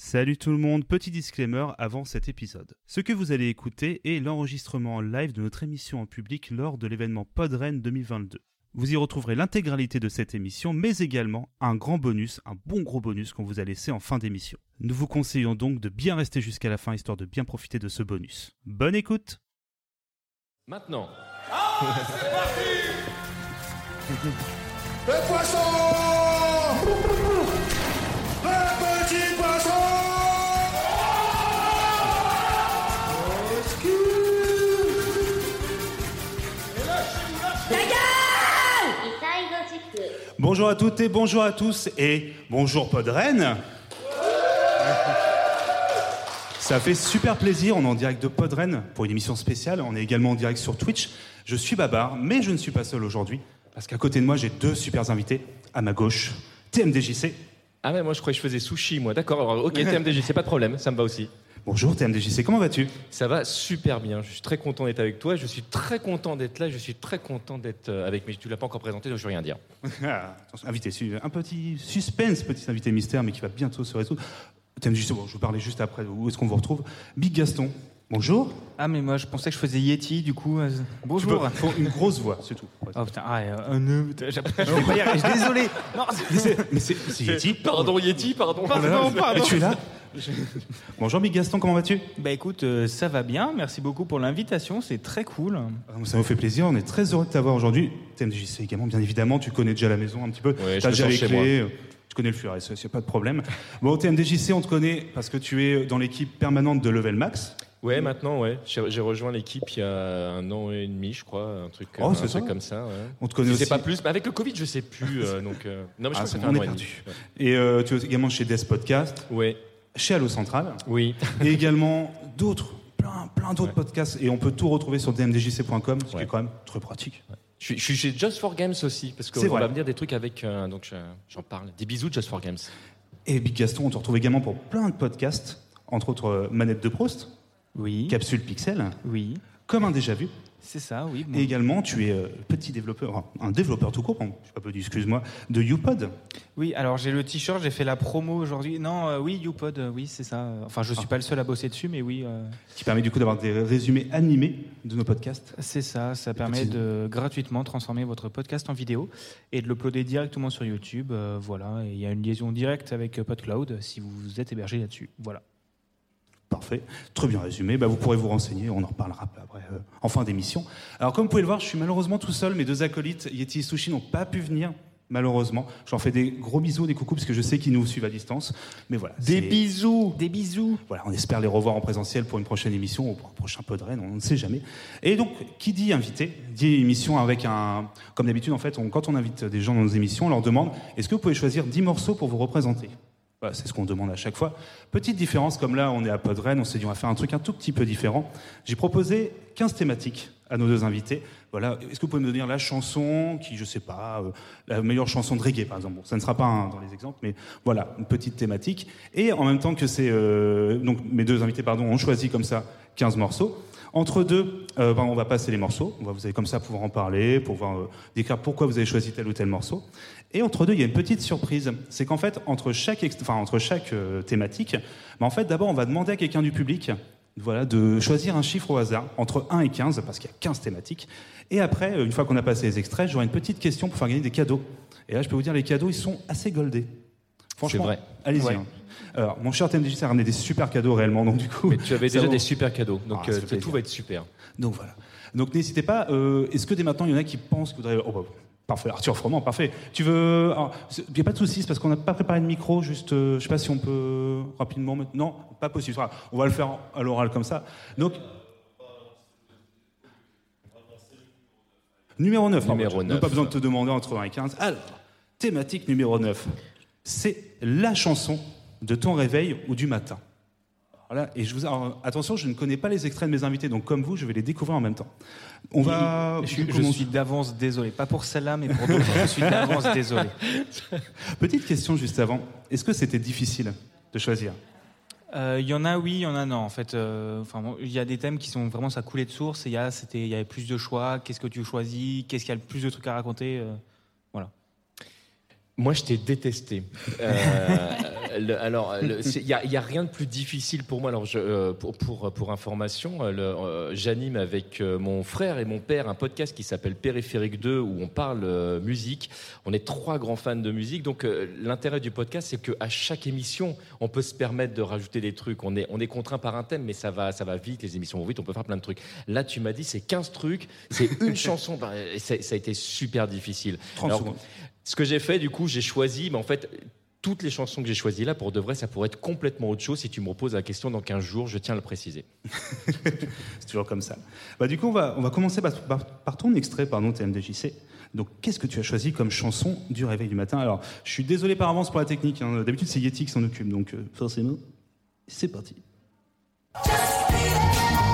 Salut tout le monde, petit disclaimer avant cet épisode. Ce que vous allez écouter est l'enregistrement en live de notre émission en public lors de l'événement Podren 2022. Vous y retrouverez l'intégralité de cette émission, mais également un grand bonus, un bon gros bonus qu'on vous a laissé en fin d'émission. Nous vous conseillons donc de bien rester jusqu'à la fin histoire de bien profiter de ce bonus. Bonne écoute Maintenant. c'est parti Le poisson Bonjour à toutes et bonjour à tous et bonjour Podren Ça fait super plaisir, on est en direct de Podren pour une émission spéciale, on est également en direct sur Twitch. Je suis Babar, mais je ne suis pas seul aujourd'hui, parce qu'à côté de moi j'ai deux super invités. À ma gauche, TMDJC. Ah ouais, moi je croyais que je faisais sushi, moi. D'accord, ok, TMDJ, c'est pas de problème, ça me va aussi. Bonjour TMDJC, comment vas-tu? Ça va super bien, je suis très content d'être avec toi, je suis très content d'être là, je suis très content d'être euh, avec... Mais tu l'as pas encore présenté, donc je vais rien dire. Ah, invité, un petit suspense, petit invité mystère, mais qui va bientôt se résoudre. TMDJC, bon, je vous parlais juste après, où est-ce qu'on vous retrouve? Big Gaston, bonjour. Ah mais moi je pensais que je faisais Yeti du coup. euh, Tu bonjour. peux- faut une grosse voix, c'est tout. Oh putain, ah, euh, un nœud, putain, je vais pas y arriver, je suis désolé. Non, Mais c'est- Yeti. Pardon Yeti, pardon. Pardon, pardon. Et tu es là? Bonjour Big Gaston, comment vas-tu? Bah écoute, euh, ça va bien, merci beaucoup pour l'invitation, c'est très cool. Ah, Ça nous fait plaisir, on est très heureux de t'avoir aujourd'hui. TMDJC également, bien évidemment, tu connais déjà la maison un petit peu. Ouais, T'as déjà les clés, euh, tu connais le Furet, a pas de problème. Bon, TMDJC, on te connaît parce que tu es dans l'équipe permanente de Level Max. Ouais, maintenant, ouais. J'ai rejoint l'équipe il y a un an et demi, je crois, un truc, Oh, un c'est truc ça comme ça. Ouais. On te connaît Je aussi. sais pas plus, mais avec le Covid, je sais plus. euh, donc, euh, non, mais je Ah, crois que ça fait on un est an et demi. perdu. Et euh, tu es également chez Death Podcast, Ouais. Chez Allo Central, Oui. et également d'autres, plein, plein d'autres podcasts. Et on peut tout retrouver sur dmdjc.com, ce qui est quand même très pratique. Je suis, je suis chez Just for Games aussi, parce qu'on va me dire des trucs avec. euh, donc, je- j'en parle. Des bisous, Just for Games. Et Big Gaston, on te retrouve également pour plein de podcasts, entre autres euh, Manette de Proust, Oui, Capsule Pixel, oui, comme un déjà vu. C'est ça, oui. bon. Et également, tu es euh, petit développeur, un développeur tout court, pardon, je suis pas petit, excuse-moi, de YouPod. Oui, alors j'ai le t-shirt, j'ai fait la promo aujourd'hui. Non, euh, oui, YouPod, euh, oui, c'est ça. Enfin, je suis pas le seul à bosser dessus, mais oui, qui permet du coup d'avoir des résumés animés de nos podcasts. c'est ça. Ça permet petits- de gratuitement transformer votre podcast en vidéo et de l'uploader directement sur YouTube. euh, voilà, et il y a une liaison directe avec euh, PodCloud si vous êtes hébergé là-dessus. Voilà. Parfait, très bien résumé. Bah, vous pourrez vous renseigner, on en reparlera après, euh, en fin d'émission. Alors comme vous pouvez le voir, je suis malheureusement tout seul. Mes deux acolytes, Yeti et Sushi, n'ont pas pu venir, malheureusement. J'en fais des gros bisous, des coucous, parce que je sais qu'ils nous suivent à distance. Mais voilà. c'est- bisous, des bisous. Voilà, on espère les revoir en présentiel pour une prochaine émission ou pour un prochain Podren, on ne sait jamais. Et donc, qui dit invité, dit émission avec un. Comme d'habitude, en fait, on- quand on invite des gens dans nos émissions, on leur demande est-ce que vous pouvez choisir 10 morceaux pour vous représenter? Voilà, C'est ce qu'on demande à chaque fois. Petite différence, comme là, on est à Podren, on s'est dit on va faire un truc un tout petit peu différent. J'ai proposé 15 thématiques à nos deux invités. Voilà, est-ce que vous pouvez me dire la chanson qui, je sais pas, euh, la meilleure chanson de reggae, par exemple? Bon, ça ne sera pas un dans les exemples, mais voilà, une petite thématique. Et en même temps que c'est, euh, donc mes deux invités, pardon, ont choisi comme ça 15 morceaux. Entre deux, euh, ben, on va passer les morceaux. Vous allez comme ça pouvoir en parler, pouvoir euh, décrire pourquoi vous avez choisi tel ou tel morceau. Et entre deux, il y a une petite surprise. C'est qu'en fait, entre chaque, enfin, entre chaque euh, thématique, ben, en fait, d'abord, on va demander à quelqu'un du public voilà, de choisir un chiffre au hasard, entre 1 et 15, parce qu'il y a 15 thématiques. Et après, euh, une fois qu'on a passé les extraits, j'aurai une petite question pour faire gagner des cadeaux. Et là, je peux vous dire, les cadeaux, ils sont assez goldés. Franchement, vrai. allez-y. Ouais. hein. Alors, mon cher TMDJ a ramené des super cadeaux réellement, donc du coup. Mais tu avais ça déjà des super cadeaux, donc Ah, ça euh, tout va être super. Donc voilà. Donc n'hésitez pas. euh, Est-ce que dès maintenant, il y en a qui pensent que vous devriez. Oh, bah, parfait, Arthur Froment, parfait. Tu veux. Il n'y a pas de souci, c'est parce qu'on n'a pas préparé de micro, juste. euh, je sais pas si on peut rapidement. Non, pas possible. On va le faire à l'oral comme ça. Donc. Numéro 9. Numéro pardon. 9. Pas besoin de te demander entre 1 et 15. Alors, thématique numéro 9. C'est la chanson de ton réveil ou du matin. Voilà, et je vous alors, attention, je ne connais pas les extraits de mes invités, donc comme vous, je vais les découvrir en même temps. On va. Je, suis d'avance désolé. Pas pour celle-là, mais pour d'autres. je suis d'avance désolé. Petite question juste avant. Est-ce que c'était difficile de choisir? Euh, Il y en a oui, il y en a non. En fait, euh, enfin, bon, il y a des thèmes qui sont vraiment ça coulait de source. Il y a, c'était, il y avait plus de choix. Qu'est-ce que tu choisis? Qu'est-ce qu'il y a le plus de trucs à raconter? Euh. Moi, je t'ai détesté. Euh, le- alors, il n'y a, il y a rien de plus difficile pour moi. Alors, je, euh, pour, pour, pour information, euh, j'anime avec mon frère et mon père un podcast qui s'appelle Périphérique 2 où on parle musique. On est trois grands fans de musique. Donc, l'intérêt du podcast, c'est qu'à chaque émission, on peut se permettre de rajouter des trucs. On est, on est contraint par un thème, mais ça va, ça va vite. Les émissions vont vite. On peut faire plein de trucs. Là, tu m'as dit, c'est 15 trucs, c'est une chanson. Bah, ça, ça a été super difficile. 30 Alors, secondes. Ce que j'ai fait, du coup, j'ai choisi, mais en fait, toutes les chansons que j'ai choisies là, pour de vrai, ça pourrait être complètement autre chose si tu me reposes la question dans 15 jours, je tiens à le préciser. C'est toujours comme ça. Bah, du coup, on va, on va commencer par, par- par ton extrait, pardon, TMDJC. Donc, qu'est-ce que tu as choisi comme chanson du réveil du matin? Alors, je suis désolé par avance pour la technique. hein. D'habitude, c'est Yeti qui s'en occupe. Donc, euh, forcément, c'est parti. Alors,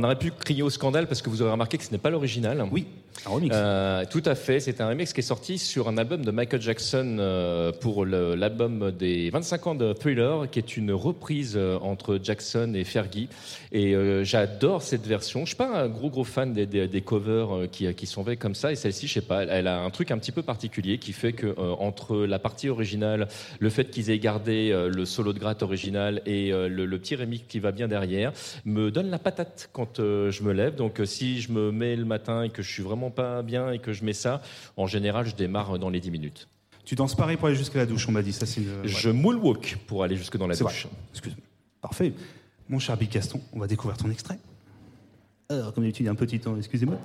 on aurait pu crier au scandale parce que vous aurez remarqué que ce n'est pas l'original. Oui, un remix. Euh, tout à fait, c'est un remix qui est sorti sur un album de Michael Jackson euh, pour l'album des 25 ans de Thriller, qui est une reprise euh, entre Jackson et Fergie. Et euh, j'adore cette version. Je suis pas un gros gros fan des, des- des covers qui, qui sont faits comme ça, et celle-ci, je sais pas, elle, elle a un truc un petit peu particulier qui fait que entre la partie originale, le fait qu'ils aient gardé le solo de gratte original et le, le petit remix qui va bien derrière, me donne la patate quand euh, je me lève. Donc euh, si je me mets le matin et que je suis vraiment pas bien et que je mets ça, en général, je démarre dans les 10 minutes. Tu danses pareil pour aller jusqu'à la douche, on m'a dit. Ça, c'est une- Je moonwalk pour aller jusque dans la douche. vrai. Excuse-moi. Parfait. Mon cher Big Gaston, on va découvrir ton extrait. Alors, comme d'habitude, il y a un petit temps, excusez-moi.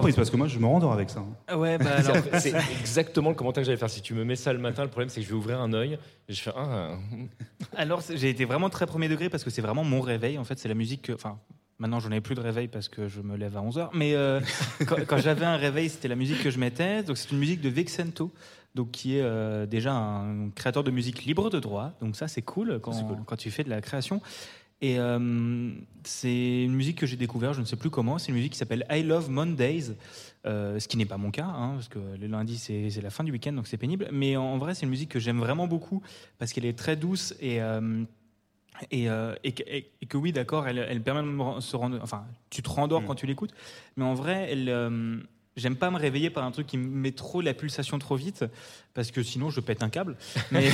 Surprise, parce que moi, je me rendors avec ça. hein. Ouais, bah alors, C'est exactement le commentaire que j'allais faire. Si tu me mets ça le matin, le problème c'est que je vais ouvrir un œil et je fais ah, alors j'ai été vraiment très premier degré parce que c'est vraiment mon réveil. En fait, c'est la musique que. Enfin, maintenant, j'en ai plus de réveil parce que je me lève à 11h. Mais euh, quand, quand j'avais un réveil, c'était la musique que je mettais. Donc, c'est une musique de Vexento. Donc, qui est euh, déjà un créateur de musique libre de droit. Donc, ça, c'est cool quand, C'est cool. quand tu fais de la création. Et euh, c'est une musique que j'ai découvert, je ne sais plus comment. C'est une musique qui s'appelle I Love Mondays, euh, ce qui n'est pas mon cas, hein, parce que le lundi c'est la fin du week-end, donc c'est pénible. Mais en, en vrai, c'est une musique que j'aime vraiment beaucoup parce qu'elle est très douce et euh, et, et, que, et- et que oui, d'accord, elle, elle permet de me se rendre. Enfin, tu te rendors Mm. quand tu l'écoutes, mais en vrai, elle. J'aime pas me réveiller par un truc qui me met trop la pulsation trop vite, parce que sinon je pète un câble. Mais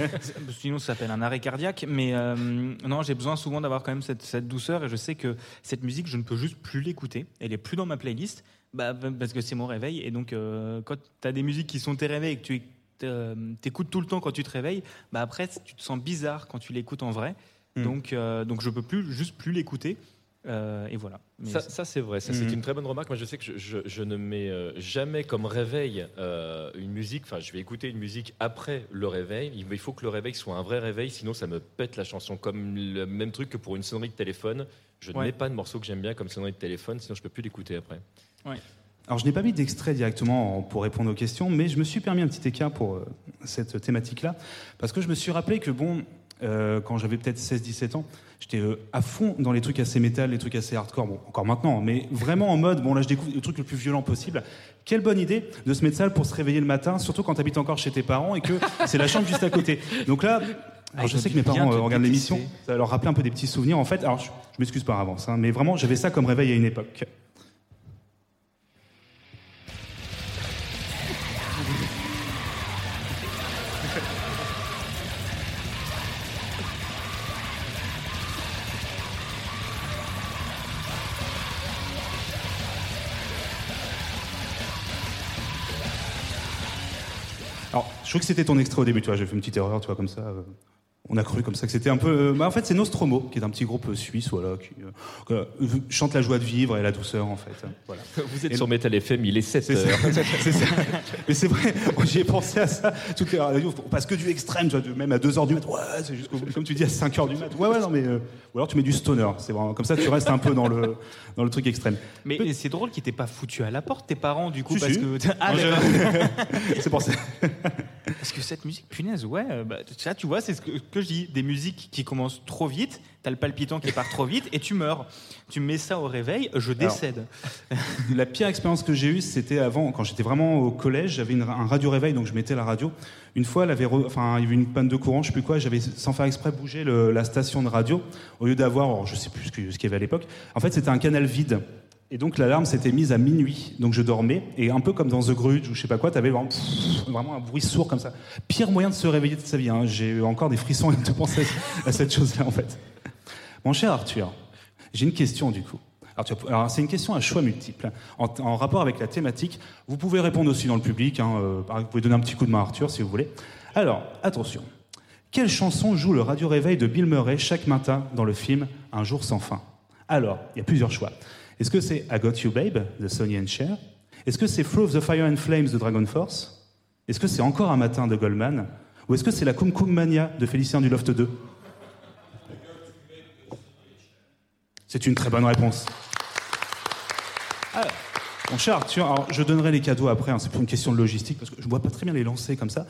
sinon ça s'appelle un arrêt cardiaque. Mais euh, non, j'ai besoin souvent d'avoir quand même cette, cette douceur, et je sais que cette musique, je ne peux juste plus l'écouter. Elle est plus dans ma playlist, bah, parce que c'est mon réveil. Et donc, euh, quand tu as des musiques qui sont tes réveils et que tu euh, t'écoutes tout le temps quand tu te réveilles, bah après tu te sens bizarre quand tu l'écoutes en vrai. Mm. Donc, euh, donc je peux plus juste plus l'écouter. Euh, et voilà. Mais Ça, c'est- ça, c'est vrai, ça Mhm. c'est une très bonne remarque. Moi je sais que je, je- je ne mets euh, jamais comme réveil euh, une musique, enfin je vais écouter une musique après le réveil. Il faut que le réveil soit un vrai réveil, sinon ça me pète la chanson. Comme le même truc que pour une sonnerie de téléphone. Je ne Ouais. mets pas de morceau que j'aime bien comme sonnerie de téléphone, sinon je peux plus l'écouter après. Alors, je n'ai pas mis d'extrait directement en- pour répondre aux questions, mais je me suis permis un petit écart pour euh, cette thématique-là, parce que je me suis rappelé que, bon, euh, quand j'avais peut-être 16-17 ans, j'étais euh, à fond dans les trucs assez métal, les trucs assez hardcore, bon, encore maintenant, mais vraiment en mode, bon, là, je découvre le truc le plus violent possible. Quelle bonne idée de se mettre ça pour se réveiller le matin, surtout quand tu habites encore chez tes parents et que c'est la chambre juste à côté. Donc là, alors je sais que mes parents euh, regardent l'émission, ça va leur rappeler un peu des petits souvenirs. En fait, alors je, je m'excuse par avance, hein, mais vraiment, j'avais ça comme réveil à une époque. Alors, je crois que c'était ton extrait au début, tu vois, j'ai fait une petite erreur, tu vois, comme ça. On a cru comme ça que c'était un peu. euh, bah, en fait, c'est Nostromo, qui est un petit groupe euh, suisse, voilà, qui euh, chante la joie de vivre et la douceur, en fait. Voilà. Vous êtes Et sur Metal FM, il est 7 C'est ça. heures. C'est ça. Mais c'est vrai, j'y ai pensé à ça toutes les radios, parce que du extrême, tu vois, de- même à 2h du mat, ouais, c'est jusqu'au bout, comme tu dis, à 5h du mat. Ouais, ouais, non, mais. euh, ou alors tu mets du stoner, c'est vraiment comme ça, tu restes un peu dans le, dans le truc extrême. Mais, c'est drôle qu'ils t'aient pas foutu à la porte, tes parents, du coup, Si, parce si. que. Ah, d'accord. C'est pour ça. Parce que cette musique, punaise, ouais, euh, bah, ça, tu vois, c'est ce que, que je dis. Des musiques qui commencent trop vite, t'as le palpitant qui part trop vite et tu meurs. Tu mets ça au réveil, je décède. La pire expérience que j'ai eue, c'était avant, quand j'étais vraiment au collège, j'avais un radio réveil, donc je mettais la radio. Une fois, elle avait re- enfin, il y avait une panne de courant, je sais plus quoi, j'avais sans faire exprès bougé le- la station de radio, au lieu d'avoir, je sais plus ce qu'il y avait à l'époque. En fait, c'était un canal vide. Et donc l'alarme s'était mise à minuit, donc je dormais, et un peu comme dans The Grudge ou je sais pas quoi, t'avais vraiment, pff, vraiment un bruit sourd comme ça. Pire moyen de se réveiller de sa vie, hein. j'ai encore des frissons de penser à cette chose-là en fait. Mon cher Arthur, j'ai une question du coup. Alors, c'est une question à choix multiples, en, rapport avec la thématique. Vous pouvez répondre aussi dans le public, hein, euh, vous pouvez donner un petit coup de main à Arthur si vous voulez. Alors, attention. Quelle chanson joue le radio réveil de Bill Murray chaque matin dans le film Un jour sans fin? Alors, il y a plusieurs choix. Est-ce que c'est I Got You Babe de Sonny and Cher? Est-ce que c'est Flow of the Fire and Flames de Dragon Force? Est-ce que c'est Encore un matin de Goldman? Ou est-ce que c'est la Kum Kum Mania de Félicien du Loft 2 C'est une très bonne réponse. Alors, mon cher alors je donnerai les cadeaux après, hein, c'est pour une question de logistique, parce que je ne vois pas très bien les lancer comme ça.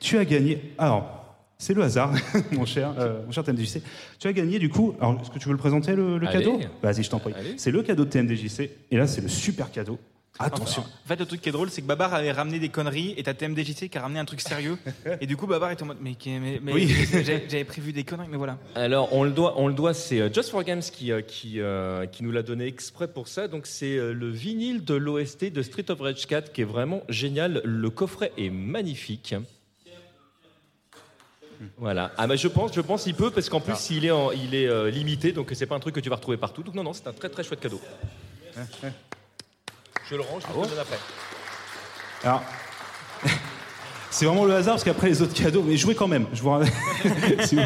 Tu as gagné. Alors, c'est le hasard, mon cher, euh, mon cher TMDJC. Tu as gagné du coup. Alors, est-ce que tu veux le présenter le, le Allez. cadeau? Vas-y, je t'en prie. Allez. C'est le cadeau de TMDJC, et là, c'est le super cadeau. Attention. En fait, le truc qui est drôle, c'est que Babar avait ramené des conneries et t'as TMDJC qui a ramené un truc sérieux. et du coup, Babar est en mode, mais, qui- mais, mais- Oui. j'avais j'avais prévu des conneries, mais voilà. Alors, on le doit, on le doit c'est euh, Just for Games qui, euh, qui, euh, qui nous l'a donné exprès pour ça. Donc, c'est le vinyle de l'OST de Street of Rage 4 qui est vraiment génial. Le coffret est magnifique. Voilà. Ah, mais je pense, je pense il peut parce qu'en plus, il est, en- il est euh, limité, donc c'est pas un truc que tu vas retrouver partout. Donc, non, non, c'est un très très chouette cadeau. Je le range, je te le donne après. Alors, c'est vraiment le hasard, parce qu'après les autres cadeaux, mais jouez quand même. Je vous... si vous-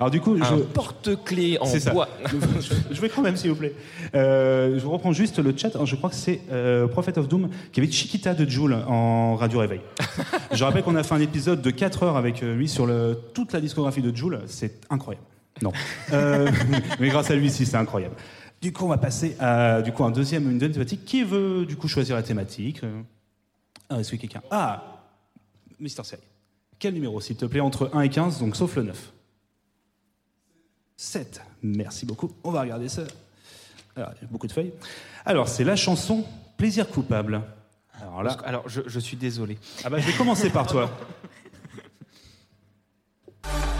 Alors, du coup, je. Un porte-clés en C'est ça. bois. Je vais quand même, s'il vous plaît. Euh, je vous reprends juste le chat. Je crois que c'est euh, Prophet of Doom qui avait Chiquita de Joule en radio réveil. je rappelle qu'on a fait un épisode de 4 heures avec euh, lui sur le, toute la discographie de Joule. C'est incroyable. Non. Euh, mais grâce à lui, si, c'est incroyable. Du coup, on va passer à du coup, un deuxième, une deuxième thématique. Qui veut du coup choisir la thématique? Ah, est-ce que quelqu'un? Ah Mister Seri. Quel numéro, s'il te plaît, entre 1 et 15, donc sauf le 9 7. Merci beaucoup. On va regarder ça. Alors, il y a beaucoup de feuilles. Alors, c'est la chanson Plaisir coupable. Alors là, Alors, je, je suis désolé. ah bah, je vais commencer par toi.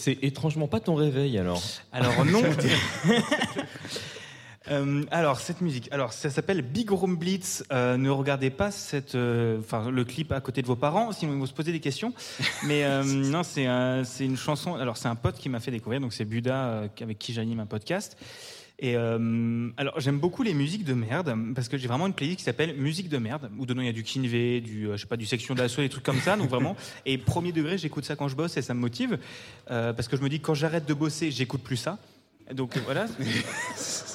c'est étrangement pas ton réveil alors. Alors non. Euh, alors cette musique, alors ça s'appelle Big Room Blitz. Euh, ne regardez pas cette, euh, enfin le clip à côté de vos parents, sinon ils vont se poser des questions. Mais non, c'est un- c'est une chanson. Alors c'est un pote qui m'a fait découvrir, donc c'est Buda avec qui j'anime un podcast. Et euh, alors j'aime beaucoup les musiques de merde parce que j'ai vraiment une playlist qui s'appelle musique de merde où dedans il y a du Kinvé, du euh, je sais pas du section d'assaut, des trucs comme ça. Donc vraiment et premier degré j'écoute ça quand je bosse et ça me motive euh, parce que je me dis quand j'arrête de bosser j'écoute plus ça. Donc voilà.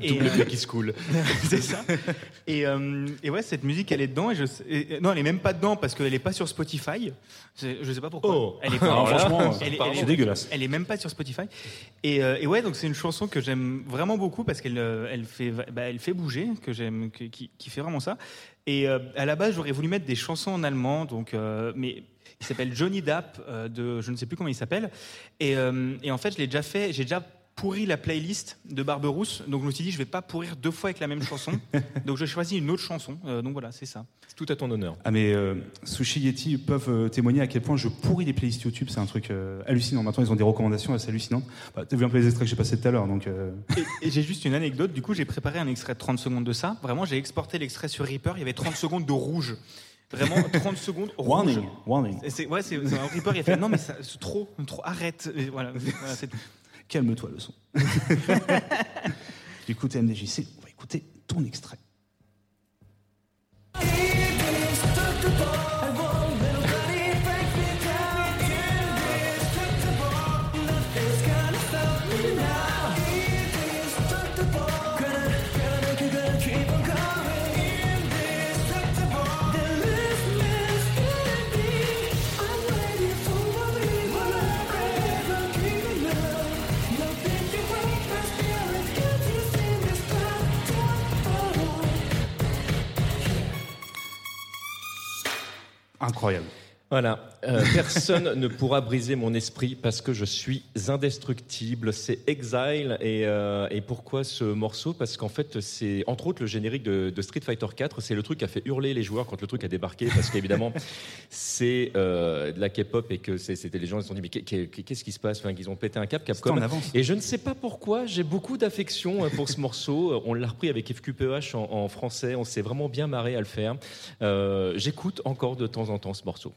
Et, Double euh, qui se coule. c'est ça. Et, euh, et ouais, cette musique, elle est dedans. Et je sais- et- non, elle est même pas dedans parce qu'elle est pas sur Spotify. C'est- Je sais pas pourquoi. Oh. Elle est pas. Alors, franchement, est- c'est est- dégueulasse. Elle est même pas sur Spotify. Et, euh, et ouais, donc c'est une chanson que j'aime vraiment beaucoup parce qu'elle euh, elle fait, bah, elle fait bouger, que j'aime, qui, qui fait vraiment ça. Et à la base, j'aurais voulu mettre des chansons en allemand, donc, mais il s'appelle Johnny Dapp, euh, de, je ne sais plus comment il s'appelle. Et, euh, et en fait, je l'ai déjà fait, j'ai déjà pourri la playlist de Barberousse, donc je me suis dit je vais pas pourrir deux fois avec la même chanson, donc je choisis une autre chanson. Euh, donc voilà, c'est ça. C'est tout à ton honneur. Ah mais euh, Sushi Yeti peuvent euh, témoigner à quel point je pourris les playlists YouTube, c'est un truc euh, hallucinant. Maintenant ils ont des recommandations assez hallucinantes. Bah, T'as vu un peu les extraits que j'ai passés tout à l'heure, donc euh, Et, et j'ai juste une anecdote, du coup j'ai préparé un extrait de 30 secondes de ça. Vraiment, j'ai exporté l'extrait sur Reaper, il y avait 30 secondes de rouge. Vraiment 30 secondes rouge. warning, warning. C'est- ouais, c'est un Reaper, il a fait non mais ça- c'est trop, trop, arrête. Et voilà, voilà, c'est tout. Calme-toi le son. du coup TMDJC, on va écouter ton extrait. Incroyable. Voilà, Euh, personne ne pourra briser mon esprit parce que je suis indestructible. C'est Exile et, euh, et pourquoi ce morceau? Parce qu'en fait, c'est entre autres le générique de, de Street Fighter 4. C'est le truc qui a fait hurler les joueurs quand le truc a débarqué parce qu'évidemment c'est euh, de la K-pop et que c'était les gens ils se sont dit mais qu'est- qu'est- qu'est-ce qui se passe? Enfin, qu'ils ont pété un cap Capcom. Et je ne sais pas pourquoi, j'ai beaucoup d'affection pour ce morceau. On l'a repris avec FQPH en, en français. On s'est vraiment bien marré à le faire. J'écoute encore de temps en temps ce morceau.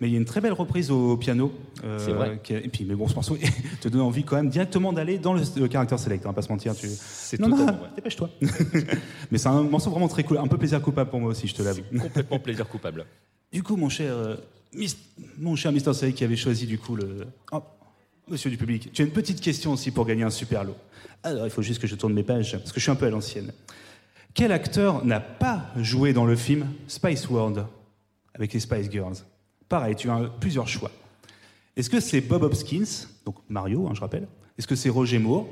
Mais il y a une très belle reprise au piano. euh, C'est vrai. qui Et puis, mais bon, ce morceau te donne envie quand même directement d'aller dans le, le character select, on va pas se mentir. Tu... C'est Non, non, vrai. dépêche-toi. mais c'est un morceau vraiment très cool, un peu plaisir coupable pour moi aussi, je te l'avoue. Complètement plaisir coupable. Du coup, mon cher, euh, mon cher Mister Select qui avait choisi du coup le. Oh, monsieur du public, tu as une petite question aussi pour gagner un super lot. Alors, il faut juste que je tourne mes pages, parce que je suis un peu à l'ancienne. Quel acteur n'a pas joué dans le film Spice World avec les Spice Girls? Pareil, tu as plusieurs choix. Est-ce que c'est Bob Hopkins, donc Mario, hein, je rappelle? Est-ce que c'est Roger Moore,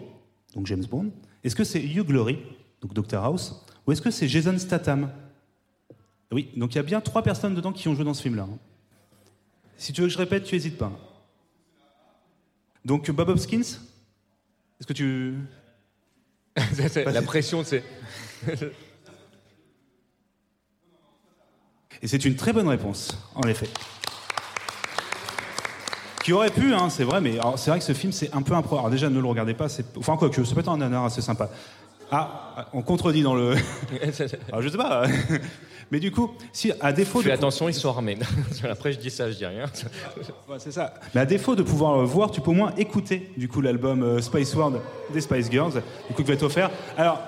donc James Bond? Est-ce que c'est Hugh Glory, donc Dr House? Ou est-ce que c'est Jason Statham? Oui, donc il y a bien trois personnes dedans qui ont joué dans ce film-là. hein. Si tu veux que je répète, tu hésites pas. Donc Bob Hopkins Est-ce que tu... La pression, c'est. Et c'est une très bonne réponse, en effet. Qui aurait pu, hein, c'est vrai, mais c'est vrai que ce film, c'est un peu impro. Alors déjà, ne le regardez pas, c'est... Enfin, quoi que, ça peut être un nanar assez sympa. Ah, on contredit dans le... Alors, je sais pas. mais du coup, si à défaut Fais de... attention, ils sont armés. Après, je dis ça, je dis rien. Ouais, c'est ça. Mais à défaut de pouvoir le voir, tu peux au moins écouter du coup l'album euh, Spice World des Spice Girls, du coup qui va être offert. Alors,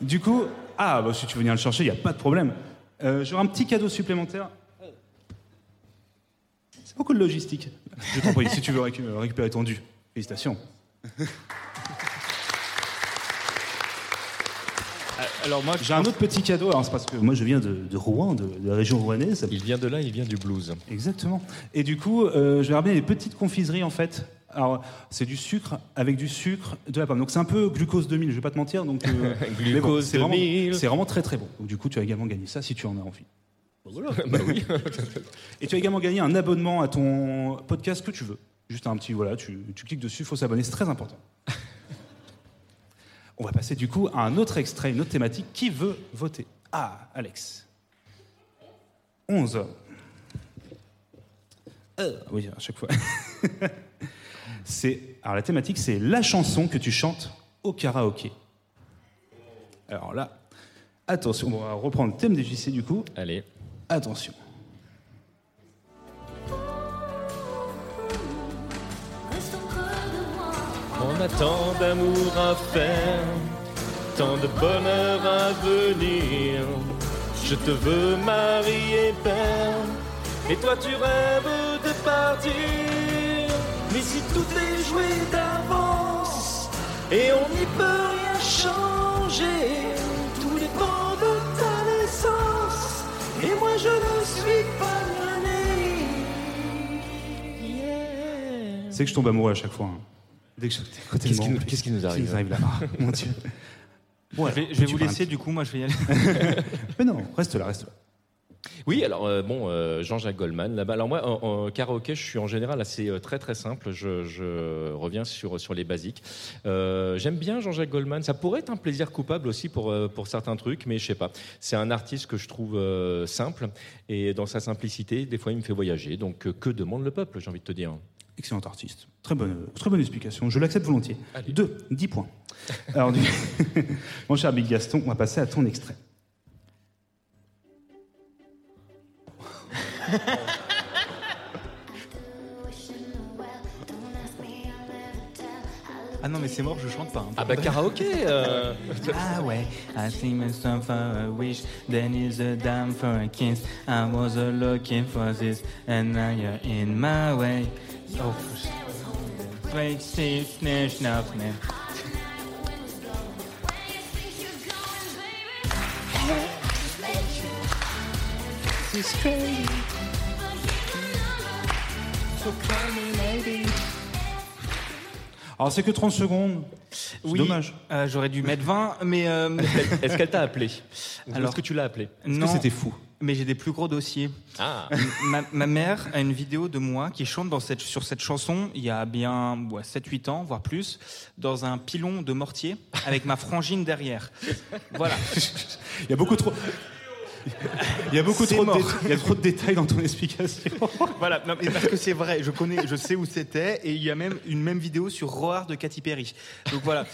du coup, ah bah, si tu veux venir le chercher, il n'y a pas de problème. Euh, J'aurai un petit cadeau supplémentaire. Beaucoup de logistique. Je t'en prie, si tu veux récu- récupérer ton dû. Félicitations. Alors moi, J'ai un autre petit cadeau, alors c'est parce que moi je viens de, de Rouen, de, de la région rouennaise. Il vient de là, il vient du blues. Exactement. Et du coup, euh, je vais ramener des petites confiseries en fait. Alors, c'est du sucre avec du sucre de la pomme. Donc, c'est un peu glucose 2000, je vais pas te mentir. Donc, euh, mais bon, Glucose c'est vraiment, 2000. c'est vraiment très très bon. Donc, du coup, tu as également gagné ça si tu en as envie. Bah oui. Et tu as également gagné un abonnement à ton podcast que tu veux. Juste un petit, voilà, tu, tu cliques dessus, il faut s'abonner, c'est très important. On va passer du coup à un autre extrait, une autre thématique. Qui veut voter? Ah, Alex. 11. Euh, oui, à chaque fois. c'est, alors la thématique, c'est la chanson que tu chantes au karaoké. Alors là, attention, on va reprendre le thème des JC du coup. Allez. Attention. On a tant d'amour à faire, tant de bonheur à venir. Je te veux marier, père, et toi tu rêves de partir. Mais si tout est joué d'avance, et on n'y peut rien changer, et moi je ne suis pas né. Yeah. C'est que je tombe amoureux à chaque fois. hein. Dès que je Qu'est-ce qui nous- qu'est-ce qui nous arrive là Mon Dieu. Ouais, je vais, je vais tu vous laisser du coup, moi je vais y aller. Mais non, reste là, reste là. Oui, alors euh, bon, euh, Jean-Jacques Goldman. Là-bas, alors moi, en, en karaoké, je suis en général assez euh, très très simple. Je, je reviens sur sur les basiques. J'aime bien Jean-Jacques Goldman. Ça pourrait être un plaisir coupable aussi pour pour certains trucs, mais je sais pas. C'est un artiste que je trouve simple et dans sa simplicité, des fois, il me fait voyager. Donc, que demande le peuple J'ai envie de te dire? Excellent artiste. Très bonne, très bonne explication. Je l'accepte volontiers. Allez. Deux, 10 points. Alors, du- mon cher Big Gaston, on va passer à ton extrait. Ah non, mais c'est mort, je chante pas. hein. Ah bah karaoké. euh, Ah ouais, I think myself for a wish, then is a dime for a kiss. I was a looking for this, and now you're in my way. Oh, Wait, see, smash, now, man. Alors, c'est que 30 secondes. C'est Oui, dommage. euh, J'aurais dû mettre 20, mais euh, Est-ce qu'elle t'a appelé? Alors- Est-ce que tu l'as appelé? Est-ce que non. c'était fou? Mais j'ai des plus gros dossiers. Ah. ma, ma mère a une vidéo de moi qui chante dans cette, sur cette chanson il y a bien ouais, 7-8 ans, voire plus, dans un pilon de mortier avec ma frangine derrière. Voilà. Il y a beaucoup trop. Il y a beaucoup trop de, mort. il y a trop de détails dans ton explication. voilà, non, mais parce que c'est vrai, je connais, je sais où c'était, et il y a même une même vidéo sur Roar de Katy Perry. Donc voilà.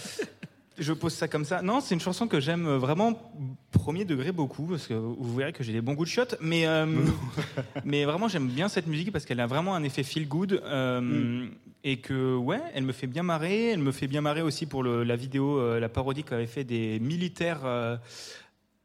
Je pose ça comme ça. Non, c'est une chanson que j'aime vraiment premier degré beaucoup parce que vous verrez que j'ai des bons goûts de shot, mais euh, mais vraiment j'aime bien cette musique parce qu'elle a vraiment un effet feel good euh, et que ouais, elle me fait bien marrer. Elle me fait bien marrer aussi pour le- la vidéo, euh, la parodie qu'avait fait des militaires.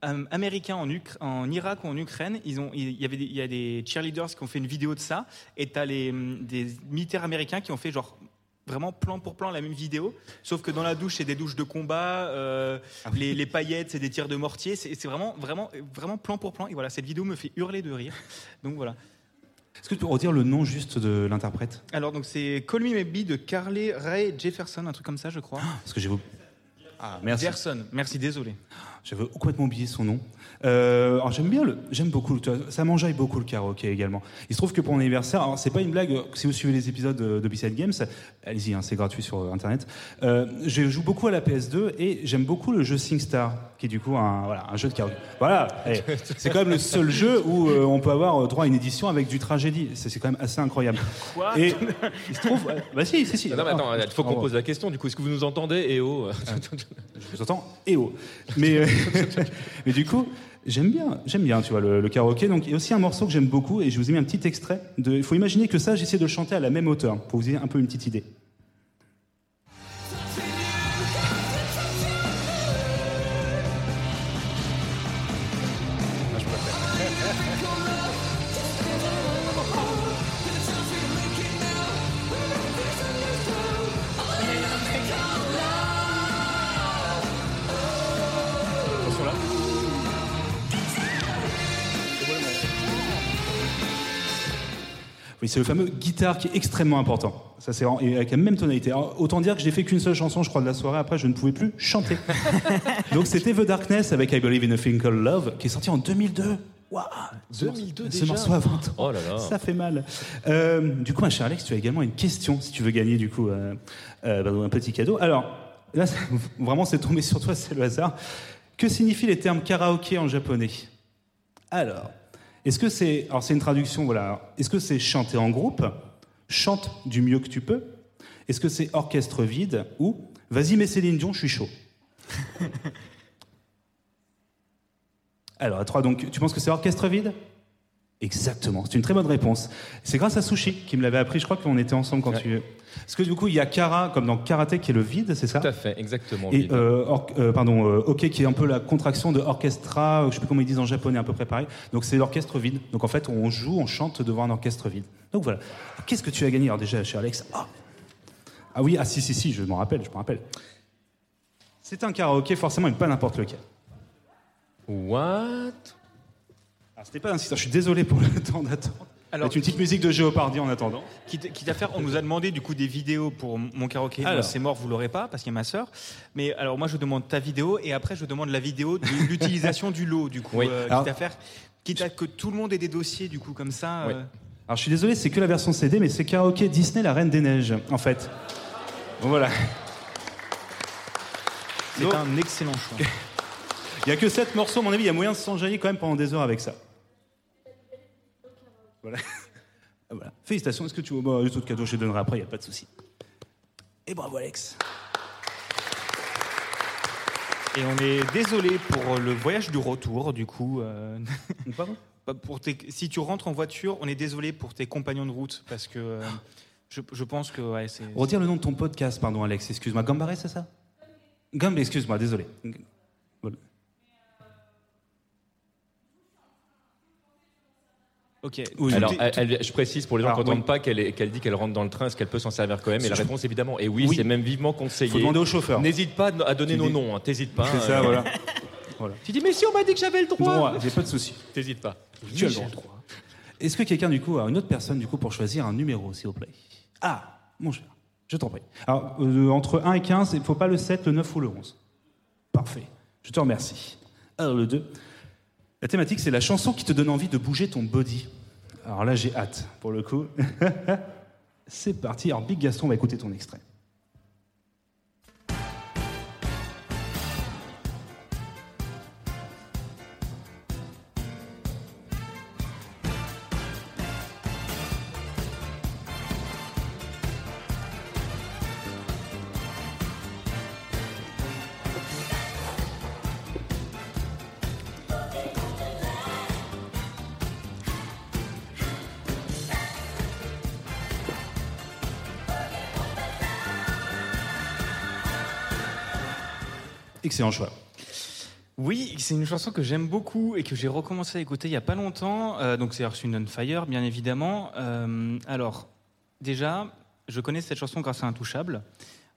Am- américains en, Ukra- en Irak ou en Ukraine, ils ont, il y avait, des- il y a des cheerleaders qui ont fait une vidéo de ça, et t'as les hum, des militaires américains qui ont fait genre vraiment plan pour plan la même vidéo, sauf que dans la douche c'est des douches de combat, euh, les, les paillettes c'est des tirs de mortier, c'est vraiment vraiment vraiment plan pour plan. Et voilà, cette vidéo me fait hurler de rire. Donc voilà. Est-ce que tu peux redire le nom juste de l'interprète? Alors donc c'est Call Me Maybe de Carly Rae Jefferson, un truc comme ça je crois. Parce que j'ai. Ah, merci. Jefferson, merci, désolé. J'avais complètement oublié son nom. Euh, alors j'aime bien le, j'aime beaucoup, le- ça m'enjaille beaucoup le karaoké également. Il se trouve que pour mon anniversaire, alors c'est pas une blague, si vous suivez les épisodes de, de B-Side Games, allez-y, hein, c'est gratuit sur euh, internet. Euh, je joue beaucoup à la PS2 et j'aime beaucoup le jeu SingStar, qui est du coup un, voilà, un jeu de karaoké. Voilà, c'est quand même le seul jeu où euh, on peut avoir euh, droit à une édition avec du tragédie. C'est c'est quand même assez incroyable. Quoi Et il se trouve, bah si, si, si. Non, mais attends, Ah, il faut qu'on pose la question. Du coup, est-ce que vous nous entendez Et oh. Je vous entends et oh. Mais, euh, mais du coup, j'aime bien, j'aime bien, tu vois, le, le karaoké. Donc, il y a aussi un morceau que j'aime beaucoup et je vous ai mis un petit extrait. De, il faut imaginer que ça, j'essaie de le chanter à la même hauteur pour vous ayez un peu une petite idée. Oui, c'est le fameux guitare qui est extrêmement important. Ça, c'est et avec la même tonalité. Alors, autant dire que j'ai fait qu'une seule chanson, je crois, de la soirée. Après, je ne pouvais plus chanter. Donc, c'était The Darkness avec I Believe in a Thing Called Love, qui est sorti en 2002. Waouh 2002 Ce déjà morceau a 20 ans. Oh là là. Ça fait mal. Euh, du coup, ma chère Alex, tu as également une question si tu veux gagner du coup euh, euh, pardon, un petit cadeau. Alors, là, vraiment, c'est tombé sur toi, c'est le hasard. Que signifient les termes karaoké en japonais? Alors, est-ce que c'est, alors c'est une traduction, voilà. Est-ce que c'est chanter en groupe, chante du mieux que tu peux. Est-ce que c'est orchestre vide ou vas-y mais Céline Dion, je suis chaud. Alors, à trois, donc, tu penses que c'est orchestre vide? Exactement, c'est une très bonne réponse. C'est grâce à Sushi qui me l'avait appris, je crois qu'on était ensemble quand Ouais. tu... Parce que du coup, il y a Kara, comme dans Karaté, qui est le vide, c'est ça Tout à fait, exactement. Et euh, or- euh, pardon, euh, OK, qui est un peu la contraction de orchestra, je sais plus comment ils disent en japonais, à peu près pareil. Donc c'est l'orchestre vide. Donc en fait, on joue, on chante devant un orchestre vide. Donc voilà. Qu'est-ce que tu as gagné? Alors déjà, cher Alex. Ah, ah oui, ah si, si, si, je m'en rappelle, je me rappelle. C'est un karaoké, forcément, et pas n'importe lequel. What? C'était pas insistant, je suis désolé pour le temps d'attente. Alors, une petite musique de Géopardy en attendant. Quitte, quitte à faire, on nous a demandé du coup des vidéos pour mon karaoké. C'est mort, vous l'aurez pas parce qu'il y a ma sœur. Mais alors moi je demande ta vidéo et après je demande la vidéo de l'utilisation du lot du coup. Oui. Euh, Alors- quitte à faire, Quitte à que tout le monde ait des dossiers, du coup, comme ça. Euh, Alors je suis désolé, c'est que la version CD, mais c'est karaoké Disney, la Reine des Neiges, en fait. Bon, voilà. c'est un excellent choix. Il y a que 7 morceaux, à mon avis, il y a moyen de s'enjailler quand même pendant des heures avec ça. Voilà. Ah, voilà. Félicitations, est-ce que tu veux bah, les autres cadeaux, je les donnerai après, il n'y a pas de souci. Et bravo Alex. Et on est désolé pour le voyage du retour, du coup. euh, Pardon Pour tes- si tu rentres en voiture, on est désolé pour tes compagnons de route parce que euh, je, je pense que ouais, c'est. Redire le nom de ton podcast, pardon Alex, excuse-moi. Gambaré, c'est ça? Gambé, excuse-moi, désolé. Voilà. Ok. Oui, Alors, elle- elle- je précise pour les gens qui n'entendent oui. pas qu'elle dit qu'elle rentre dans le train, est-ce qu'elle peut s'en servir quand même Et la réponse évidemment est oui, Oui. c'est même vivement conseillé. Faut demander au chauffeur. N'hésite pas à donner Tu nos dis- noms, hein, t'hésites pas. C'est ça, euh, voilà. Tu dis mais si on m'a dit que j'avais le droit. Droit, j'ai pas de souci. T'hésites pas. Tu as le droit. Est-ce que quelqu'un, du coup, a une autre personne, du coup, pour choisir un numéro, s'il vous plaît? Ah, mon cher, je t'en prie. Alors, euh, entre 1 et 15, il ne faut pas le 7, le 9 ou le 11. Parfait, je te remercie. Alors, le 2. La thématique, c'est la chanson qui te donne envie de bouger ton body. Alors là, j'ai hâte, pour le coup. c'est parti. Alors, Big Gaston va écouter ton extrait. Excellent choix. Oui, c'est une chanson que j'aime beaucoup et que j'ai recommencé à écouter il y a pas longtemps. Euh, donc c'est Wind and Fire, bien évidemment. Euh, alors, déjà, je connais cette chanson grâce à Intouchable.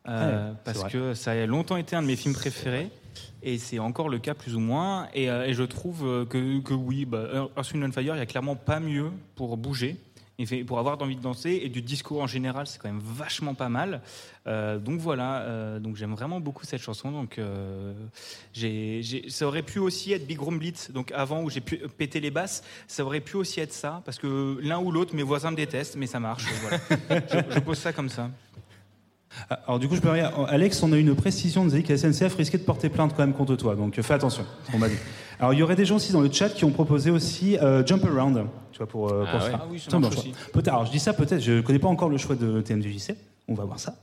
euh, Ouais, c'est parce que ça a longtemps été un de mes films préférés et c'est encore le cas plus ou moins et, et je trouve que, que oui bah, Earth, Wind and Fire il y a clairement pas mieux pour bouger et pour avoir envie de danser et du discours en général c'est quand même vachement pas mal Euh, donc voilà euh, donc j'aime vraiment beaucoup cette chanson donc euh, j'ai, j'ai- ça aurait pu aussi être Big Room Blitz, donc avant où j'ai pu péter les basses, ça aurait pu aussi être ça, parce que l'un ou l'autre, mes voisins me détestent, mais ça marche. voilà. je, je pose ça comme ça. Alors du coup, je peux rien. Alex, on a eu une précision de dire que la SNCF risquait de porter plainte quand même contre toi, donc fais attention. qu'on m'a dit. Alors il y aurait des gens aussi dans le chat qui ont proposé aussi euh, Jump Around, tu vois, pour. euh, Ah pour ouais. ça. Ah oui, ça marche aussi. Peut-être. Alors je dis ça, peut-être. Je connais pas encore le choix de TMDJC. On va voir ça.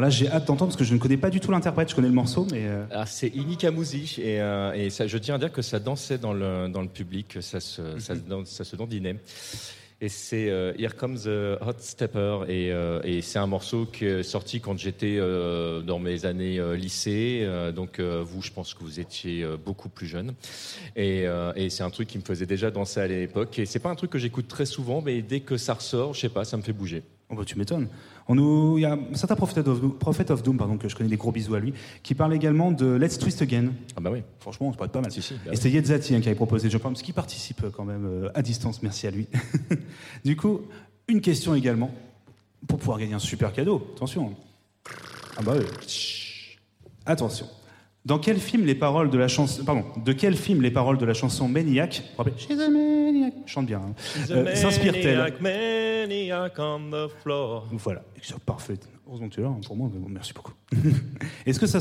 Alors là, j'ai hâte d'entendre parce que je ne connais pas du tout l'interprète. Je connais le morceau, mais euh, c'est Inika et, euh, et ça, je tiens à dire que ça dansait dans le, dans le public, ça se, dan- ça se dandinait. Et c'est euh, Here Comes the Hot Stepper et, et c'est un morceau qui est sorti quand j'étais dans mes années lycée. Donc vous, je pense que vous étiez beaucoup plus jeune. Et, et c'est un truc qui me faisait déjà danser à l'époque. Et c'est pas un truc que j'écoute très souvent, mais dès que ça ressort, je sais pas, ça me fait bouger. Oh, bah, tu m'étonnes. On nous, il y a un certain Prophet of, Doom- Prophet of Doom, pardon, que je connais des gros bisous à lui, qui parle également de Let's Twist Again. Ah bah oui. Franchement, ça pourrait être pas mal. Si, si, bah Et oui. Yetzati hein, qui avait proposé Around, parce qu'il participe euh, quand même euh, à distance. Merci à lui. du coup, une question également pour pouvoir gagner un super cadeau. Attention. Ah bah oui. Attention. Dans quel film les paroles de la chanson, pardon, de quel film les paroles de la chanson Maniac, She's a Maniac, chante bien, hein, euh, s'inspire-t-elle Maniac on the floor. Voilà, c'est parfait. Heureusement que tu es là, hein, pour moi, mais bon, merci beaucoup. est-ce que ça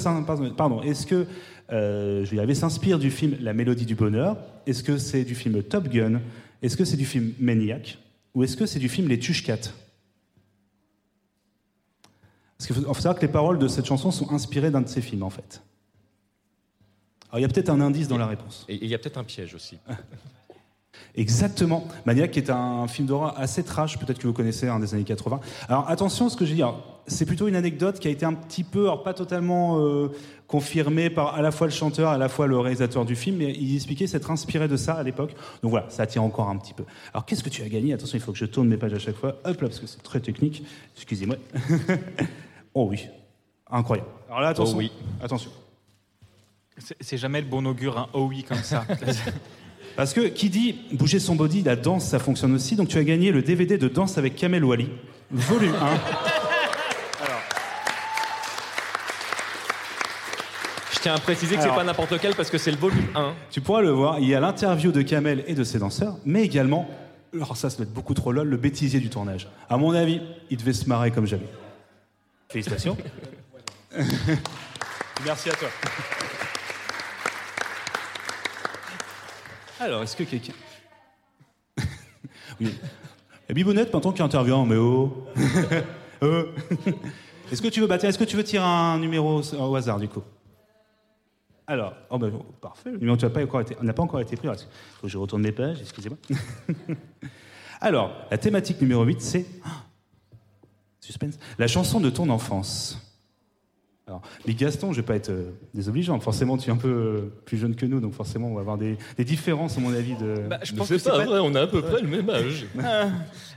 pardon, est-ce que euh, je s'inspire du film La Mélodie du Bonheur? Est-ce que c'est du film Top Gun? Est-ce que c'est du film Maniac? Ou est-ce que c'est du film Les Tuches-Cat Parce qu'il faut, faut savoir que les paroles de cette chanson sont inspirées d'un de ces films, en fait. Alors, il y a peut-être un indice dans la réponse. Et il y a peut-être un piège aussi. Exactement. Maniac est un film d'horreur assez trash, peut-être que vous connaissez, un des années 80. Alors attention, ce que je dire, c'est plutôt une anecdote qui a été un petit peu, alors pas totalement euh, confirmée par à la fois le chanteur, à la fois le réalisateur du film, mais il expliquait s'être inspiré de ça à l'époque. Donc voilà, ça tient encore un petit peu. Alors qu'est-ce que tu as gagné? Attention, il faut que je tourne mes pages à chaque fois. Hop là, parce que c'est très technique. Excusez-moi. oh oui, incroyable. Alors là, attention. Oh oui. Attention. C'est jamais le bon augure, un oh oui comme ça. Parce que qui dit bouger son body, la danse, ça fonctionne aussi. Donc tu as gagné le DVD de Danse avec Kamel Wally, volume 1. Je tiens à préciser que c'est pas n'importe lequel parce que c'est le volume 1. Tu pourras le voir, il y a l'interview de Kamel et de ses danseurs, mais également, alors ça, ça doit être beaucoup trop lol, le bêtisier du tournage. À mon avis, il devait se marrer comme jamais. Félicitations. Merci à toi. Alors, est-ce que quelqu'un... oui. Et Bibounette, maintenant qui intervient, mais oh Euh. Est-ce que tu veux battre Est-ce que tu veux tirer un numéro au hasard, du coup alors, oh ben, oh, parfait, le numéro tu n'as pas encore été, n'a pas encore été pris. Faut que je retourne mes pages, excusez-moi. Alors, la thématique numéro 8, c'est. Suspense. La chanson de ton enfance. Alors, mais Gaston, je vais pas être euh, désobligeant. Forcément, tu es un peu euh, plus jeune que nous, donc forcément, on va avoir des, des différences, à mon avis. De... Bah, je pense que c'est pas vrai, on a à peu près le même âge. Ah,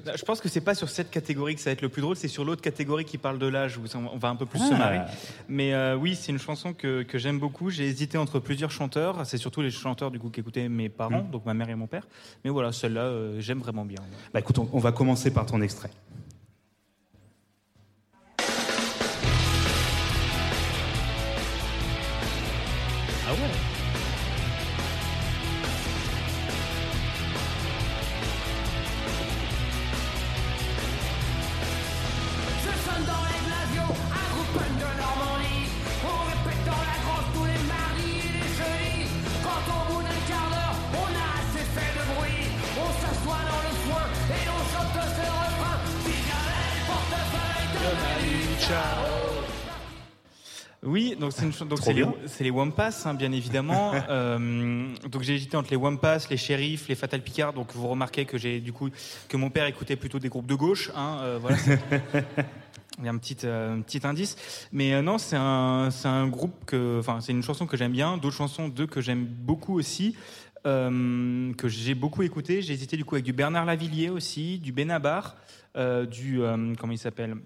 bah, je pense que c'est pas sur cette catégorie que ça va être le plus drôle, c'est sur l'autre catégorie qui parle de l'âge où on va un peu plus se Ah. marrer. Mais euh, oui, c'est une chanson que, que j'aime beaucoup. J'ai hésité entre plusieurs chanteurs. C'est surtout les chanteurs du coup qu'écoutaient mes parents, donc ma mère et mon père. Mais voilà, celle-là, euh, j'aime vraiment bien. Bah écoute, on, on va commencer par ton extrait. Oui, donc c'est une ch- donc Trop c'est les, c'est les Wampas, hein, bien évidemment. Euh, donc j'ai hésité entre les Wampas, les Shérifs, les Fatal Picard. Donc vous remarquez que j'ai du coup que mon père écoutait plutôt des groupes de gauche. Hein, euh, voilà. Il y a un petit, euh, petit indice. Mais non, c'est un, c'est un groupe que. Enfin, c'est une chanson que j'aime bien. D'autres chansons, deux que j'aime beaucoup aussi. euh, que j'ai beaucoup écouté. J'ai hésité du coup avec du Bernard Lavillier aussi, du Benabar, euh, du. euh, comment il s'appelle?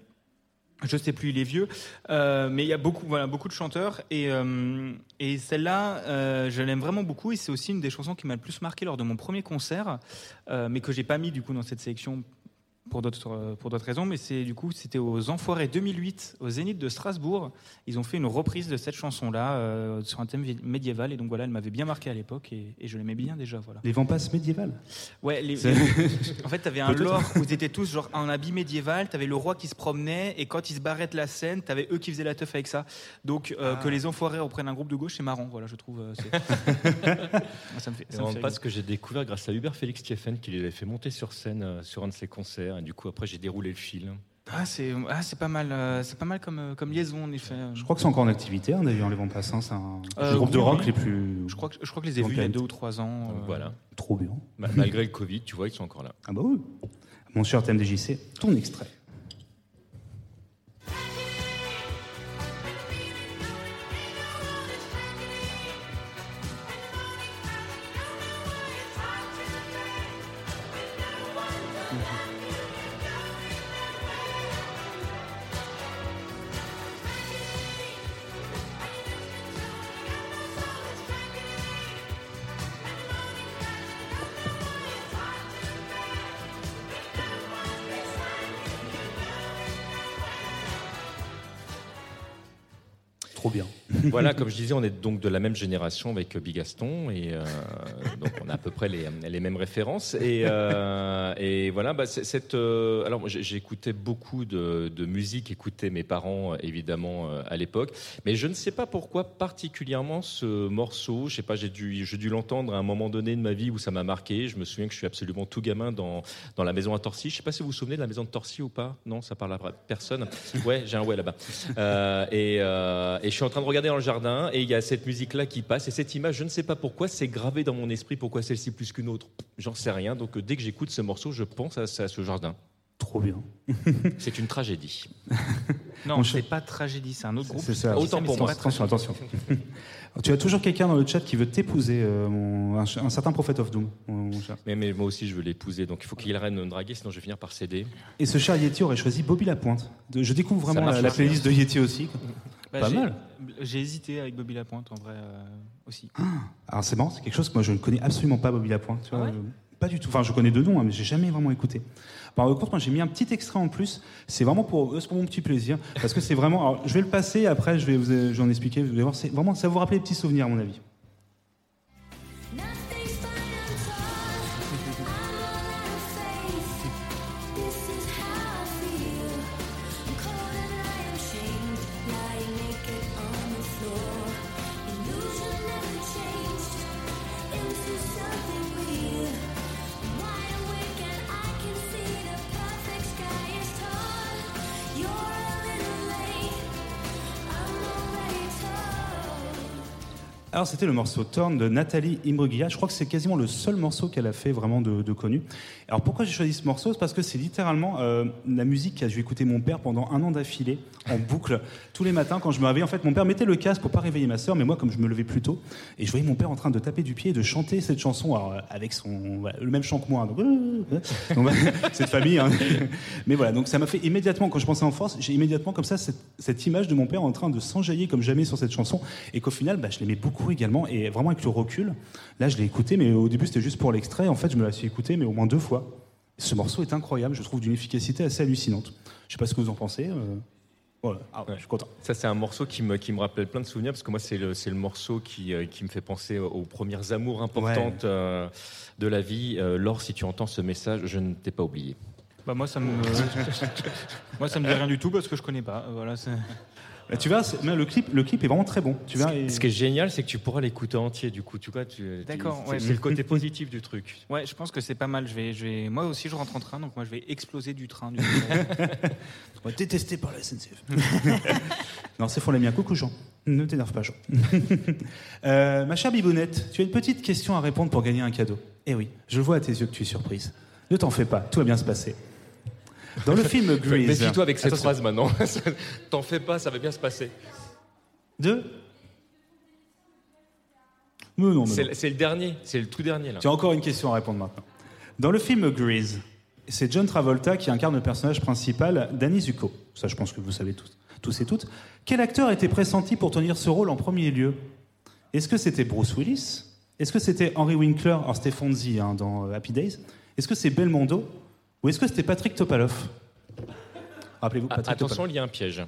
Je sais plus, il est vieux, Euh, mais il y a beaucoup, beaucoup de chanteurs. Et, euh, et celle-là, euh, je l'aime vraiment beaucoup. Et c'est aussi une des chansons qui m'a le plus marqué lors de mon premier concert, mais que j'ai pas mis du coup dans cette sélection pour d'autres euh, pour d'autres raisons, mais c'est du coup c'était aux Enfoirés 2008 au Zénith de Strasbourg. Ils ont fait une reprise de cette chanson-là euh, sur un thème médiéval et donc voilà, elle m'avait bien marqué à l'époque et, et je l'aimais bien déjà. Voilà. Les Vampas médiévales. Ouais, les- C'est- en fait, t'avais un lore où ils étaient tous genre en habit médiéval. T'avais le roi qui se promenait et quand il se barrait de la scène, t'avais eux qui faisaient la teuf avec ça. Donc euh, Ah. que les enfoirés reprennent un groupe de gauche, c'est marrant. Voilà, je trouve. euh, ça me fait. C'est Ça me fait pas ce que j'ai découvert grâce à Hubert Félix Thieffen qui l'avait fait monter sur scène euh, sur un de ses concerts. Et du coup, après, j'ai déroulé le fil. Ah, c'est ah, c'est pas mal. euh, c'est pas mal comme euh, comme liaison en effet. Je crois que c'est encore en activité, hein, d'ailleurs, les Vampas. hein, c'est un Euh, le groupe de rock oui. les plus. Je crois que je crois que les ai vus il y a deux ou trois ans. Donc euh, voilà. Trop bien. Ma- Malgré le Covid, tu vois, ils sont encore là. Ah bah oui. Mon cher TMDJC, ton extrait. Voilà, comme je disais, on est donc de la même génération avec euh, Bigaston et euh, donc on a à peu près les, les mêmes références. Et, euh, et voilà, bah, cette, euh, alors j'écoutais beaucoup de, de musique, écoutais mes parents évidemment à l'époque, mais je ne sais pas pourquoi particulièrement ce morceau. Je sais pas, j'ai dû, j'ai dû l'entendre à un moment donné de ma vie où ça m'a marqué. Je me souviens que je suis absolument tout gamin dans dans la maison à Torcy. Je sais pas si vous vous souvenez de la maison de Torcy ou pas. Non, ça parle à personne. Ouais, j'ai un ouais là-bas. Et, et je suis en train de regarder regarder dans le jardin et il y a cette musique-là qui passe et cette image, je ne sais pas pourquoi, c'est gravé dans mon esprit. Pourquoi celle-ci plus qu'une autre J'en sais rien. Donc euh, dès que j'écoute ce morceau, je pense à, à ce jardin. Trop bien. C'est une tragédie. Non, c'est pas tragédie, c'est un autre groupe. C'est ça. Autant pour moi. Attention, attention. tu as toujours quelqu'un dans le chat qui veut t'épouser, euh, un, certain prophète of Doom. mon-. Mais, mais moi aussi, je veux l'épouser. Donc il faut qu'il arrête de me draguer, sinon je vais finir par céder. Et ce cher Yeti aurait choisi Bobby Lapointe. Je découvre vraiment la, playlist de Yeti aussi. Bah, Pas j'ai- mal. J'ai hésité avec Bobby Lapointe en vrai euh, aussi. Alors c'est marrant, c'est quelque chose que moi je ne connais absolument pas Bobby Lapointe. tu vois, Ah ouais je- pas du tout. Enfin, je connais deux noms, hein, mais j'ai jamais vraiment écouté. Par contre, moi j'ai mis un petit extrait en plus. C'est vraiment pour, euh, pour mon petit plaisir, parce que c'est vraiment. Alors, je vais le passer. Après, je vais vous, je vais en expliquer. Vous allez voir, c'est vraiment ça va vous rappeler des petits souvenirs, à mon avis. Alors c'était le morceau Torn de Nathalie Imbruglia. Je crois que c'est quasiment le seul morceau qu'elle a fait vraiment de, connu. Alors pourquoi j'ai choisi ce morceau? C'est parce que c'est littéralement euh, la musique qu'a dû écouter mon père pendant un an d'affilée, en boucle, tous les matins quand je me réveillais. En fait, mon père mettait le casque pour pas réveiller ma sœur, mais moi comme je me levais plus tôt, et je voyais mon père en train de taper du pied et de chanter cette chanson alors, euh, avec son le même chant que moi. Euh, donc, c'est de famille. hein. Mais voilà, donc ça m'a fait immédiatement, quand je pensais en force, j'ai immédiatement comme ça cette, cette image de mon père en train de s'enjailler comme jamais sur cette chanson, et qu'au final, bah, je l'aimais beaucoup également, et vraiment avec le recul, là je l'ai écouté, mais au début c'était juste pour l'extrait, en fait je me la suis écouté, mais au moins deux fois. Ce morceau est incroyable, je trouve d'une efficacité assez hallucinante. Je sais pas ce que vous en pensez. euh, Voilà, Ah, je suis content. Ça, c'est un morceau qui me, qui me rappelle plein de souvenirs, parce que moi, c'est le, c'est le morceau qui, euh, qui me fait penser aux premières amours importantes euh, de la vie. Euh, Laure, si tu entends ce message, je ne t'ai pas oublié. Bah moi ça me moi ça me dit rien du tout parce que je connais pas. Voilà, c'est- Bah, tu vois, mais le clip, le clip est vraiment très bon. Tu vois, et- Ce qui est génial, c'est que tu pourras l'écouter entier, du coup. Tu vois, tu, D'accord, c'est- ouais. C'est le côté positif du truc. Ouais, je pense que c'est pas mal. Je vais, je vais, moi aussi je rentre en train, donc moi je vais exploser du train. Du détester par la SNCF. non, c'est font les miens. Coucou Jean. Ne t'énerve pas Jean. Euh, ma chère Bibounette, tu as une petite question à répondre pour gagner un cadeau. Eh oui, je vois à tes yeux que tu es surprise. Ne t'en fais pas, tout va bien se passer. Dans le film Grease. Méfie-toi avec cette Attention. phrase maintenant. T'en fais pas, ça va bien se passer. Deux non, non. le- c'est le dernier, c'est le tout dernier là. Tu as encore une question à répondre maintenant. Dans le film Grease, c'est John Travolta qui incarne le personnage principal, Danny Zuko. Ça, je pense que vous savez tous, tous et toutes. Quel acteur était pressenti pour tenir ce rôle en premier lieu? Est-ce que c'était Bruce Willis? Est-ce que c'était Henry Winkler, alors c'était Fonzie hein, dans euh, Happy Days? Est-ce que c'est Belmondo? Ou est-ce que c'était Patrick Topalov? Rappelez-vous, Patrick Attention, Topalov. il y a un piège.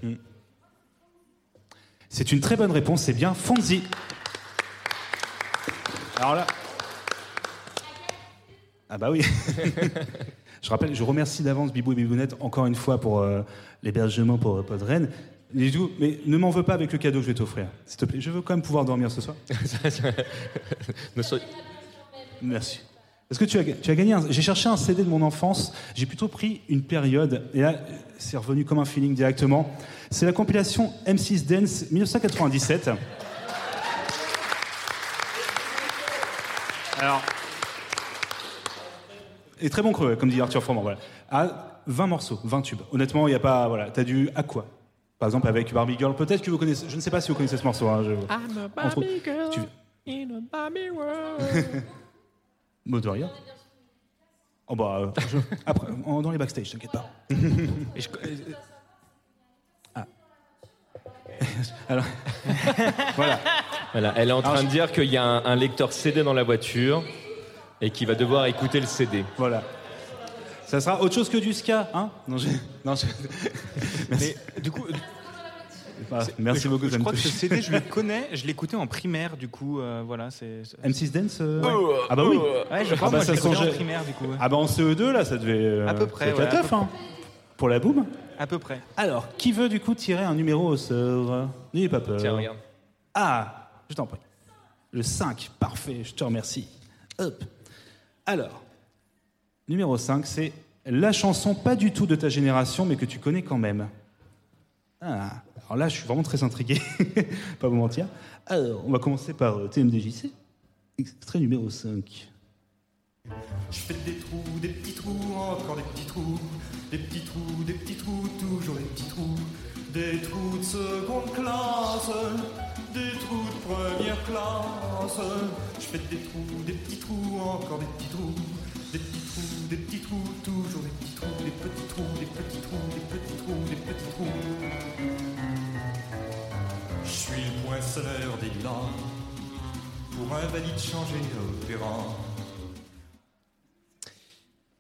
C'est une très bonne réponse, c'est bien Fonzie. Alors là. Ah bah oui. je rappelle, je remercie d'avance Bibou et Bibounette encore une fois pour euh, l'hébergement pour euh, Podren. Les mais ne m'en veux pas avec le cadeau que je vais t'offrir. S'il te plaît, je veux quand même pouvoir dormir ce soir. Ne Merci. Est-ce que tu as, tu as gagné un- J'ai cherché un CD de mon enfance. J'ai plutôt pris une période. Et là, c'est revenu comme un feeling directement. C'est la compilation M6 Dance 1997. Alors. Et très bon creux, comme dit Arthur Froment. Voilà. À 20 morceaux, 20 tubes. Honnêtement, il n'y a pas. Voilà. T'as du à quoi Par exemple, avec Barbie Girl. Peut-être que vous connaissez. Je ne sais pas si vous connaissez ce morceau. hein, je- on trouve- Tu- De rien. Oh bah, euh, je- après, en- dans les backstage, t'inquiète pas. Et je- euh, Alors, voilà. Voilà, elle est en train Alors, de dire qu'il y a un, un lecteur CD dans la voiture et qu'il va devoir écouter le CD. Voilà. Ça sera autre chose que du ska, hein? Non, je... non, je- mais du coup, Ah, merci je, beaucoup. Je me crois que ce CD, je le connais. Je l'écoutais en primaire, du coup, euh, voilà, c'est. c'est- M6 Dance euh, Ah bah oui. Ouais, je Ah crois bah, moi, ça je en primaire, du coup. ouais. Ah bah en CE2, là, ça devait... euh, À peu près, ouais, la à teuf, peu hein. Pour la boum. À peu près. Alors, qui veut du coup tirer un numéro au sort N'ayez pas peur. Tiens, regarde. Ah, je t'en prie. Le 5, parfait, je te remercie. Hop. Alors, numéro 5, c'est la chanson pas du tout de ta génération, mais que tu connais quand même. Ah, Alors là, je suis vraiment très intrigué, pas vous mentir. Alors, on va commencer par euh, TMDJC, extrait numéro 5. Je fais des trous, des petits trous, encore des petits trous, des petits trous, des petits trous, toujours des petits trous, des trous de seconde classe, des trous de première classe. Je fais des trous, des petits trous, encore des petits trous, des petits trous, des petits trous, toujours des petits trous, des petits pour un valide changer opéra.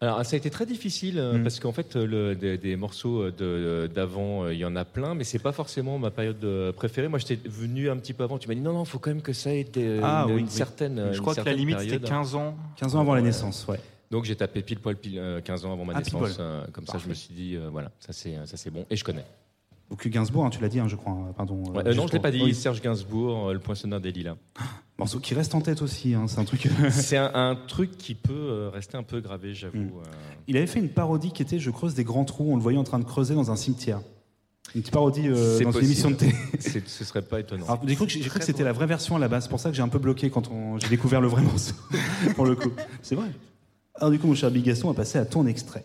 Alors, ça a été très difficile euh, Mm. parce qu'en fait, euh, le- des, des morceaux euh, de- d'avant, il y en a plein, mais c'est pas forcément ma période préférée. Moi, j'étais venu un petit peu avant. Tu m'as dit non, non, faut quand même que ça ait été Ah, une, oui, une oui. certaine. Je une crois que la limite c'était période. 15 ans. 15 ans avant la naissance, ouais. Donc j'ai tapé pile poil pile, euh, 15 ans avant ma Ah, naissance. comme ça, je me suis dit, euh, voilà, ça c'est ça c'est bon. Et je connais. Donc Gainsbourg, hein, tu l'as dit, hein, je crois. hein, Pardon. Ouais, euh, euh, non, je l'ai pas dit. Oui. Serge Gainsbourg, euh, le poinçonneur des lilas. Morceau qui reste en tête aussi, hein, c'est un truc. c'est un, un truc qui peut euh, rester un peu gravé, j'avoue. Mm. euh. Il avait fait une parodie qui était Je creuse des grands trous, on le voyait en train de creuser dans un cimetière. Une petite parodie euh, C'est dans une possible. émission de télé. C'est- ce serait pas étonnant. Alors, j'ai cru que, j'ai cru que c'était la vraie version à la base, c'est pour ça que j'ai un peu bloqué quand on- j'ai découvert le vrai morceau, pour le coup. C'est vrai. Alors du coup, mon cher Big Gaston, on va passer à ton extrait.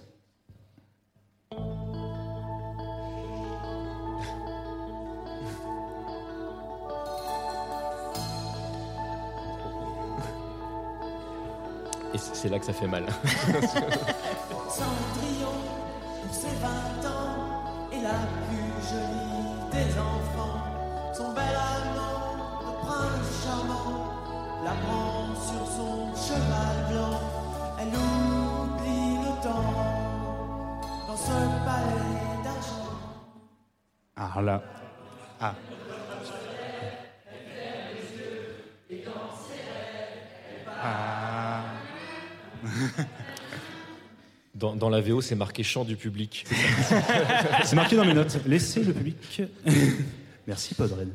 Et c'est là que ça fait mal. Cendrillon, pour ses 20 ans, est la plus jolie des enfants. Son bel amant, le prince charmant, la prend sur son cheval blanc. Elle oublie le temps dans ce palais d'argent. Ah là. Ah. Ah. Dans, dans la VO, c'est marqué chant du public. C'est marqué dans mes notes. Laissez le public. Merci, Podren.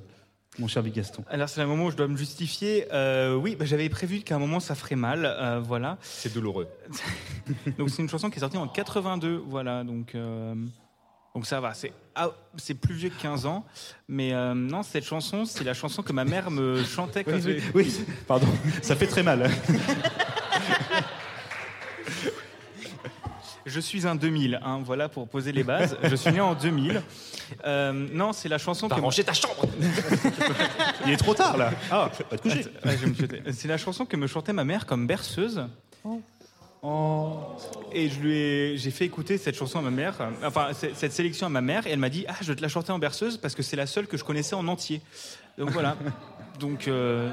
Mon cher Big Gaston. Alors c'est le moment où je dois me justifier. Euh, oui, bah, j'avais prévu qu'à un moment ça ferait mal, euh, voilà. C'est douloureux. Donc c'est une chanson qui est sortie en 82, voilà. Donc euh, donc ça va. C'est ah, c'est plus vieux que 15 ans, mais euh, non, cette chanson, c'est la chanson que ma mère me chantait quand Oui, oui, oui, pardon. Ça fait très mal. Je suis un 2000, hein, voilà pour poser les bases. Je suis né en 2000. Euh, non, c'est la chanson T'as que rangé ta chambre Il est trop tard, là. Ah, va te coucher. Ouais, je vais me jeter. C'est la chanson que me chantait ma mère comme berceuse. Et je lui ai, j'ai fait écouter cette chanson à ma mère, euh, enfin c- cette sélection à ma mère, et elle m'a dit ah je vais te la chanter en berceuse parce que c'est la seule que je connaissais en entier. Donc voilà. Donc euh,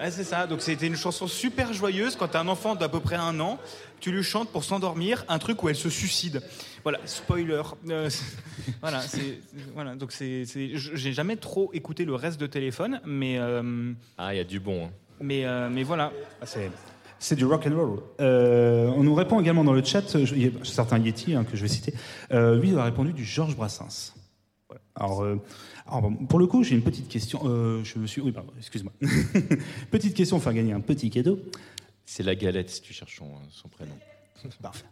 ouais, c'est ça. Donc c'était une chanson super joyeuse quand t'as un enfant d'à peu près un an, tu lui chantes pour s'endormir un truc où elle se suicide. Voilà, spoiler. Euh, voilà, c'est voilà. Donc c'est, j'ai jamais trop écouté le reste de téléphone, mais euh, Ah, il y a du bon. hein. mais euh, mais voilà. Ah, c'est, c'est du rock and roll. Euh, on nous répond également dans le chat, je- il y a certains Yeti hein, que je vais citer. Euh, lui, il a répondu du Georges Brassens. Voilà. Alors, euh, alors, pour le coup, j'ai une petite question. Euh, je me suis, oui, pardon, excuse-moi. petite question, faire gagner un petit cadeau. C'est la galette si tu cherches son, son prénom. Parfait.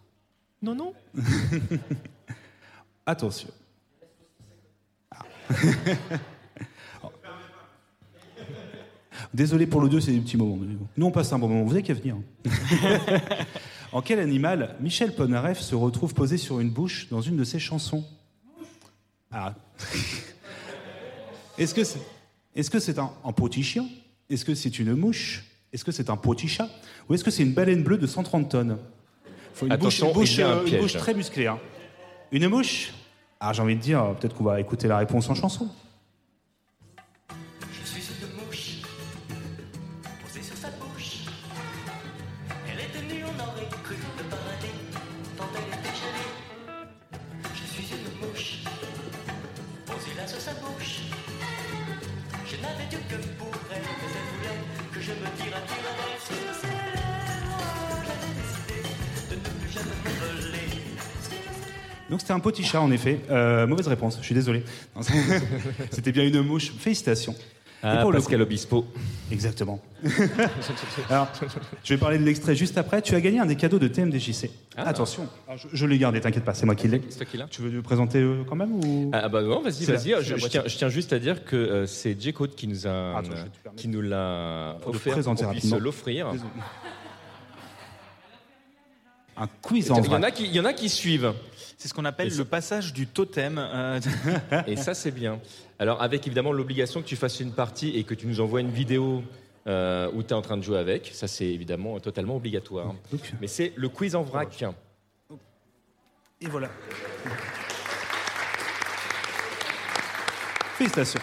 Non, non. Attention. Ah. Désolé pour l'audio, c'est des petits moments. Nous, on passe un bon moment. Vous avez qu'à venir. en quel animal Michel Polnareff se retrouve posé sur une bouche dans une de ses chansons? Ah. Est-ce que c'est est -ce c'est un, un petit chien? Est-ce que c'est une mouche? Est-ce que c'est un petit chat? Ou est-ce que c'est une baleine bleue de 130 tonnes? Faut une Attention, bouche, une euh, une bouche très musclée. hein. Une mouche? Ah, j'ai envie de dire, peut-être qu'on va écouter la réponse en chanson. C'était un petit chat en effet. Euh, mauvaise réponse, je suis désolé. C'était bien une mouche. Félicitations. Ah, pour le Pascal Obispo. Exactement. Alors, je vais parler de l'extrait juste après. Tu as gagné un des cadeaux de TMDJC. Ah. Attention, je, je l'ai gardé, t'inquiète pas, c'est moi qui l'ai. C'est toi qui l'as Tu veux le présenter euh, quand même ou? Ah bah non, vas-y, vas-y. Je, tiens, je tiens juste à dire que euh, c'est J-Code qui nous a, Attends, qui nous l'a le offert présenter pour puisse l'offrir. Un quiz en qui, il y en a qui suivent. C'est ce qu'on appelle ça- le passage du totem. euh, Et ça, c'est bien. Alors, avec évidemment l'obligation que tu fasses une partie et que tu nous envoies une vidéo euh, où tu es en train de jouer avec. Ça, c'est évidemment totalement obligatoire. Donc, Mais c'est le quiz en vrac. Et voilà. Félicitations.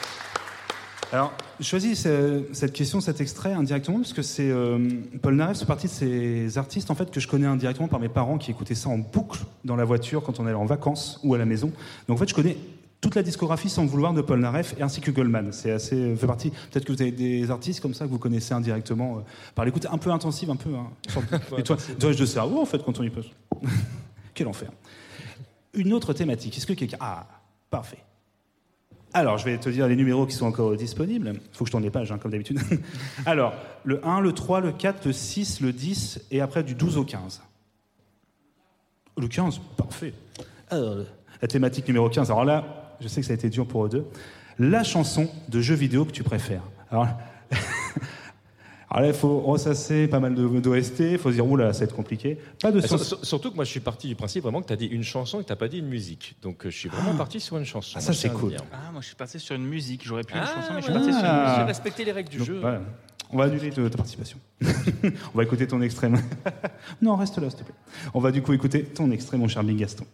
Alors, je choisis ce- cette question, cet extrait indirectement parce que c'est euh, Paul Naref, c'est partie de ces artistes en fait que je connais indirectement par mes parents qui écoutaient ça en boucle dans la voiture quand on allait en vacances ou à la maison. Donc en fait, je connais toute la discographie sans vouloir de Paul Naref et ainsi que Goldman. C'est assez euh, fait partie. Peut-être que vous avez des artistes comme ça que vous connaissez indirectement euh, par l'écoute un peu intensive, un peu. Hein, de- et toi, toi, de cerveau en fait quand on y pose. Quel enfer. Une autre thématique. Est-ce que quelqu'un. Ah, parfait. Alors, je vais te dire les numéros qui sont encore disponibles. Il faut que je tourne les pages, hein, comme d'habitude. Alors, le 1, le 3, le 4, le 6, le 10, et après du 12 au 15. Le 15, parfait. Alors, la thématique numéro 15. Alors là, je sais que ça a été dur pour eux deux. La chanson de jeu vidéo que tu préfères. Alors, alors là, il faut ressasser pas mal de- d'OST. Il faut se dire, oula, ça va être compliqué. Pas de sur- Surtout que moi, je suis parti du principe vraiment que tu as dit une chanson et que tu n'as pas dit une musique. Donc, euh, je suis vraiment parti sur une chanson. Ah, ça, c'est cool. Ah, moi je suis parti sur une musique. J'aurais pu une Ah, chanson, mais je suis parti sur une Ah. musique. J'ai respecté les règles du Donc, jeu. voilà. On va annuler ta participation. On va écouter ton extrait. non, reste là, s'il te plaît. On va du coup écouter ton extrait, mon cher Big Gaston.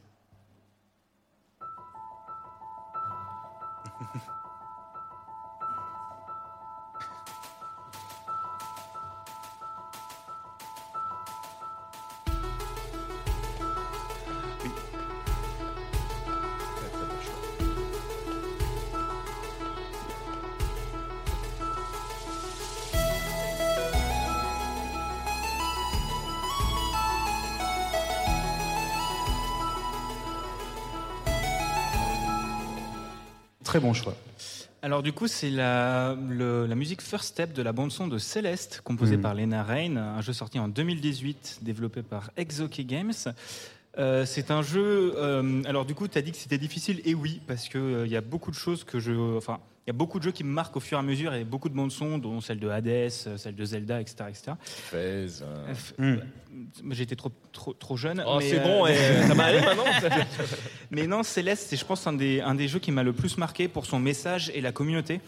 Du coup, c'est la, le- la musique First Step de la bande-son de Céleste, composée Mhm. par Lena Rain, un jeu sorti en 2018, développé par Exoke Games. Euh, c'est un jeu. euh, alors du coup, tu as dit que c'était difficile, et oui, parce que euh, il y a beaucoup de choses que je, enfin, il y a beaucoup de jeux qui me marquent au fur et à mesure, et beaucoup de bandes son, dont celle de Hades, euh, celle de Zelda, etc., etc. Fez, euh, Euh, J'étais trop, trop, trop jeune. Oh, c'est euh, bon, ça va aller maintenant mais non, Céleste, c'est je pense un des, un des jeux qui m'a le plus marqué pour son message et la communauté.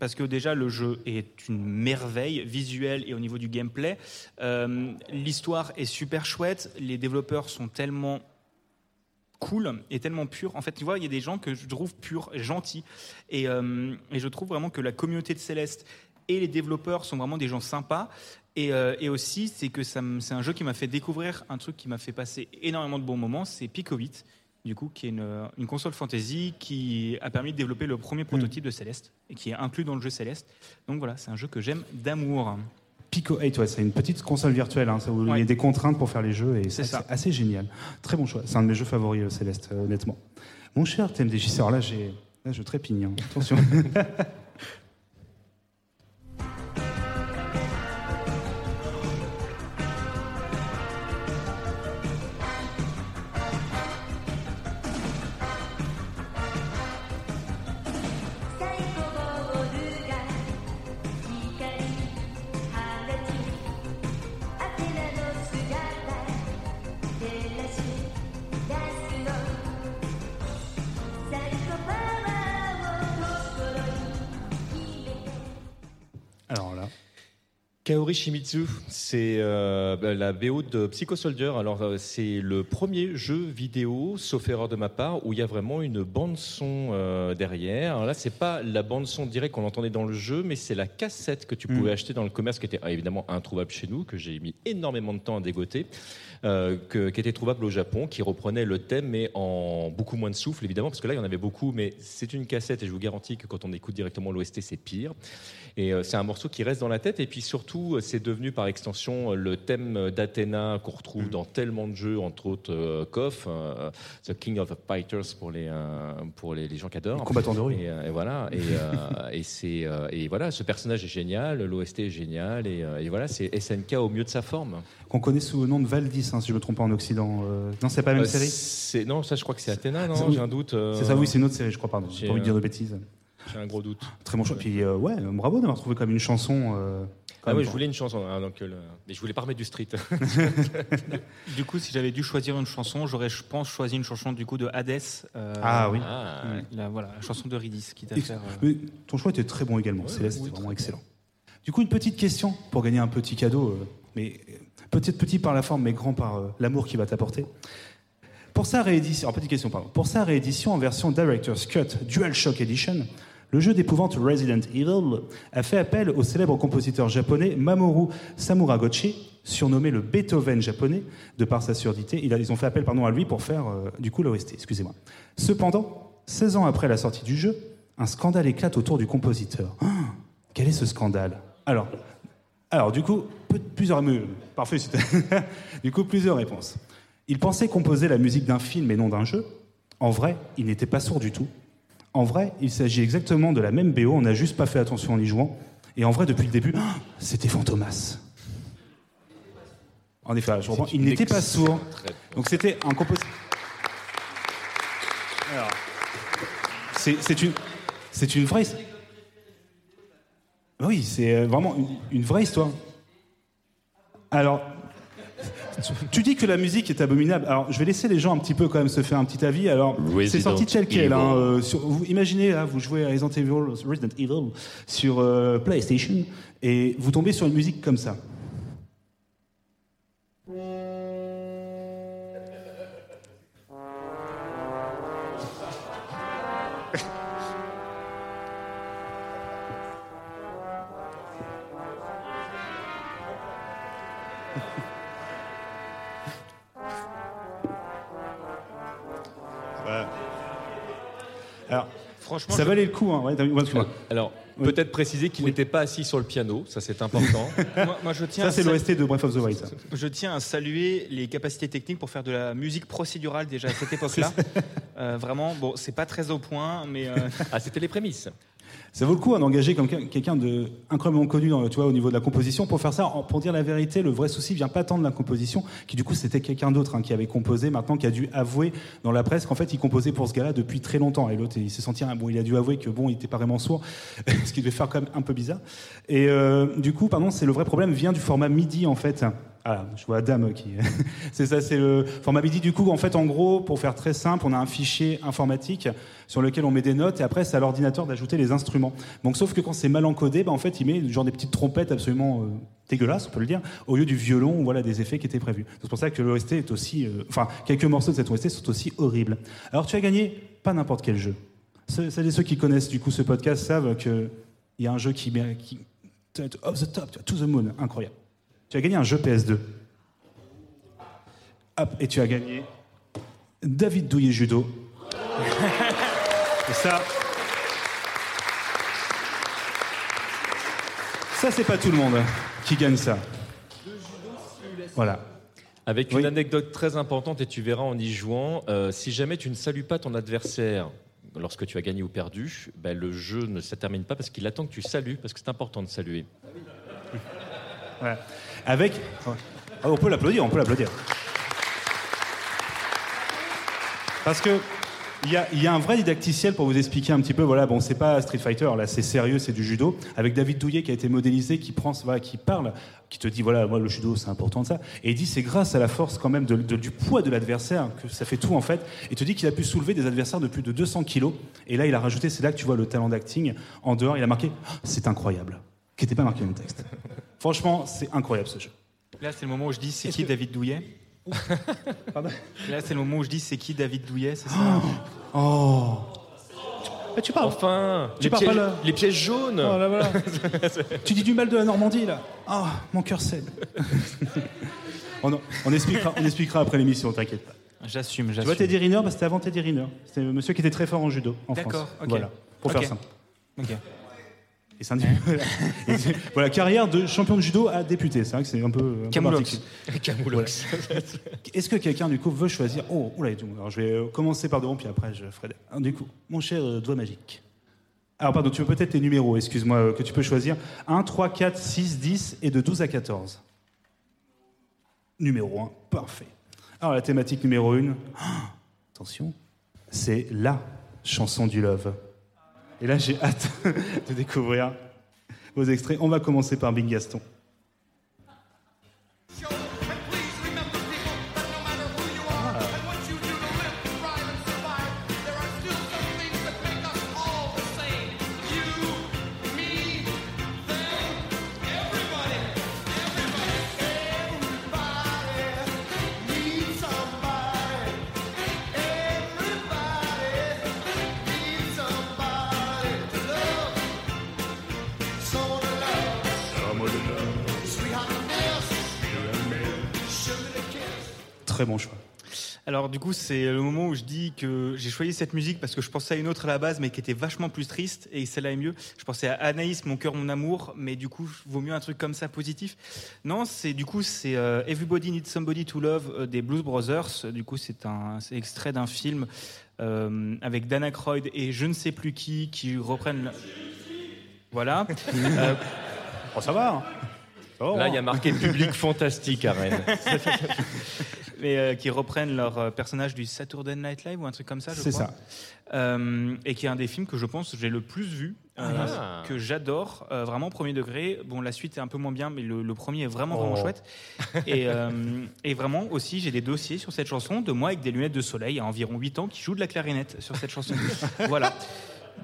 Parce que déjà, le jeu est une merveille visuelle et au niveau du gameplay. Euh, L'histoire est super chouette. Les développeurs sont tellement cool et tellement purs. En fait, tu vois, il y a des gens que je trouve purs, gentils. Et, euh, et je trouve vraiment que la communauté de Céleste et les développeurs sont vraiment des gens sympas. Et, euh, et aussi, c'est que c'est un jeu qui m'a fait découvrir un truc qui m'a fait passer énormément de bons moments, c'est Pico 8, du coup, qui est une, une console fantasy qui a permis de développer le premier prototype de Céleste et qui est inclus dans le jeu Céleste. Donc voilà, c'est un jeu que j'aime d'amour. Pico 8, ouais, c'est une petite console virtuelle. Hein, ça, où il y a Ouais. des contraintes pour faire les jeux et C'est assez, assez génial. Très bon choix. C'est un de mes jeux favoris, euh, Céleste, euh, honnêtement. Mon cher TMDJC, alors là, j'ai, là, je trépigne. hein. Attention. Kaori Shimizu, c'est euh, bah, la BO de Psycho Soldier. Alors, euh, c'est le premier jeu vidéo, sauf erreur de ma part, où il y a vraiment une bande-son euh, derrière. Alors là, c'est pas la bande-son directe qu'on entendait dans le jeu, mais c'est la cassette que tu Mm. pouvais acheter dans le commerce, qui était ah, évidemment introuvable chez nous, que j'ai mis énormément de temps à dégoter, euh, que- qui était trouvable au Japon, qui reprenait le thème, mais en beaucoup moins de souffle, évidemment, parce que là, il y en avait beaucoup, mais c'est une cassette, et je vous garantis que quand on écoute directement l'OST, c'est pire. Et euh, c'est un morceau qui reste dans la tête. Et puis surtout, euh, c'est devenu par extension euh, le thème d'Athéna qu'on retrouve Mm. dans tellement de jeux, entre autres euh, KOF, euh, The King of the Fighters pour les, euh, pour les, les gens qui adorent. Les combattants de rue. Et, et voilà. Et, et c'est et voilà, ce personnage est génial, l'OST est génial, et, et voilà, c'est SNK au mieux de sa forme. Qu'on connaît sous le nom de Valdis, hein, si je me trompe pas en Occident. Non, c'est pas la même série Non, ça, je crois que c'est Athéna, non J'ai un doute. C'est ça, oui, c'est une autre série, je crois, pardon. J'ai pas envie de dire de bêtises. J'ai un gros doute. Très bon choix. Puis, euh, ouais, euh, bravo d'avoir trouvé comme une chanson. euh, Ah oui, je voulais une chanson, hein, donc, euh, mais je voulais pas remettre du street. Du coup, si j'avais dû choisir une chanson, j'aurais, je pense, choisi une chanson du coup de Hades. euh, Ah oui. Ah, La, voilà, la chanson de Ridis qui t'a fait. euh, Mais ton choix était très bon également. Céleste, c'était vraiment excellent. Du coup, une petite question pour gagner un petit cadeau, euh, mais peut-être petit par la forme, mais grand par euh, l'amour qu'il va t'apporter. Pour sa réédition, alors, petite question, pardon. Pour sa réédition en version Director's Cut DualShock Edition, le jeu d'épouvante Resident Evil a fait appel au célèbre compositeur japonais Mamoru Samuragochi, surnommé le Beethoven japonais, de par sa surdité. Ils ont fait appel pardon, à lui pour faire euh, du coup l'OST, excusez-moi. Cependant, 16 ans après la sortie du jeu, un scandale éclate autour du compositeur. Ah, quel est ce scandale? Alors, alors du coup, plusieurs c'était- du coup plusieurs réponses. Il pensait composer la musique d'un film et non d'un jeu. En vrai, il n'était pas sourd du tout. En vrai, il s'agit exactement de la même BO, on n'a juste pas fait attention en y jouant. Et en vrai, depuis le début, ah, c'était Fantomas. En effet, je reprends, il n'était pas sourd. Donc c'était un compositeur. Alors, c'est une, c'est une vraie. Oui, c'est euh, vraiment une, une vraie histoire. Alors, tu- dis que la musique est abominable. Alors, je vais laisser les gens un petit peu quand même se faire un petit avis. Alors, c'est sorti tel quel. hein, euh, sur- vous imaginez, là, vous jouez à Resident Evil, Resident Evil sur euh, PlayStation et vous tombez sur une musique comme ça. Franchement, ça je- valait le coup. Hein. Ouais. Alors, Oui. peut-être préciser qu'il n'était pas assis sur le piano, ça c'est important. moi, moi, je tiens. Ça, à c'est l'OST de Breath of the Wild. ça. Je tiens à saluer les capacités techniques pour faire de la musique procédurale déjà à cette époque-là. Euh, vraiment, bon, c'est pas très au point, mais euh, ah, c'était les prémices. Ça vaut le coup hein, d'engager quelqu'un de incroyablement connu dans, tu vois, au niveau de la composition pour faire ça. Pour dire la vérité, le vrai souci vient pas tant de la composition, qui du coup c'était quelqu'un d'autre hein, qui avait composé, maintenant qui a dû avouer dans la presse qu'en fait il composait pour ce gars-là depuis très longtemps. Et l'autre, il s'est senti, bon, il a dû avouer que bon, il était pas vraiment sourd, ce qui devait faire quand même un peu bizarre. Et euh, du coup, pardon, c'est le vrai problème vient du format MIDI en fait. Ah, je vois Adam qui. c'est ça, c'est le format. Du coup, en fait, en gros, pour faire très simple, on a un fichier informatique sur lequel on met des notes et après, c'est à l'ordinateur d'ajouter les instruments. Donc, sauf que quand c'est mal encodé, bah, en fait, il met genre des petites trompettes absolument euh, dégueulasses, on peut le dire, au lieu du violon ou voilà des effets qui étaient prévus. C'est pour ça que l'OST est aussi. euh, Enfin, quelques morceaux de cette OST sont aussi horribles. Alors, tu as gagné pas n'importe quel jeu. Celles et ceux qui connaissent du coup ce podcast savent qu'il y a un jeu qui, qui off the top, to the moon, incroyable. Tu as gagné un jeu PS2. Hop, et tu as gagné David Douillet Judo. et ça. Ça, c'est pas tout le monde qui gagne ça. Voilà. Avec Oui. une anecdote très importante, et tu verras en y jouant, euh, si jamais tu ne salues pas ton adversaire lorsque tu as gagné ou perdu, ben, le jeu ne se termine pas parce qu'il attend que tu salues, parce que c'est important de saluer. Ouais. Avec. Ah, on peut l'applaudir, on peut l'applaudir. Parce que. Il y, a, il y a un vrai didacticiel pour vous expliquer un petit peu. Voilà, bon, c'est pas Street Fighter, là, c'est sérieux, c'est du judo. Avec David Douillet qui a été modélisé, qui prend, qui parle, qui te dit, voilà, moi, le judo, c'est important de ça. Et il dit, c'est grâce à la force quand même du poids de l'adversaire que ça fait tout en fait. Et te dit qu'il a pu soulever des adversaires de plus de 200 kilos. Et là, il a rajouté, c'est là que tu vois le talent d'acting. En dehors, il a marqué, Ah, c'est incroyable, qui n'était pas marqué dans le texte. Franchement, c'est incroyable ce jeu. là, c'est le moment où je dis c'est qui David Douillet. Là, c'est le moment où je dis c'est qui David Douillet, c'est ça Oh Eh, Tu parles Enfin, Tu les, pars pièges, pas là. les pièges jaunes Oh là voilà. tu dis du mal de la Normandie là. Ah, mon cœur cède. on, on expliquera, on expliquera après l'émission, t'inquiète pas. J'assume, Tu vois j'assume. Teddy Riner, bah, c'était avant Teddy Riner. C'était le monsieur qui était très fort en judo en France. D'accord, ok. Voilà, pour faire simple. Ok. Et c'est un c'est- voilà, carrière de champion de judo à député. C'est vrai que c'est un peu. un Camoulox. Camoulox. Est-ce que quelqu'un, du coup, veut choisir Oh, oula. Alors, je vais euh, commencer par devant, puis après, je ferai. Du coup, mon cher euh, doigt magique. Alors, pardon, tu veux peut-être les numéros, excuse-moi, euh, que tu peux choisir 1, 3, 4, 6, 10 et de 12 à 14. Numéro 1, parfait. Alors, la thématique numéro 1, attention, c'est la chanson du love. Et là, j'ai hâte de découvrir vos extraits. On va commencer par Big Gaston. Très bon choix. Alors du coup, c'est le moment où je dis que j'ai choisi cette musique parce que je pensais à une autre à la base, mais qui était vachement plus triste, et celle-là est mieux. Je pensais à Anaïs, mon cœur, mon amour, mais du coup, vaut mieux un truc comme ça positif. Non, c'est du coup c'est euh, Everybody Needs Somebody to Love euh, des Blues Brothers. Du coup, c'est un extrait d'un film euh, avec Dan Aykroyd et je ne sais plus qui qui reprennent. Voilà. Euh, Oh, ça va hein Oh, Là, il y a marqué public fantastique à Rennes. mais euh, qui reprennent leur euh, personnage du Saturday Night Live ou un truc comme ça, je C'est crois. ça. Euh, et qui est un des films que je pense j'ai le plus vu, euh, Ah. que j'adore, euh, vraiment premier degré. Bon, la suite est un peu moins bien, mais le, le premier est vraiment vraiment Oh. chouette. Et, euh, et vraiment aussi, j'ai des dossiers sur cette chanson de moi avec des lunettes de soleil à environ 8 ans qui joue de la clarinette sur cette chanson. voilà.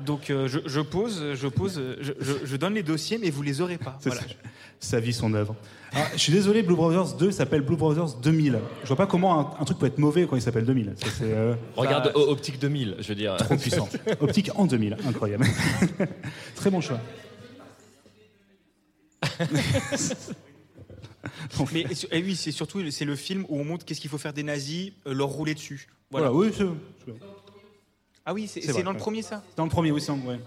Donc euh, je, je pose, je pose, je, je- je donne les dossiers, mais vous les aurez pas. Voilà. ça. Sa vie, son œuvre. Alors, je suis désolé, Blue Brothers 2 s'appelle Blue Brothers 2000. Je vois pas comment un, un truc peut être mauvais quand il s'appelle 2000. Ça, c'est euh, Regarde Optique 2000, je veux dire. trop puissant. Optique en 2000, incroyable. Très bon choix. Mais et et oui, c'est surtout c'est le film où on montre qu'est-ce qu'il faut faire des nazis, euh, leur rouler dessus. Voilà, Voilà. oui, c'est Ah oui, c'est dans le premier ça. dans le premier, oui, c'est en- ouais.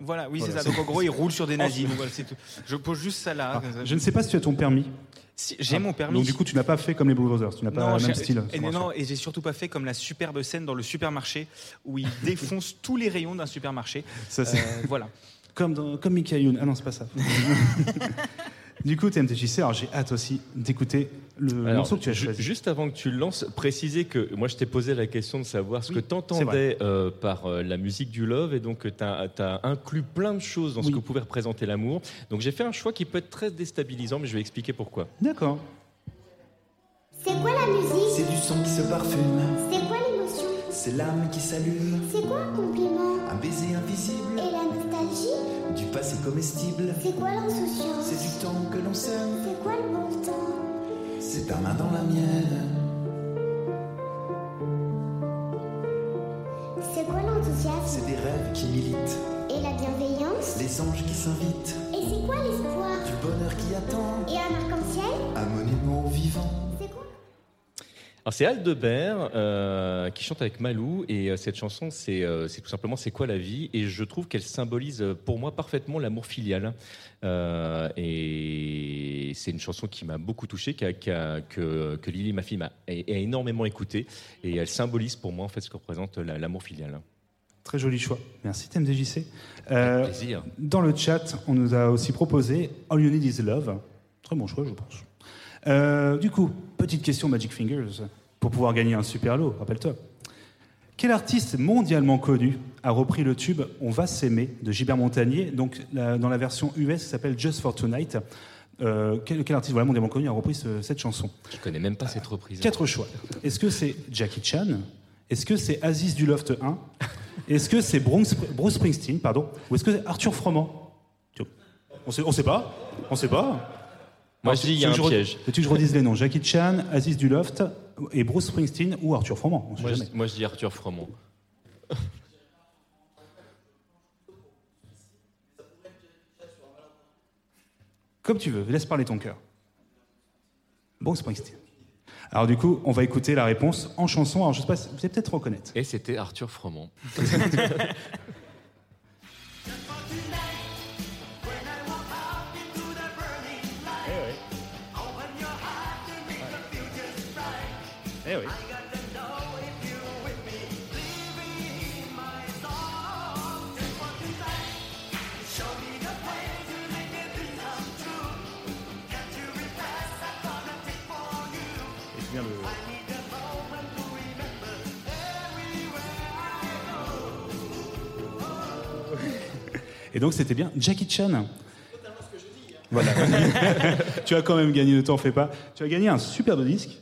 Voilà, oui, Voilà, c'est ça. Donc en gros, il roule sur des nazis. Donc, voilà, tout. Je pose juste ça là. Ah, je ne sais pas si tu as ton permis. Si- J'ai mon permis. Donc du coup, tu n'as pas fait comme les Blue Brothers. Tu n'as pas le même style. Et non, et j'ai surtout pas fait comme la superbe scène dans le supermarché où il défonce tous les rayons d'un supermarché. Ça, c'est- Euh, voilà. Comme, dans, comme Youn. Ah non, c'est pas ça. du coup, TMTJC, alors j'ai hâte aussi d'écouter le Alors, morceau que tu as ju- choisi. Juste avant que tu le lances, préciser que moi je t'ai posé la question de savoir ce Oui, que tu entendais euh, par euh, la musique du love et donc tu as, inclus plein de choses dans ce que pouvait représenter l'amour. Donc j'ai fait un choix qui peut être très déstabilisant, mais je vais expliquer pourquoi. D'accord. C'est quoi la musique? C'est du son qui se parfume, C'est quoi l'émotion? C'est l'âme qui s'allume, C'est quoi un compliment? Un baiser invisible, Et la nostalgie? Du passé comestible, C'est quoi l'insouciance? C'est du temps que l'on sème, C'est quoi le bon temps? C'est ta main dans la mienne, C'est quoi l'enthousiasme c'est des rêves qui militent, Et la bienveillance les anges qui s'invitent, Et c'est quoi l'espoir du bonheur qui attend, Et un arc-en-ciel un monument vivant. C'est Aldebert euh, qui chante avec Malou et euh, cette chanson c'est euh, c'est tout simplement c'est quoi la vie? Et je trouve qu'elle symbolise pour moi parfaitement l'amour filial et c'est une chanson qui m'a beaucoup touché que, que Lily ma fille m'a énormément écouté et elle symbolise pour moi en fait ce que représente la- l'amour filial. Très joli choix. Merci TMDJC. Plaisir. Dans le chat, on nous a aussi proposé All You Need Is Love. Très bon choix, je pense. Du coup, petite question Magic Fingers, pour pouvoir gagner un super lot, rappelle-toi. Quel artiste mondialement connu a repris le tube On va s'aimer de Gilbert Montagnier, donc la- dans la version US qui s'appelle Just for Tonight. Euh, quel, quel artiste voilà, mondialement connu a repris ce- cette chanson? Je connais même pas cette reprise. Quatre choix. Est-ce que c'est Jackie Chan? Est-ce que c'est Aziz du Loft 1 Est-ce que c'est Bruce, Bruce Springsteen pardon? Ou est-ce que c'est Arthur Froment? On sait, on sait pas. On sait pas. Moi Alors, je dis il y a un je piège. Veux-tu que je redise les noms? Jackie Chan, Aziz du Loft et Bruce Springsteen ou Arthur Froment On sait Moi je, jamais. moi, je dis Arthur Froment. Comme tu veux, laisse parler ton cœur. Bruce Springsteen. Alors du coup, on va écouter la réponse en chanson. Alors je sais pas, si- vous allez peut-être reconnaître. Et c'était Arthur Froment. Eh oui. Et bien le. Et donc c'était bien Jackie Chan. Voilà. tu as quand même gagné, ne t'en fais pas. Tu as gagné un superbe disque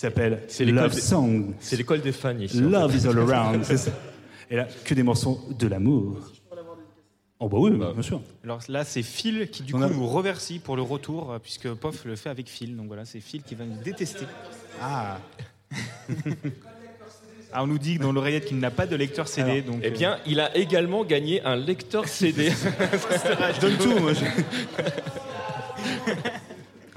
qui s'appelle C'est l'école Love des- Song. C'est l'école des fans ici. en Love fait. is all around. c'est ça. Et là, que des morceaux de l'amour. Oh bah oui, bien sûr. Alors là, c'est Phil qui du On coup a- nous remercie pour le retour, euh, puisque Pof le fait avec Phil. Donc voilà, c'est Phil qui va nous détester. Ah. Ah, on nous dit dans l'oreillette qu'il n'a pas de lecteur CD. Alors, donc, Eh euh, bien, il a également gagné un lecteur CD. Je donne tout, moi. je-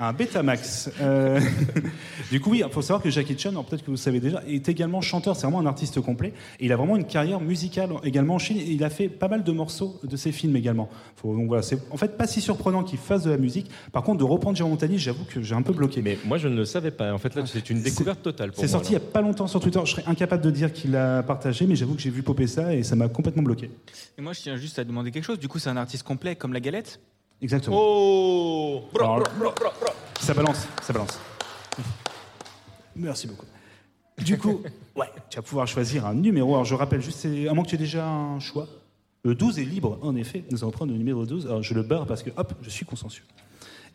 Un Betamax. Euh, du coup, oui, il faut savoir que Jackie Chan, alors peut-être que vous le savez déjà, est également chanteur, c'est vraiment un artiste complet. Et il a vraiment une carrière musicale également en Chine. Et il a fait pas mal de morceaux de ses films également. Faut- donc voilà, c'est en fait pas si surprenant qu'il fasse de la musique. Par contre, de reprendre Jérôme Montagny, j'avoue que j'ai un peu bloqué. Mais moi, je ne le savais pas. En fait, là, c'est une C'est- découverte totale pour C'est moi. sorti il là. y a pas longtemps sur Twitter. Je serais incapable de dire qu'il l'a partagé, mais j'avoue que j'ai vu popper ça et ça m'a complètement bloqué. Et moi, je tiens juste à demander quelque chose. Du coup, c'est un artiste complet comme la galette? Exactement. Oh Ça balance, ça balance. Merci beaucoup. Du coup, ouais, tu vas pouvoir choisir un numéro. Alors je rappelle juste, à moins que tu aies déjà un choix. Le 12 est libre, en effet. Nous allons prendre le numéro 12. Alors je le barre parce que, hop, je suis consensueux.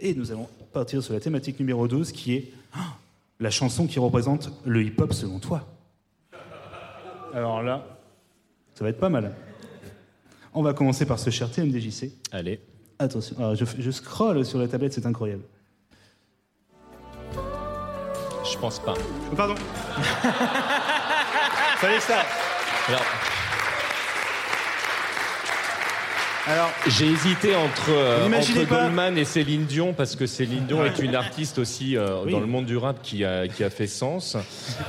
Et nous allons partir sur la thématique numéro 12 qui est ah, la chanson qui représente le hip-hop selon toi. Alors là, ça va être pas mal. On va commencer par ce cher TMDJC. Allez. Attention, alors je, je scrolle sur la tablette, c'est incroyable. Je pense pas. Pardon. Fallait ça. Alors, Alors, j'ai hésité entre, euh, N'imaginez entre pas- Goldman et Céline Dion parce que Céline Dion est une artiste aussi euh, Oui. dans le monde du rap qui a, qui a fait sens.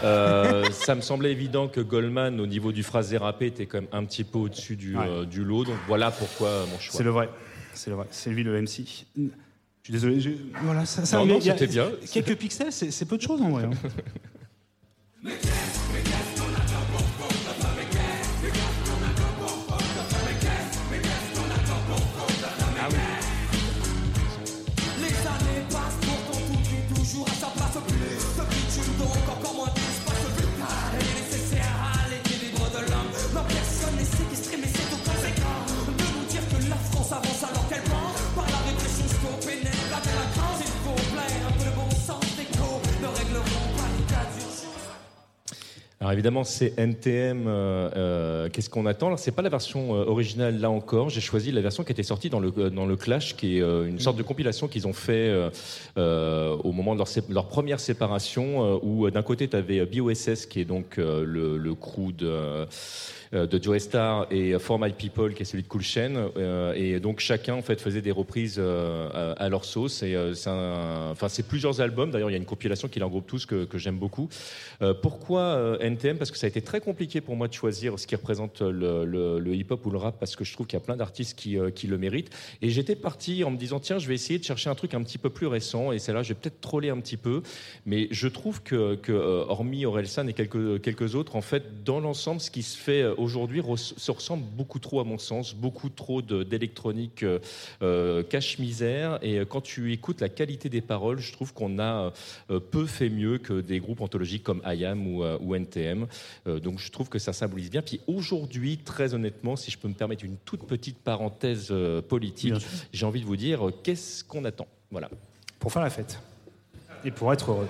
Euh, ça me semblait évident que Goldman, au niveau du phrasé rappé, était quand même un petit peu au-dessus du, Ouais. euh, du lot. Donc voilà pourquoi mon choix. c'est le vrai. C'est vrai. C'est lui le MC. Je suis désolé. je- Voilà, ça, ça Non, non, Il y a- c'était bien. Quelques pixels, c'est c'est peu de choses en vrai. hein. Alors évidemment, c'est NTM. euh, euh, Qu'est-ce qu'on attend Alors, C'est pas la version euh, originale là encore. J'ai choisi la version qui était sortie dans le euh, dans le Clash, qui est une sorte de compilation qu'ils ont fait euh, au moment de leur, leur première séparation, où d'un côté tu avais BOSS, qui est donc le, le crew de de Joe Star et For My People qui est celui de Cool Chain euh, et donc chacun en fait faisait des reprises euh, à, leur sauce. Et euh, c'est enfin c'est plusieurs albums. D'ailleurs il y a une compilation qui les regroupe tous que, j'aime beaucoup. Euh, pourquoi euh, NTM Parce que ça a été très compliqué pour moi de choisir ce qui représente le, hip-hop ou le rap, parce que je trouve qu'il y a plein d'artistes qui, euh, qui le méritent. Et j'étais parti en me disant, tiens, je vais essayer de chercher un truc un petit peu plus récent, et c'est là, je vais peut-être troller un petit peu. Mais je trouve que, que euh, hormis Orelsan et quelques, quelques autres, en fait, dans l'ensemble, ce qui se fait euh, aujourd'hui se ressemble beaucoup trop, à mon sens, beaucoup trop d'électronique euh, euh, cache-misère. Et euh, quand tu écoutes la qualité des paroles, je trouve qu'on a euh, peu fait mieux que des groupes anthologiques comme IAM ou, ou NTM. Donc je trouve que ça symbolise bien. Puis aujourd'hui, très honnêtement, si je peux me permettre une toute petite parenthèse politique, j'ai envie de vous dire, qu'est-ce qu'on attend? Voilà. Pour faire la fête. Et pour être heureux.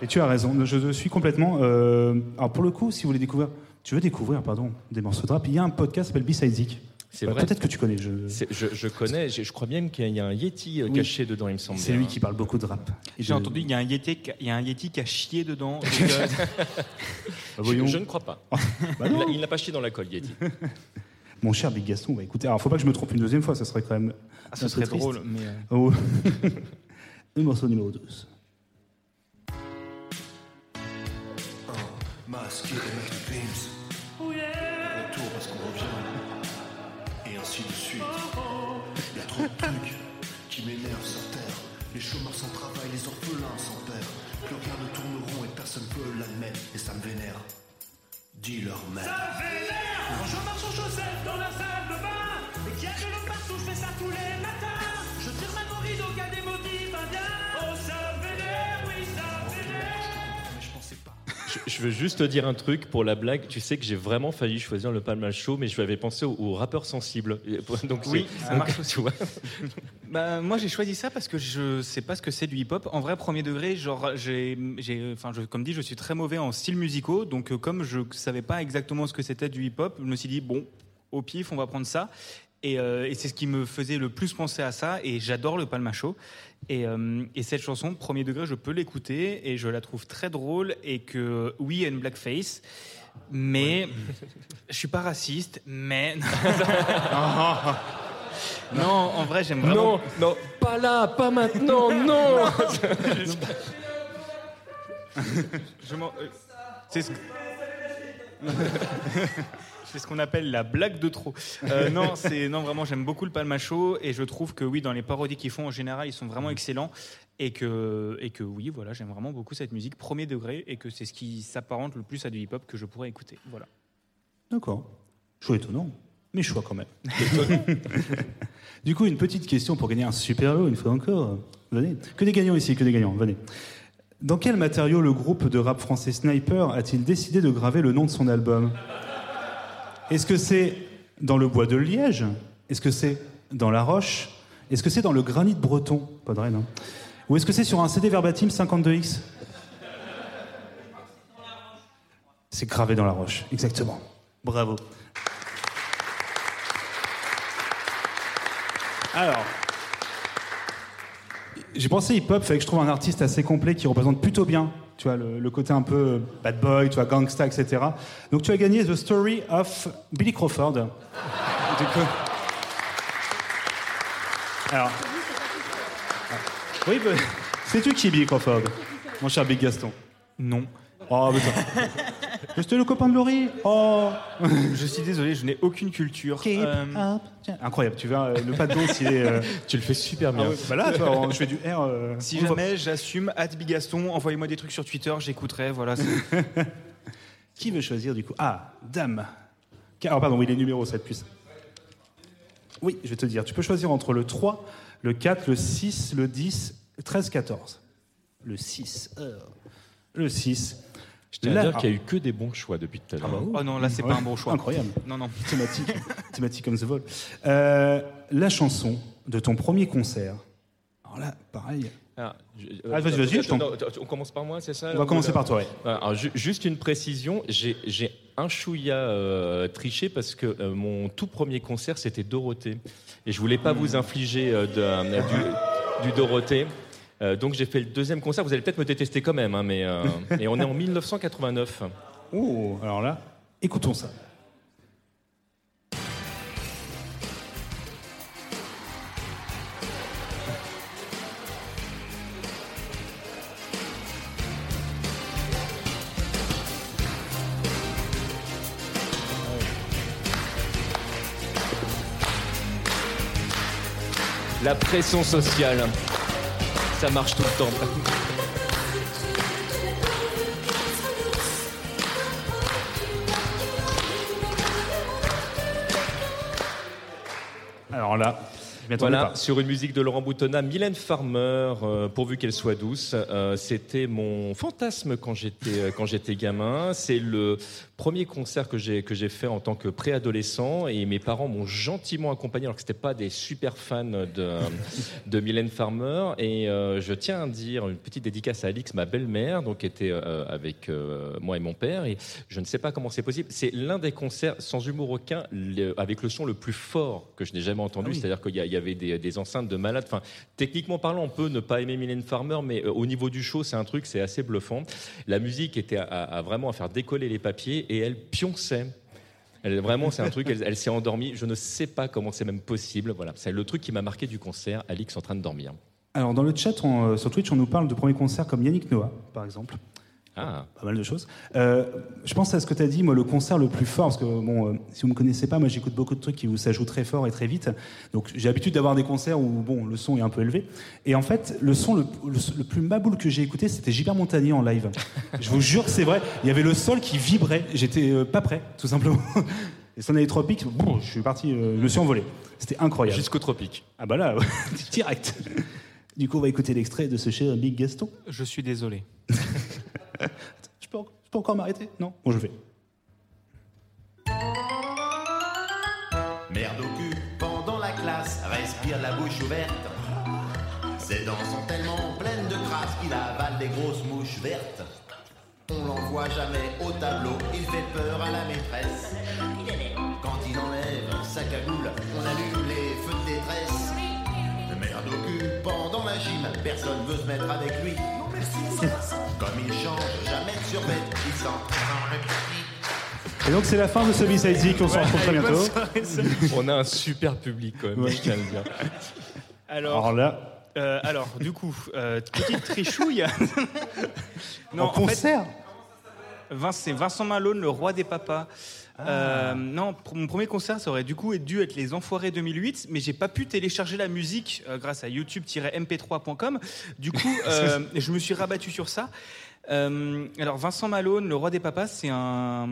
Et tu as raison, je suis complètement. euh, alors pour le coup, si vous voulez découvrir, tu veux découvrir, pardon, des morceaux de rap, il y a un podcast qui s'appelle B-Side Zik. C'est Euh, vrai. Peut-être que tu connais. Je... C'est- Je, je connais, je, je crois bien qu'il y a un Yeti euh, Oui. caché dedans, il me semble. C'est lui qui parle beaucoup de rap. J'ai de- entendu, il y, a un yeti, qui a- il y a un Yeti qui a chié dedans. Bah, Je, voyons. je ne crois pas. Bah Il n'a pas chié dans la colle, Yeti. Mon cher Big Gaston, bah écoutez, alors faut pas que je me trompe une deuxième fois, ça serait quand même. ah, peu serait triste. drôle. Mais, euh, Oh. Le morceau numéro 12. Masqué Les orphelins sans père. Plus rien ne tourne rond et personne l'admettent et ça me vénère. Dis-leur même. Ça vénère Quand je marche en chaussettes dans la salle de bain Et qu'il y a de l'eau partout, je fais ça tous les matins Je tire ma corride au cas des motifs Je, je veux juste te dire un truc pour la blague. Tu sais que j'ai vraiment failli choisir le Palma Show, mais je lui avais pensé au, au rappeur sensible. Donc Oui, ça donc, marche aussi. tu vois. Bah, moi j'ai choisi ça parce que je sais pas ce que c'est du hip-hop. En vrai, premier degré, genre j'ai, enfin, comme dit, je suis très mauvais en styles musicaux, donc euh, comme je savais pas exactement ce que c'était du hip-hop, je me suis dit bon, au pif, on va prendre ça. Et, euh, et c'est ce qui me faisait le plus penser à ça. Et j'adore le Palma Show. Et, euh, et cette chanson, premier degré, je peux l'écouter et je la trouve très drôle. Et que oui, il y a une blackface, mais je suis pas raciste. Mais non, en vrai, j'aime vraiment. Non, non, pas là, pas maintenant, non. Je m'en- euh, C'est ce... C'est ce qu'on appelle la blague de trop. Euh, non, c'est non vraiment j'aime beaucoup le Palmacho et je trouve que oui dans les parodies qu'ils font en général ils sont vraiment excellents et que et que oui voilà j'aime vraiment beaucoup cette musique premier degré et que c'est ce qui s'apparente le plus à du hip hop que je pourrais écouter. Voilà. D'accord. Choix étonnant, mais choix quand même. du coup, une petite question pour gagner un super lot, une fois encore. Venez. Que des gagnants ici, que des gagnants, venez. Dans quel matériau le groupe de rap français Sniper a-t-il décidé de graver le nom de son album? Est-ce que c'est dans le bois de Liège? Est-ce que c'est dans la roche? Est-ce que c'est dans le granit breton? Pas de Rennes, hein. Ou est-ce que c'est sur un CD verbatim 52X C'est gravé dans la roche, exactement. Bravo. Alors, j'ai pensé hip-hop, fallait que je trouve un artiste assez complet qui représente plutôt bien, tu vois, le, côté un peu bad boy, tu vois, gangsta, etc. Donc tu as gagné The Story of Billy Crawford. Alors, oui, bah, sais-tu qui est Billy Crawford, mon cher Big Gaston Non. Oh, mais Mais C'était le copain de Laurie. Oh. Je suis désolé, je n'ai aucune culture. Keep Euh, up. Tiens, Incroyable, tu vois, euh, le pas de danse, il est. euh, Tu le fais super bien. ah ouais, bah là, tu vois, je fais du R. euh, si on voit jamais j'assume, at Bigaston, envoyez-moi des trucs sur Twitter, j'écouterai. Voilà. c'est- Qui veut choisir du coup? Ah, dame. Ah, pardon, oui, les numéros, être plus. Oui, je vais te dire. Tu peux choisir entre le 3, le 4, le 6, le 10, le 13, 14. Le 6. euh, Le 6. Je tiens à dire qu'il n'y a eu que des bons choix depuis tout à l'heure. Oh non, là c'est Ouais, pas un bon choix. Incroyable. Non non. Thématique. Thématique comme The Vol. Euh, la chanson de ton premier concert. Alors là, pareil. Ah, je- Ah, vas-y, vas-y, on commence par moi, c'est ça On va commencer par toi, ju- juste une précision, j'ai un chouïa euh, triché parce que euh, mon tout premier concert c'était Dorothée et je voulais pas vous infliger euh, de- euh, du, du Dorothée. Euh, donc j'ai fait le deuxième concert. Vous allez peut-être me détester quand même, hein, mais euh, et on est en 1989. Oh, alors là, écoutons ça. La pression sociale, ça marche tout le temps. Alors là, Voilà, pas. sur une musique de Laurent Boutonnat, Mylène Farmer, euh, pourvu qu'elle soit douce. Euh, C'était mon fantasme quand j'étais euh, quand j'étais gamin. C'est le premier concert que j'ai que j'ai fait en tant que préadolescent et mes parents m'ont gentiment accompagné alors que c'était pas des super fans de de Mylène Farmer. Et euh, je tiens à dire une petite dédicace à Alix, ma belle-mère, donc qui était avec moi et mon père. Et je ne sais pas comment c'est possible. C'est l'un des concerts sans humour aucun le- avec le son le plus fort que je n'ai jamais entendu. Ah oui. C'est-à-dire qu'il y, a- il y avait des, enceintes de malades. Enfin, techniquement parlant, on peut ne pas aimer Mylène Farmer, mais euh, au niveau du show, c'est un truc, c'est assez bluffant. La musique était à, vraiment à faire décoller les papiers et elle pionçait. Elle, vraiment, c'est un truc, elle, elle s'est endormie. Je ne sais pas comment c'est même possible. Voilà, c'est le truc qui m'a marqué du concert. Alix en train de dormir. Alors dans le chat, on, euh, sur Twitch, on nous parle de premiers concerts comme Yannick Noah, par exemple. Ah. pas mal de choses. Euh, je pense à ce que tu as dit, moi, le concert le plus fort, parce que bon, euh, si vous me connaissez pas, moi j'écoute beaucoup de trucs qui vous s'ajoutent très fort et très vite. Donc j'ai l'habitude d'avoir des concerts où bon, le son est un peu élevé. Et en fait, le son le, le- le plus maboule que j'ai écouté, c'était Gilbert Montagnier en live. je vous jure que c'est vrai. Il y avait le sol qui vibrait. J'étais euh, pas prêt, tout simplement. Et son allait tropique, bon, je suis parti, euh, je me suis envolé. C'était incroyable. Jusqu'au tropique. Ah bah là, direct. Du coup, on va écouter l'extrait de ce cher Big Gaston. Je suis désolé. Je peux, encore m'arrêter? Non? Bon, je vais. Merde au cul pendant la classe, respire la bouche ouverte. Ses dents sont tellement pleines de crasse qu'il avale des grosses mouches vertes. On l'en voit jamais au tableau, il fait peur à la maîtresse. Quand il enlève sa cagoule, on allume les feux de détresse. Merde au cul pendant la gym, personne veut se mettre avec lui. Comme il change jamais de survêt, il sent sans le petit. Et donc, c'est la fin de ce B-Side Zik. On se retrouve très bientôt. On a un super public quand même, je tiens à le dire. Alors, Alors là, euh, alors du coup, euh, petite trichouille. en fait, concert c'est Vincent Malone, le roi des papas. Ah. Euh, non, mon premier concert, ça aurait du coup dû être Les Enfoirés 2008, mais j'ai pas pu télécharger la musique euh, grâce à youtube-mp3.com. Du coup, euh, je me suis rabattu sur ça. Alors Vincent Malone, le roi des papas, c'est un,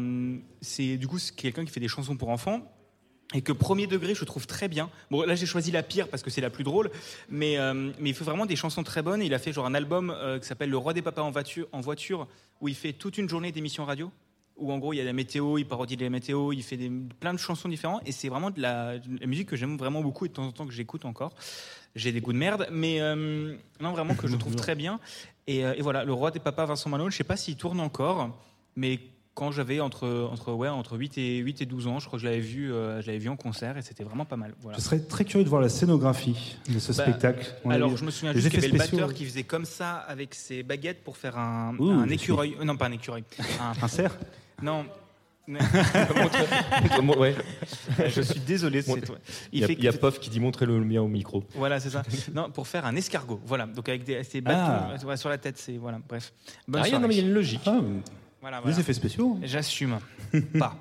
c'est du coup c'est quelqu'un qui fait des chansons pour enfants. Et que premier degré, je trouve très bien. Bon, là, j'ai choisi la pire parce que c'est la plus drôle, mais, euh, mais il fait vraiment des chansons très bonnes. Il a fait genre un album euh, qui s'appelle Le Roi des Papas en voiture, en voiture, où il fait toute une journée d'émissions radio. Où en gros, il y a la météo, il parodie les météos, il fait des, plein de chansons différentes. Et c'est vraiment de la, de la musique que j'aime vraiment beaucoup et de temps en temps que j'écoute encore. J'ai des goûts de merde, mais euh, non, vraiment que je trouve très bien. Et, et voilà, Le Roi des Papas, Vincent Malone, je sais pas s'il tourne encore, mais quand j'avais entre, entre, ouais, entre 8, et, 8 et 12 ans, je crois que je l'avais vu, euh, je l'avais vu en concert et c'était vraiment pas mal. Voilà. je serais très curieux de voir la scénographie de ce Bah, spectacle. On Alors, je me souviens juste qu'il y avait le batteur qui faisait comme ça avec ses baguettes pour faire un, Ouh, un écureuil. Euh, Non, pas un écureuil. Un- Un cerf non. Montre- ouais. je suis désolé. Il y a, il y a Pof qui dit montrez-le mien au micro. Voilà, c'est ça. Non, pour faire un escargot. Voilà. Donc avec des, ses bâtons Ah. sur la tête, c'est voilà. Bref. Bonne Ah, il y a- non, mais il y a soirée. une logique. Ah, Voilà, Les voilà. effets spéciaux. J'assume. pas.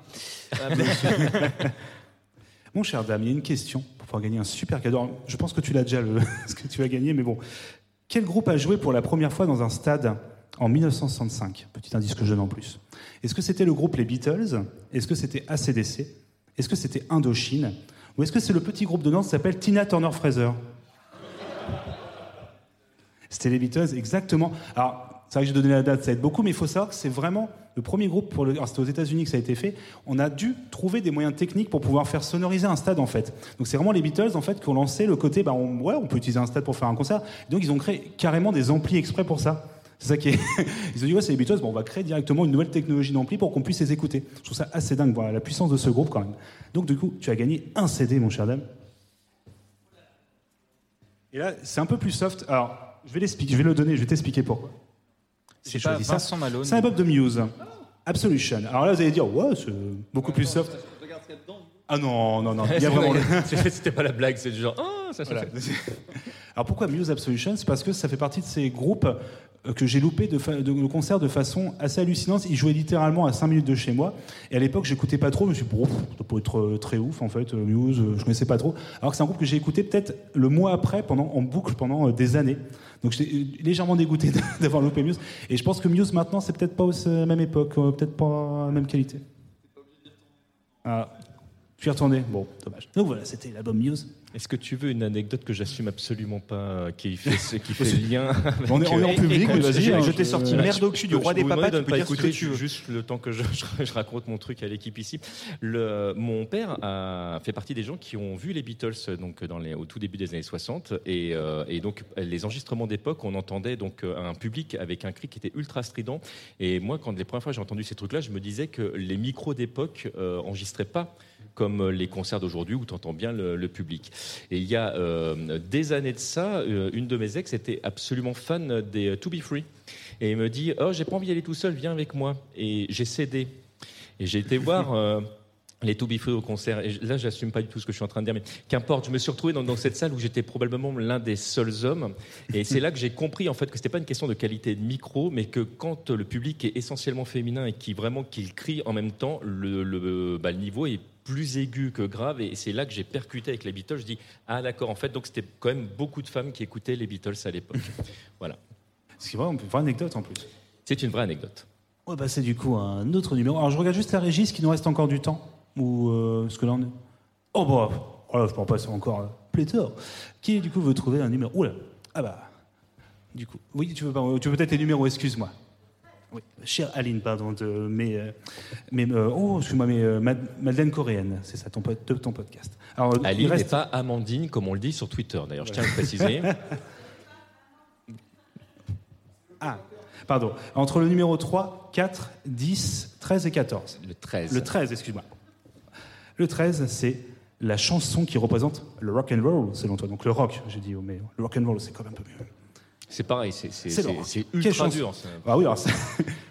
Euh, Mon cher dame, il y a une question pour pouvoir gagner un super cadeau. Alors, Je pense que tu l'as déjà, le... ce que tu as gagné, mais bon. Quel groupe a joué pour la première fois dans un stade en 1965 Petit indice que je donne en plus. Est-ce que c'était le groupe Les Beatles? Est-ce que c'était ACDC Est-ce que c'était Indochine? Ou est-ce que c'est le petit groupe de Nantes qui s'appelle Tina Turner Fraser C'était les Beatles, exactement. Alors, c'est vrai que j'ai donné la date, ça aide beaucoup, mais il faut savoir que c'est vraiment le premier groupe pour le. alors, C'était aux États-Unis que ça a été fait. On a dû trouver des moyens techniques pour pouvoir faire sonoriser un stade, en fait. Donc, c'est vraiment les Beatles, en fait, qui ont lancé le côté, bah, on, ouais, on peut utiliser un stade pour faire un concert. Donc, ils ont créé carrément des amplis exprès pour ça. C'est ça qui est. Ils ont dit, ouais, c'est les Beatles, bon, on va créer directement une nouvelle technologie d'ampli pour qu'on puisse les écouter. Je trouve ça assez dingue, la puissance de ce groupe, quand même. Donc, du coup, tu as gagné un CD, mon cher dame. Et là, c'est un peu plus soft. Alors, je vais l'expliquer, je vais le donner, je vais t'expliquer pourquoi. C'est pas. Vincent Malone. C'est un album de Muse. Absolution. Alors là, vous allez dire, ouais, c'est beaucoup plus soft. Ah non, non, non. Il y a vraiment. C'était pas la blague, c'est du genre. Ah, ça, ça Voilà. fait- Alors pourquoi Muse Absolution C'est parce que ça fait partie de ces groupes euh, que j'ai loupé de, concert de façon assez hallucinante. Ils jouaient littéralement à 5 minutes de chez moi. Et à l'époque, j'écoutais pas trop. Je me suis dit, bon, ça peut être euh, très ouf en fait. euh, Muse, je connaissais pas trop. Alors que c'est un groupe que j'ai écouté peut-être le mois après, pendant, en boucle pendant des années. Donc j'étais légèrement dégoûté d'avoir loupé Muse. Et je pense que Muse maintenant, c'est peut-être pas à la même époque, peut-être pas la même qualité. Ah, je suis retourné. Bon, dommage. Donc voilà, c'était l'album Muse. Est-ce que tu veux une anecdote que j'assume absolument pas, euh, qui fait, qui fait le lien On est- on est en euh, public, mais vas-y, je- hein, je t'ai sorti euh, merde au cul du roi des papas, tu ne peux pas dire ce écouter que tu veux. juste le temps que je, je- raconte mon truc à l'équipe ici. Le, mon père a fait partie des gens qui ont vu les Beatles donc dans les, au tout début des années 60 et, euh, et donc les enregistrements d'époque, on entendait donc un public avec un cri qui était ultra strident. Et moi, quand les premières fois j'ai entendu ces trucs-là, je me disais que les micros d'époque euh, enregistraient pas comme les concerts d'aujourd'hui où tu entends bien le, le public. Et il y a euh, des années de ça, euh, une de mes ex était absolument fan des euh, To Be Free. Et il me dit Oh, j'ai pas envie d'y aller tout seul, viens avec moi. Et j'ai cédé. Et j'ai été voir. Les To Be Free au concert. Et là, j'assume pas du tout ce que je suis en train de dire, mais qu'importe. Je me suis retrouvé dans, dans cette salle où j'étais probablement l'un des seuls hommes. Et c'est là que j'ai compris en fait que c'était pas une question de qualité de micro, mais que quand le public est essentiellement féminin et qui vraiment qu'il crie en même temps, le, le, bah, le niveau est plus aigu que grave. Et c'est là que j'ai percuté avec les Beatles. Je dis ah d'accord. En fait, donc c'était quand même beaucoup de femmes qui écoutaient les Beatles à l'époque. voilà. Ce qui est vrai, une vraie anecdote en plus. C'est une vraie anecdote. On va passer du coup un autre numéro. Alors je regarde juste la régie, est-ce qu'il nous reste encore du temps Ou euh, est... Oh bah, voilà, je peux en passer encore euh, pléthore. Qui du coup veut trouver un numéro? Oula, ah bah, du coup, oui, tu veux, pas- tu veux peut-être tes numéros, excuse-moi. Oui, chère Aline, pardon, de mes, euh, mes euh, oh, excuse-moi, mais euh, Mad- Madeleine coréenne, c'est ça, ton, ton podcast. Alors, Aline n'est reste- pas Amandine comme on le dit sur Twitter. D'ailleurs, je tiens à le préciser. Ah, pardon. Entre le numéro 3, 4, 10, 13 et 14. Le 13. Le 13, excuse-moi. Le 13, c'est la chanson qui représente le rock and roll, selon toi. Donc le rock, j'ai dit, oh, mais le rock and roll, c'est quand même un peu mieux. C'est pareil, c'est ultra chanson dur. Ah oui, alors c'est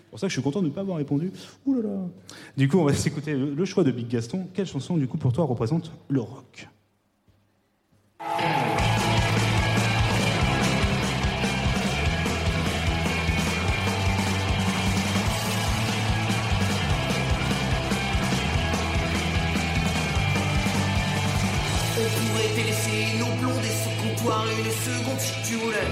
pour ça que je suis content de ne pas avoir répondu. Ouh là là. Du coup, on va s'écouter le le choix de Big Gaston. Quelle chanson, du coup, pour toi, représente le rock? Et ce comptoir une seconde si tu voulais.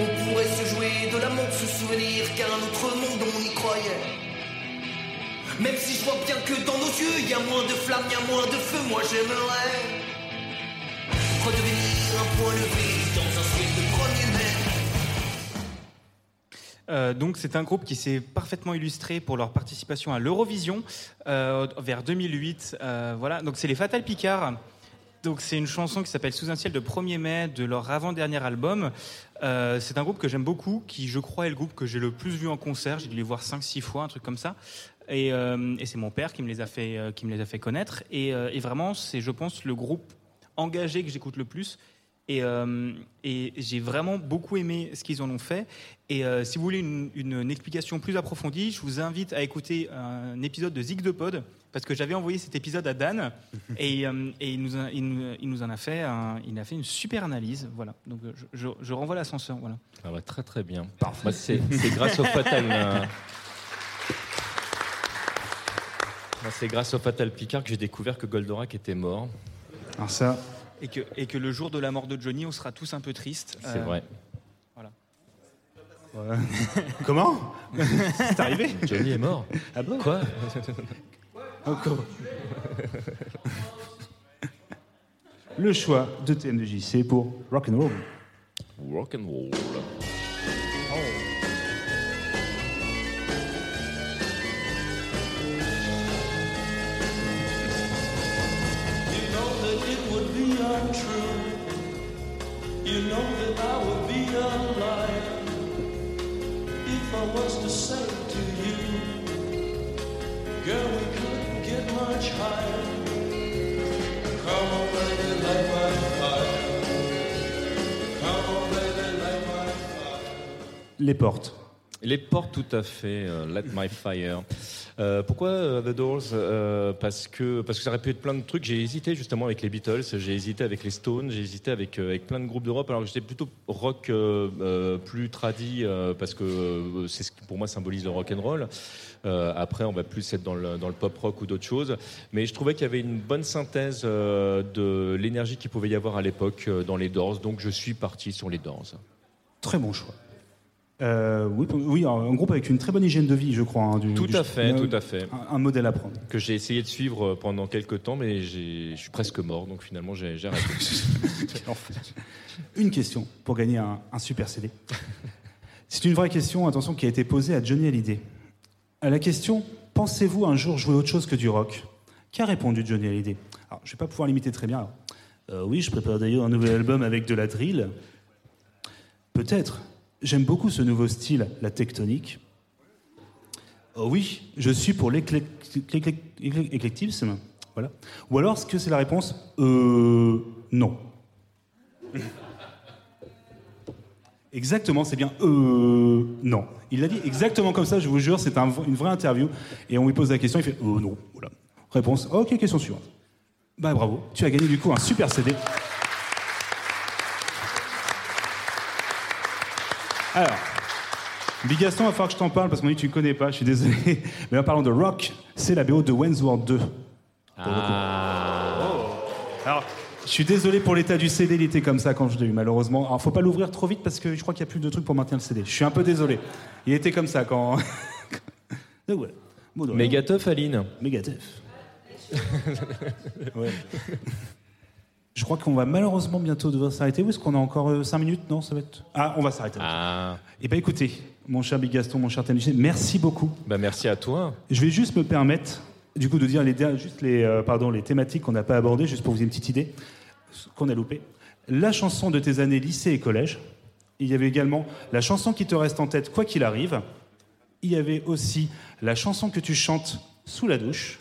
On pourrait se jouer de l'amour, se souvenir qu'à un autre monde on y croyait. Même si je vois bien que dans nos yeux y a moins de flammes, y a moins de feu, moi j'aimerais redevenir un point levé dans un ciel de 1er mai. Euh, donc c'est un groupe qui s'est parfaitement illustré pour leur participation à l'Eurovision euh, vers 2008. Euh, voilà, donc c'est les Fatal Picard. Donc c'est une chanson qui s'appelle Sous un ciel de 1er mai de leur avant-dernier album. Euh, c'est un groupe que j'aime beaucoup, qui je crois est le groupe que j'ai le plus vu en concert. J'ai dû les voir 5-6 fois, un truc comme ça. Et, euh, et c'est mon père qui me les a fait, euh, qui me les a fait connaître. Et, vraiment, c'est je pense le groupe engagé que j'écoute le plus. Et, j'ai vraiment beaucoup aimé ce qu'ils en ont fait. Et si vous voulez une, une- une explication plus approfondie, je vous invite à écouter un épisode de Zig de Pod, parce que j'avais envoyé cet épisode à Dan, et, euh, et il, nous a- il nous- il nous en a fait, un- il a fait une super analyse. Voilà. Donc euh, je, je- je renvoie l'ascenseur. Voilà. Ah très très bien. Moi, c'est c'est grâce au Fatal. euh, moi, C'est grâce au Fatal Picard que j'ai découvert que Goldorak était mort. Alors ça, Et que, et que le jour de la mort de Johnny, on sera tous un peu tristes. C'est Euh, vrai. voilà. Comment? C'est arrivé Johnny est mort. Ah bon? Quoi? Encore. Le choix de TM2JC pour Rock and Roll. Rock and roll. You know that it would be untrue. You know that I would be a liar if I was to say Les portes. Les portes, tout à fait. euh, Let My Fire. Euh, pourquoi euh, The Doors Euh, Parce que parce que ça aurait pu être plein de trucs. J'ai hésité justement avec les Beatles, j'ai hésité avec les Stones, j'ai hésité avec avec plein de groupes d'Europe. Alors que j'étais plutôt rock plus tradi euh, parce que c'est ce qui pour moi symbolise le rock and roll. Après, on va plus être dans le, dans le pop rock ou d'autres choses. Mais je trouvais qu'il y avait une bonne synthèse de l'énergie qu'il pouvait y avoir à l'époque dans les Doors. Donc je suis parti sur les Doors. Très bon choix. Euh, oui, oui, un groupe avec une très bonne hygiène de vie, je crois. hein, du- Tout du- à fait, euh, tout à fait. Un, un modèle à prendre. que j'ai essayé de suivre pendant quelques temps, mais je suis presque mort, donc finalement j'ai arrêté. Une question pour gagner un, un super CD. C'est une vraie question, attention, qui a été posée à Johnny Hallyday. À la question Pensez-vous un jour jouer autre chose que du rock? Qu'a répondu Johnny Hallyday? Alors, je vais pas pouvoir l'imiter très bien. alors. Euh, oui, je prépare d'ailleurs un nouvel album avec de la drill. Peut-être. J'aime beaucoup ce nouveau style, la tectonique. Oh oui, je suis pour l'éclec- l'éclec- éclec- éclectisme. Voilà. Ou alors, est-ce que c'est la réponse Euh. Non. Exactement, c'est bien. Euh. Non. Il l'a dit exactement comme ça, je vous jure, c'est un- une vraie interview. Et on lui pose la question, il fait Oh non, voilà. Réponse Ok, question suivante. Bah bravo, tu as gagné du coup un super CD. Alors, Big Gaston, il va falloir que je t'en parle parce qu'on dit que tu ne connais pas, je suis désolé. Mais en parlant de rock, c'est la BO de Wayne's World 2. Alors, je suis désolé pour l'état du CD, il était comme ça quand je l'ai eu, malheureusement. Alors, faut pas l'ouvrir trop vite parce que je crois qu'il n'y a plus de trucs pour maintenir le CD. Je suis un peu désolé. Il était comme ça quand. Donc voilà. Bon, Aline. Mégateuf. Ouais. Je crois qu'on va malheureusement bientôt devoir s'arrêter. Où est-ce qu'on a encore 5 minutes? Non, ça va être. Ah, on va s'arrêter. Ah, Eh bien, écoutez, mon cher Big Gaston, mon cher Tanuchet, merci beaucoup. bah merci à toi. Je vais juste me permettre, du coup, de dire les, juste les, euh, pardon, les thématiques qu'on n'a pas abordées, juste pour vous donner une petite idée, qu'on a loupé. La chanson de tes années lycée et collège. Il y avait également la chanson qui te reste en tête, quoi qu'il arrive. Il y avait aussi la chanson que tu chantes sous la douche.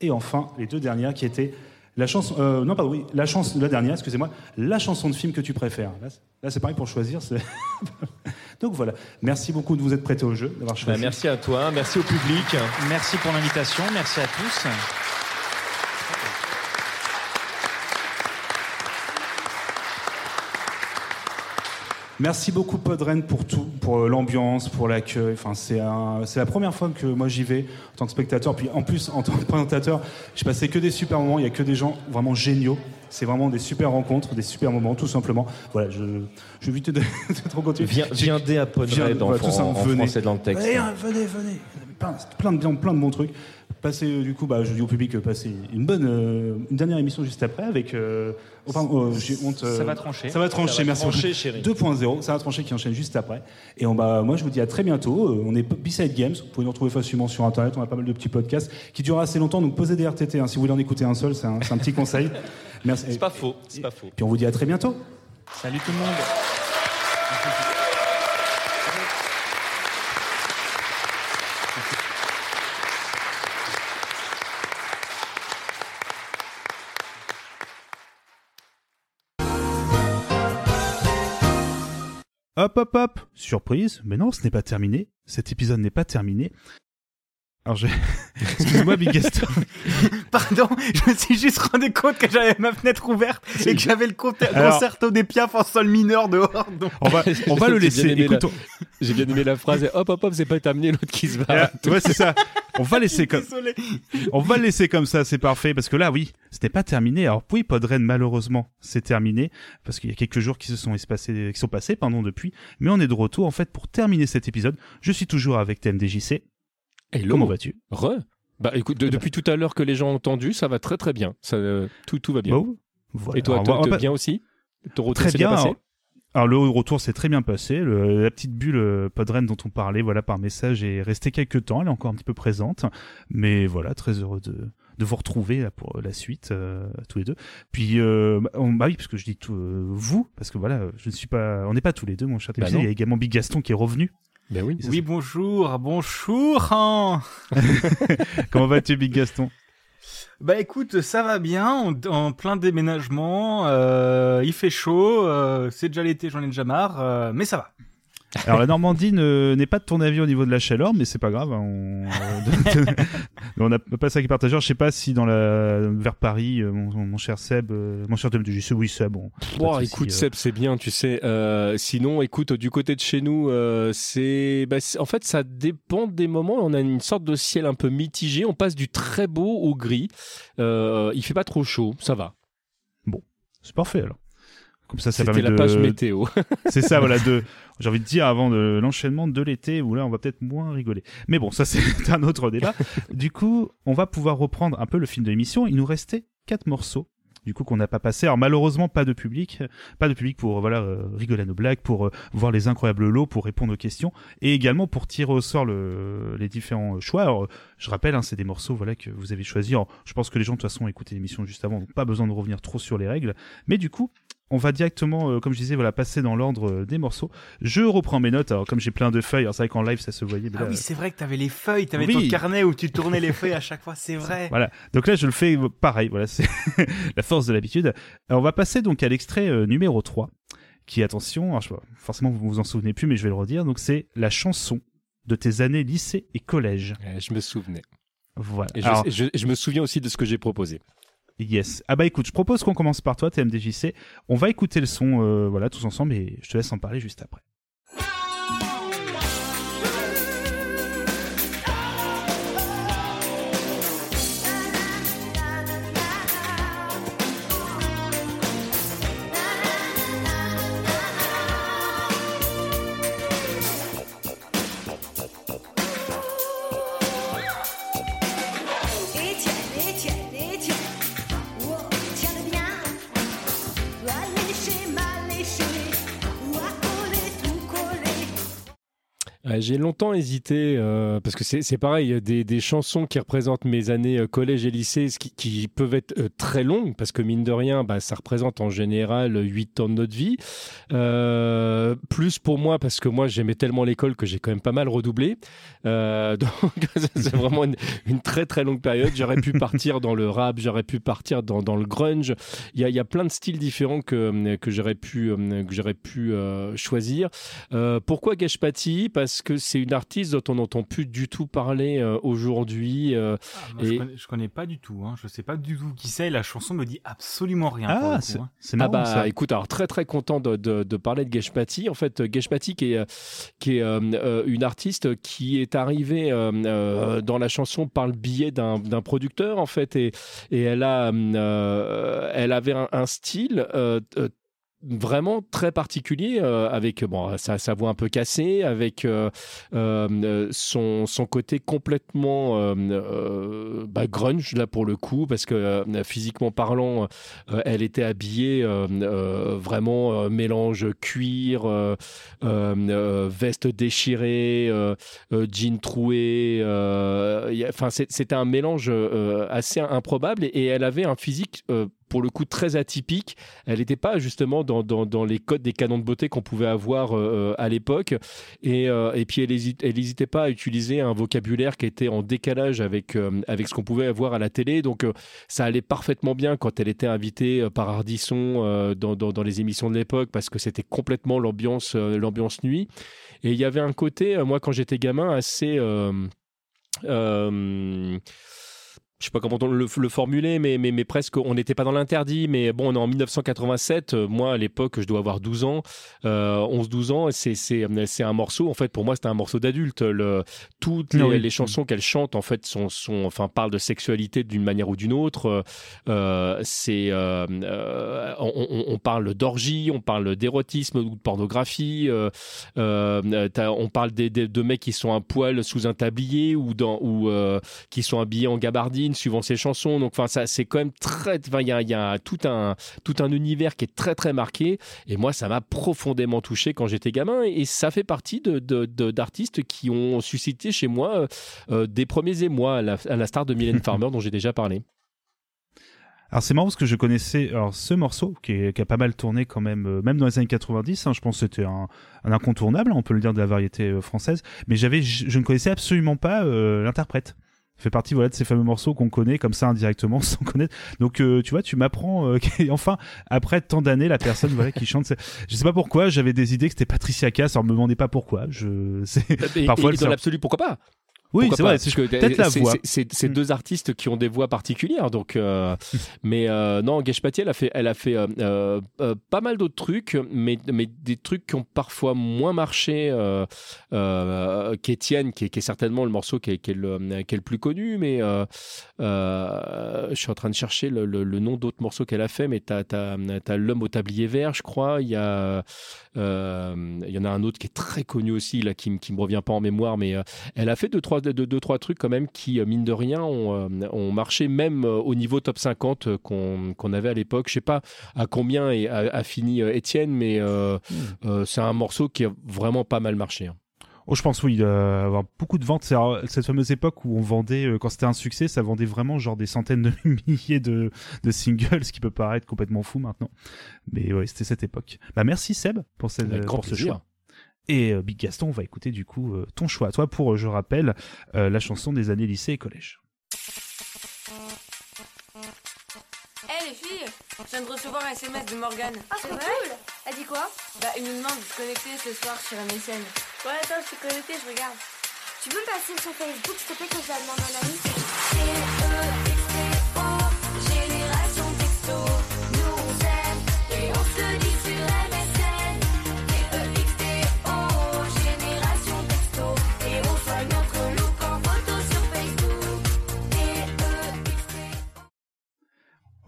Et enfin, les deux dernières qui étaient la chanson, euh, non pardon, oui, la chanson, la dernière, excusez-moi, la chanson de film que tu préfères. Là, c'est- là, c'est pareil pour choisir. Donc voilà. Merci beaucoup de vous être prêté au jeu, d'avoir Bah, choisi. merci à toi, merci au public. Merci pour l'invitation, merci à tous. Merci beaucoup Podren pour tout, pour euh, l'ambiance, pour l'accueil. Enfin, c'est un- c'est la première fois que moi j'y vais en tant que spectateur. Puis en plus, en tant que présentateur, je passais que des super moments. Il y a que des gens vraiment géniaux. C'est vraiment des super rencontres, des super moments, tout simplement. Voilà, je, je vais éviter de, de trop continuer. Viens, J'ai- viendez à Viens- Podred en, voilà, tout ça, en- français dans le texte. Eh, venez, venez. Plein, plein de plein de bons trucs. Passez, euh, du coup, bah, je dis au public, euh, passez une bonne, euh, une dernière émission juste après avec. euh, oh, pardon, euh, j'ai honte. Ça va trancher. Ça va trancher, Ça va merci. trancher, chérie. 2.0, ça va trancher qui enchaîne juste après. Et on, bah, moi, je vous dis à très bientôt. On est B-Side Games. Vous pouvez nous retrouver facilement sur Internet. On a pas mal de petits podcasts qui durent assez longtemps. Donc, posez des RTT. hein. Si vous voulez en écouter un seul, c'est un, c'est un petit conseil. Merci. C'est pas faux, c'est pas faux. Puis on vous dit à très bientôt. Salut tout le monde. Hop, hop, hop Surprise, mais non, ce n'est pas terminé. Cet épisode n'est pas terminé. Alors, je... excusez-moi, Big Gaston. Pardon, je me suis juste rendu compte que j'avais ma fenêtre ouverte et que j'avais le concert- Alors- concerto des piafs en sol mineur dehors. donc- On va, on va le J'ai laisser. bien J'ai bien aimé la phrase. et hop, hop, hop, c'est pas terminé, l'autre qui se on- va. Ah, ouais, c'est ça. On va laisser comme, Désolé. on va le laisser comme ça, c'est parfait. Parce que là, oui, ce n'est pas terminé. Alors, oui, Podren, malheureusement, c'est terminé. Parce qu'il y a quelques jours qui se sont espacés, qui sont passés, pardon, depuis. Mais on est de retour, en fait, pour terminer cet épisode. Je suis toujours avec TMDJC. Hello. Comment vas-tu? Re. Bah écoute, de- depuis tout à l'heure que les gens ont entendu, ça va très très bien. Ça, euh, tout, tout va bien. Bon, voilà. Et toi, toi, toi, bien aussi? Ton retour Très s'est bien. passé? Alors, le retour s'est très bien passé. Le- la petite bulle euh, Podren dont on parlait, voilà, par message est restée quelques temps. Elle est encore un petit peu présente, mais voilà, très heureux de de vous retrouver là, pour la suite euh, tous les deux. Puis euh, bah, on- bah oui, parce que je dis tout, vous, parce que voilà, je ne suis pas, on n'est pas tous les deux, mon cher Bah. Il y a également Big Gaston qui est revenu. Ben oui. Oui, bonjour, bonjour. hein. Comment vas-tu, Big Gaston? Bah écoute, ça va bien, on- en plein déménagement, euh, il fait chaud, euh, c'est déjà l'été, j'en ai déjà marre, euh, mais ça va. Alors la Normandie ne- n'est pas de ton avis au niveau de la chaleur, mais c'est pas grave. hein, on, euh, on a pas ça qui est partageur. Je sais pas si dans la vers Paris, euh, mon, mon cher Seb, euh, mon cher TMDJC, oui Seb, bon. de Bon, écoute, euh. Seb, c'est bien, tu sais. Sinon, écoute, du côté de chez nous, c'est, bah, c'est- en fait, ça dépend des moments. On a une sorte de ciel un peu mitigé. On passe du très beau au gris. Il fait pas trop chaud, ça va. C'est parfait alors. Comme ça, ça C'était permet la de. page météo. C'est ça, voilà. De, j'ai envie de dire avant de l'enchaînement de l'été où là, on va peut-être moins rigoler. Mais bon, ça c'est un autre débat. du coup, on va pouvoir reprendre un peu le film de l'émission. Il nous restait quatre morceaux. Du coup, qu'on n'a pas passé. Alors malheureusement, pas de public, pas de public pour voilà euh, rigoler à nos blagues, pour euh, voir les incroyables lots, pour répondre aux questions, et également pour tirer au sort le, les différents choix. Alors, je rappelle, hein, c'est des morceaux voilà que vous avez choisis. Alors, je pense que les gens de toute façon ont écouté l'émission juste avant, donc pas besoin de revenir trop sur les règles. Mais du coup, on va directement, euh, comme je disais, voilà, passer dans l'ordre euh, des morceaux. Je reprends mes notes. Alors, comme j'ai plein de feuilles, alors c'est vrai qu'en live ça se voyait. mais Ah oui, c'est vrai que t'avais les feuilles, t'avais Oui. ton carnet où tu tournais les feuilles à chaque fois, c'est vrai. Voilà. Donc là, je le fais euh, pareil. Voilà, c'est la force de l'habitude. Alors, on va passer donc à l'extrait euh, numéro 3, qui, attention, alors, je forcément, vous vous en souvenez plus, mais je vais le redire. Donc, c'est la chanson de tes années lycée et collège. Euh, Je me souvenais. Voilà. Et je, Alors, je- je me souviens aussi de ce que j'ai proposé. Yes. Ah bah écoute, je propose qu'on commence par toi, TMDJC. On va écouter le son, euh, voilà, tous ensemble, et je te laisse en parler juste après. J'ai longtemps hésité euh, parce que c'est pareil, des, des chansons qui représentent mes années euh, collège et lycée, qui, qui peuvent être euh, très longues parce que mine de rien, bah, ça représente en général 8 ans de notre vie. Plus pour moi parce que moi j'aimais tellement l'école que j'ai quand même pas mal redoublé. Donc c'est vraiment une, très très longue période. J'aurais pu partir dans le rap, j'aurais pu partir dans, dans le grunge. Il y, a, y a plein de styles différents que, que j'aurais pu, que pu choisir. Pourquoi Geshpati Parce que c'est une artiste dont on n'entend plus du tout parler euh, aujourd'hui. euh, Ah, je, connais, je connais pas du tout. Hein. Je sais pas du tout qui c'est. La chanson me dit absolument rien. Ah, c'est hein. c'est Ah marrant bah ça. écoute, alors très très content de, de, de parler de Geshpati. En fait, Geshpati qui est, euh, qui est euh, une artiste qui est arrivée euh, euh, dans la chanson par le biais d'un d'un producteur en fait et, et elle a euh, elle avait un, un style vraiment très particulier euh, avec bon sa, voix un peu cassée avec euh, euh, son, son côté complètement bah, grunge là pour le coup parce que physiquement parlant elle était habillée vraiment mélange cuir veste déchirée jean troué enfin c'était un mélange assez improbable et, elle avait un physique pour le coup très atypique. Elle n'était pas justement dans, les codes des canons de beauté qu'on pouvait avoir euh, à l'époque. Et, euh, puis elle n'hésitait pas à utiliser un vocabulaire qui était en décalage avec, euh, avec ce qu'on pouvait avoir à la télé. Donc euh, ça allait parfaitement bien quand elle était invitée euh, par Ardisson euh, dans, les émissions de l'époque parce que c'était complètement l'ambiance euh, nuit. Et il y avait un côté, euh, moi quand j'étais gamin, assez... euh, euh, je sais pas comment on le, le formuler, mais, mais, mais presque, on n'était pas dans l'interdit, mais bon, on est en 1987, euh, moi à l'époque, je dois avoir 12 ans, euh, 11-12 ans, et c'est, c'est, c'est un morceau, en fait, pour moi, c'était un morceau d'adulte. Le, toutes les, Ah oui. les chansons qu'elle chante, en fait, sont, sont, enfin, parlent de sexualité d'une manière ou d'une autre. Euh, c'est, euh, euh, on, parle d'orgie, on parle d'érotisme ou de pornographie, euh, euh, on parle des, des- de mecs qui sont à poil sous un tablier ou, dans, ou euh, qui sont habillés en gabardine suivant ses chansons. Donc, enfin, ça, c'est quand même très. Enfin, il y a, il y a tout un tout un univers qui est très très marqué. Et moi, ça m'a profondément touché quand j'étais gamin. Et ça fait partie de, de- de- d'artistes qui ont suscité chez moi euh, des premiers émois, à la, à la star de Mylène Farmer dont j'ai déjà parlé. Alors c'est marrant parce que je connaissais alors ce morceau qui, est- qui a pas mal tourné quand même, euh, même dans les années 90. hein, je pense que c'était un, un incontournable, on peut le dire de la variété euh, française. Mais j'avais, je, je ne connaissais absolument pas euh, l'interprète. Fait partie voilà de ces fameux morceaux qu'on connaît comme ça indirectement sans connaître. Donc euh, tu vois, tu m'apprends euh, enfin après tant d'années la personne voilà qui chante. c'est- Je sais pas pourquoi, j'avais des idées que c'était Patricia Cass. Alors me demandez pas pourquoi. Je c'est Et, Parfois, et le dans l'absolu, pourquoi pas? Oui c'est vrai. C'est- Peut-être la c'est- voix. c'est- Mm. deux artistes qui ont des voix particulières. Donc, euh, mais euh, non, Geshpati, elle a fait, elle a fait euh, euh, euh, pas mal d'autres trucs, mais, mais des trucs qui ont parfois moins marché euh, euh, qu'Étienne, qui, est- qui est certainement le morceau qui est, qui est le, qui est le plus connu. Mais euh, euh, je suis en train de chercher le, le- le nom d'autres morceaux qu'elle a fait. Mais tu as, L'homme au tablier vert, je crois. Il y a. euh, il y en a un autre qui est très connu aussi, là, qui, ne me revient pas en mémoire, mais euh, elle a fait deux trois, deux, deux, trois trucs quand même qui, euh, mine de rien, ont, euh, ont marché même euh, au niveau top 50 euh, qu'on avait à l'époque. Je sais pas à combien a, a fini euh, Étienne, mais euh, euh, c'est un morceau qui a vraiment pas mal marché. hein. Oh, je pense oui, il doit avoir beaucoup de ventes. Euh, cette fameuse époque où on vendait, euh, quand c'était un succès, ça vendait vraiment genre des centaines de milliers de, de singles, ce qui peut paraître complètement fou maintenant. Mais ouais, c'était cette époque. Bah merci Seb pour, cette, pour ce choix. Et euh, Big Gaston, on va écouter du coup euh, ton choix. Toi, pour, euh, je rappelle, euh, la chanson des années lycée et collège. Eh les filles, je viens de recevoir un SMS de Morgane. Ah, c'est cool Elle dit quoi? Bah, il nous demande de se connecter ce soir sur MSN. Ouais, attends, je suis connecté, je regarde. Tu peux me passer sur Facebook, s'il te plaît, que je la demande à un ami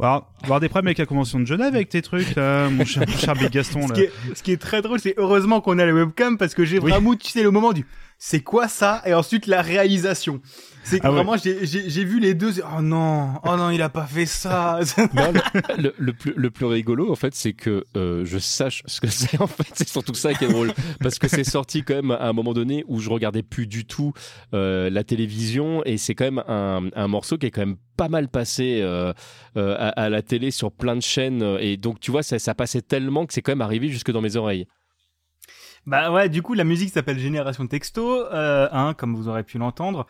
Alors, avoir des problèmes avec la convention de Genève avec tes trucs, là, mon cher, mon cher Big Gaston. Ce Là. qui, est, ce qui est très drôle, c'est heureusement qu'on a la webcam parce que j'ai Oui. vraiment, tu sais, le moment du c'est quoi ça? Et ensuite la réalisation. C'est que Ah vraiment, j'ai- vu les deux. Oh non, oh non, il a pas fait ça. Non, le, le- le plus, le plus rigolo, en fait, c'est que euh, je sache ce que c'est. En fait, c'est surtout ça qui est drôle. Parce que c'est sorti quand même à un moment donné où je regardais plus du tout euh, la télévision. Et c'est quand même un, un morceau qui est quand même pas mal passé euh, euh, à, à la télé sur plein de chaînes. Et donc, tu vois, ça, ça passait tellement que c'est quand même arrivé jusque dans mes oreilles. Bah ouais, du coup, la musique s'appelle Génération Texto, euh, hein, comme vous aurez pu l'entendre.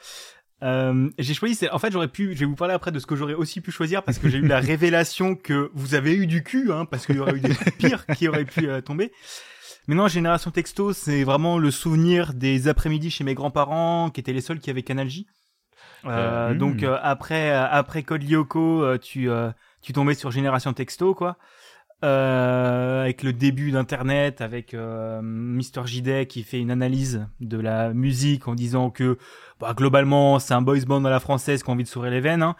Euh, j'ai choisi, c'est, en fait, j'aurais pu, je vais vous parler après de ce que j'aurais aussi pu choisir parce que j'ai eu la révélation que vous avez eu du cul, hein, parce qu'il y aurait eu des pires qui auraient pu euh, tomber. Mais non, Génération Texto, c'est vraiment le souvenir des après-midi chez mes grands-parents, qui étaient les seuls qui avaient Canal J. Euh, Euh, donc hmm. euh, après, après Code Lyoko, tu, tu tombais sur Génération Texto, quoi. Euh, avec le début d'Internet, avec euh, Mr. J qui fait une analyse de la musique en disant que bah, globalement c'est un boys band à la française qui a envie de s'ouvrir les veines, hein,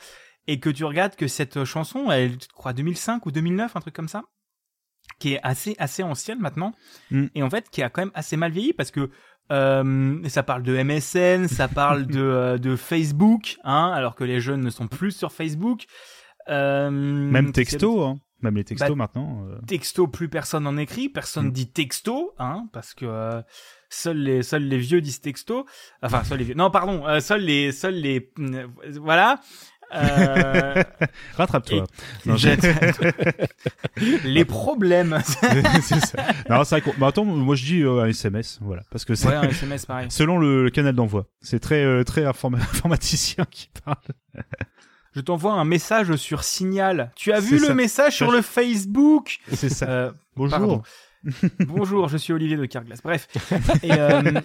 et que tu regardes que cette chanson, elle, je crois 2005 ou 2009, un truc comme ça, qui est assez assez ancienne maintenant, Mm. et en fait qui a quand même assez mal vieilli parce que euh, ça parle de MSN, ça parle de, euh, de Facebook, hein, alors que les jeunes ne sont plus sur Facebook. Euh, Même texto, hein. Même les textos Bah, maintenant. euh. texto, plus personne en écrit, personne Mm. dit texto, hein, parce que euh, seuls les seuls les vieux disent texto. Enfin, seuls les vieux. Non, pardon, euh, seuls les seuls les euh, voilà. Rattrape-toi. et- les problèmes. c'est ça. Non, c'est vrai qu'on- bah, attends, moi je dis un SMS, voilà, parce que c'est ouais, un SMS pareil. selon le, le canal d'envoi. C'est très très informa- informaticien qui parle. Je t'envoie un message sur Signal. Tu as vu le message sur le Facebook C'est ça. Euh, Bonjour. Bonjour, je suis Olivier de Carglass. Bref. Et, euh,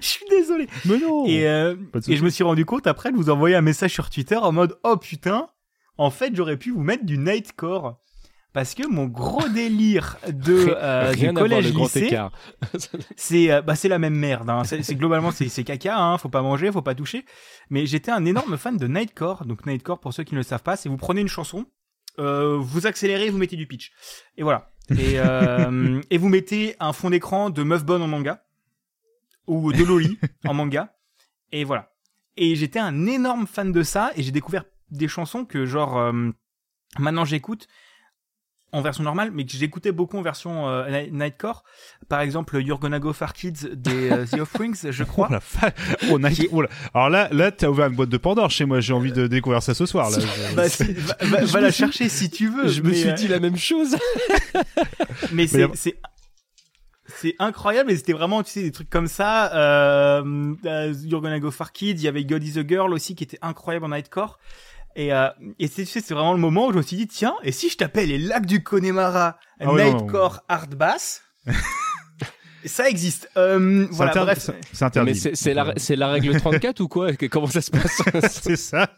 je suis désolé. Mais non. Et, euh, et je me suis rendu compte après de vous envoyer un message sur Twitter en mode Oh putain, en fait j'aurais pu vous mettre du Nightcore. Parce que mon gros délire de, euh, du collège lycée, c'est euh, bah, c'est la même merde. Hein. C'est globalement c'est c'est caca, hein. faut pas manger, faut pas toucher. Mais j'étais un énorme fan de Nightcore. Donc Nightcore, pour ceux qui ne le savent pas, c'est vous prenez une chanson, euh, vous accélérez, vous mettez du pitch, et voilà. Et, et vous mettez un fond d'écran de meuf bonne en manga ou de loli en manga, et voilà. Et j'étais un énorme fan de ça, et j'ai découvert des chansons que genre maintenant j'écoute en version normale, mais que j'écoutais beaucoup en version euh, Night- Nightcore. Par exemple, You're Gonna Go Far Kids des euh, The Offsprings, je Oh crois. la fa- oh, Night- oh là. Alors là, là, t'as ouvert une boîte de Pandore chez moi. J'ai envie de découvrir ça ce soir. Là. Bah, si- va, va- la suis- chercher si tu veux. Je me suis euh, dit la même chose. mais c'est c'est incroyable et c'était vraiment tu sais des trucs comme ça euh, You're Gonna Go Far Kids il y avait God is a Girl aussi qui était incroyable en nightcore et euh, et c'est tu sais, c'est vraiment le moment où je me suis dit tiens et si je t'appelle les lacs du Connemara Ah nightcore hard bass ça existe euh, C'est voilà inter- bref c'est- interdit. Mais c'est c'est la, c'est la règle 34 ou quoi Comment ça se passe c'est ça.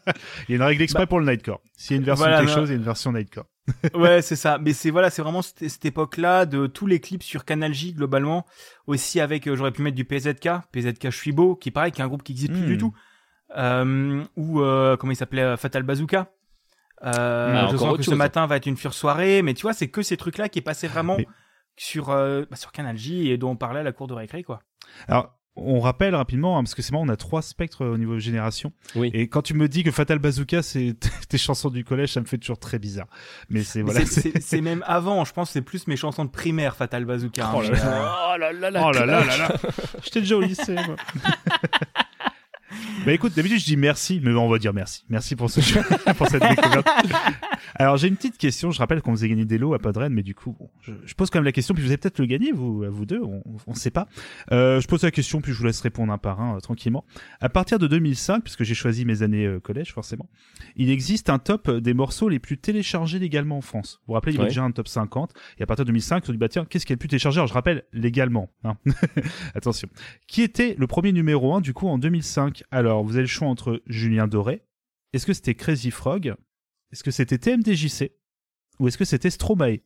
Il y a une règle exprès pour le Nightcore. S'il y a une version Bah, Voilà, quelque non. chose, il y a une version Nightcore. ouais, c'est ça. Mais c'est voilà, c'est vraiment cette, cette époque-là de tous les clips sur Canal J globalement. Aussi avec, euh, j'aurais pu mettre du PZK, PZK Je suis beau, qui pareil, qui est un groupe qui existe plus Hmm. du tout. Euh, ou euh, comment il s'appelait, euh, Fatal Bazooka. Euh, Ah, je sens que ce matin va être une fure soirée, mais tu vois, c'est que ces trucs-là qui passaient vraiment Mais- sur euh, bah, sur Canal J et dont on parlait à la cour de récré, quoi. Alors, on rappelle rapidement, hein, parce que c'est marrant, on a trois spectres au niveau génération. Oui. Et quand tu me dis que Fatal Bazooka, c'est tes chansons du collège, ça me fait toujours très bizarre. Mais c'est voilà. c'est- même avant, je pense, c'est plus mes chansons de primaire, Fatal Bazooka. hein, Oh là mais, là. euh, Oh là là là. Oh là là là là. J'étais déjà au lycée, moi. Bah écoute, d'habitude je dis merci, mais on va dire merci. Merci pour, ce pour cette découverte. Alors j'ai une petite question, je rappelle qu'on faisait gagner des lots à Podren, mais du coup, bon, je, je pose quand même la question, puis vous allez peut-être le gagner, vous, vous deux, on ne sait pas. Euh, je pose la question, puis je vous laisse répondre un par un, euh, tranquillement. À partir de 2005, puisque j'ai choisi mes années euh, collège forcément, il existe un top des morceaux les plus téléchargés légalement en France. Vous vous rappelez, il y avait Ouais. déjà un top 50, et à partir de 2005, on dit, bah tiens, qu'est-ce qui est le plus téléchargé? Alors je rappelle, légalement. Hein. Attention. Qui était le premier numéro 1 du coup en 2005 Alors, vous avez le choix entre Julien Doré, est-ce que c'était Crazy Frog? Est-ce que c'était TMDJC Ou est-ce que c'était Stromae?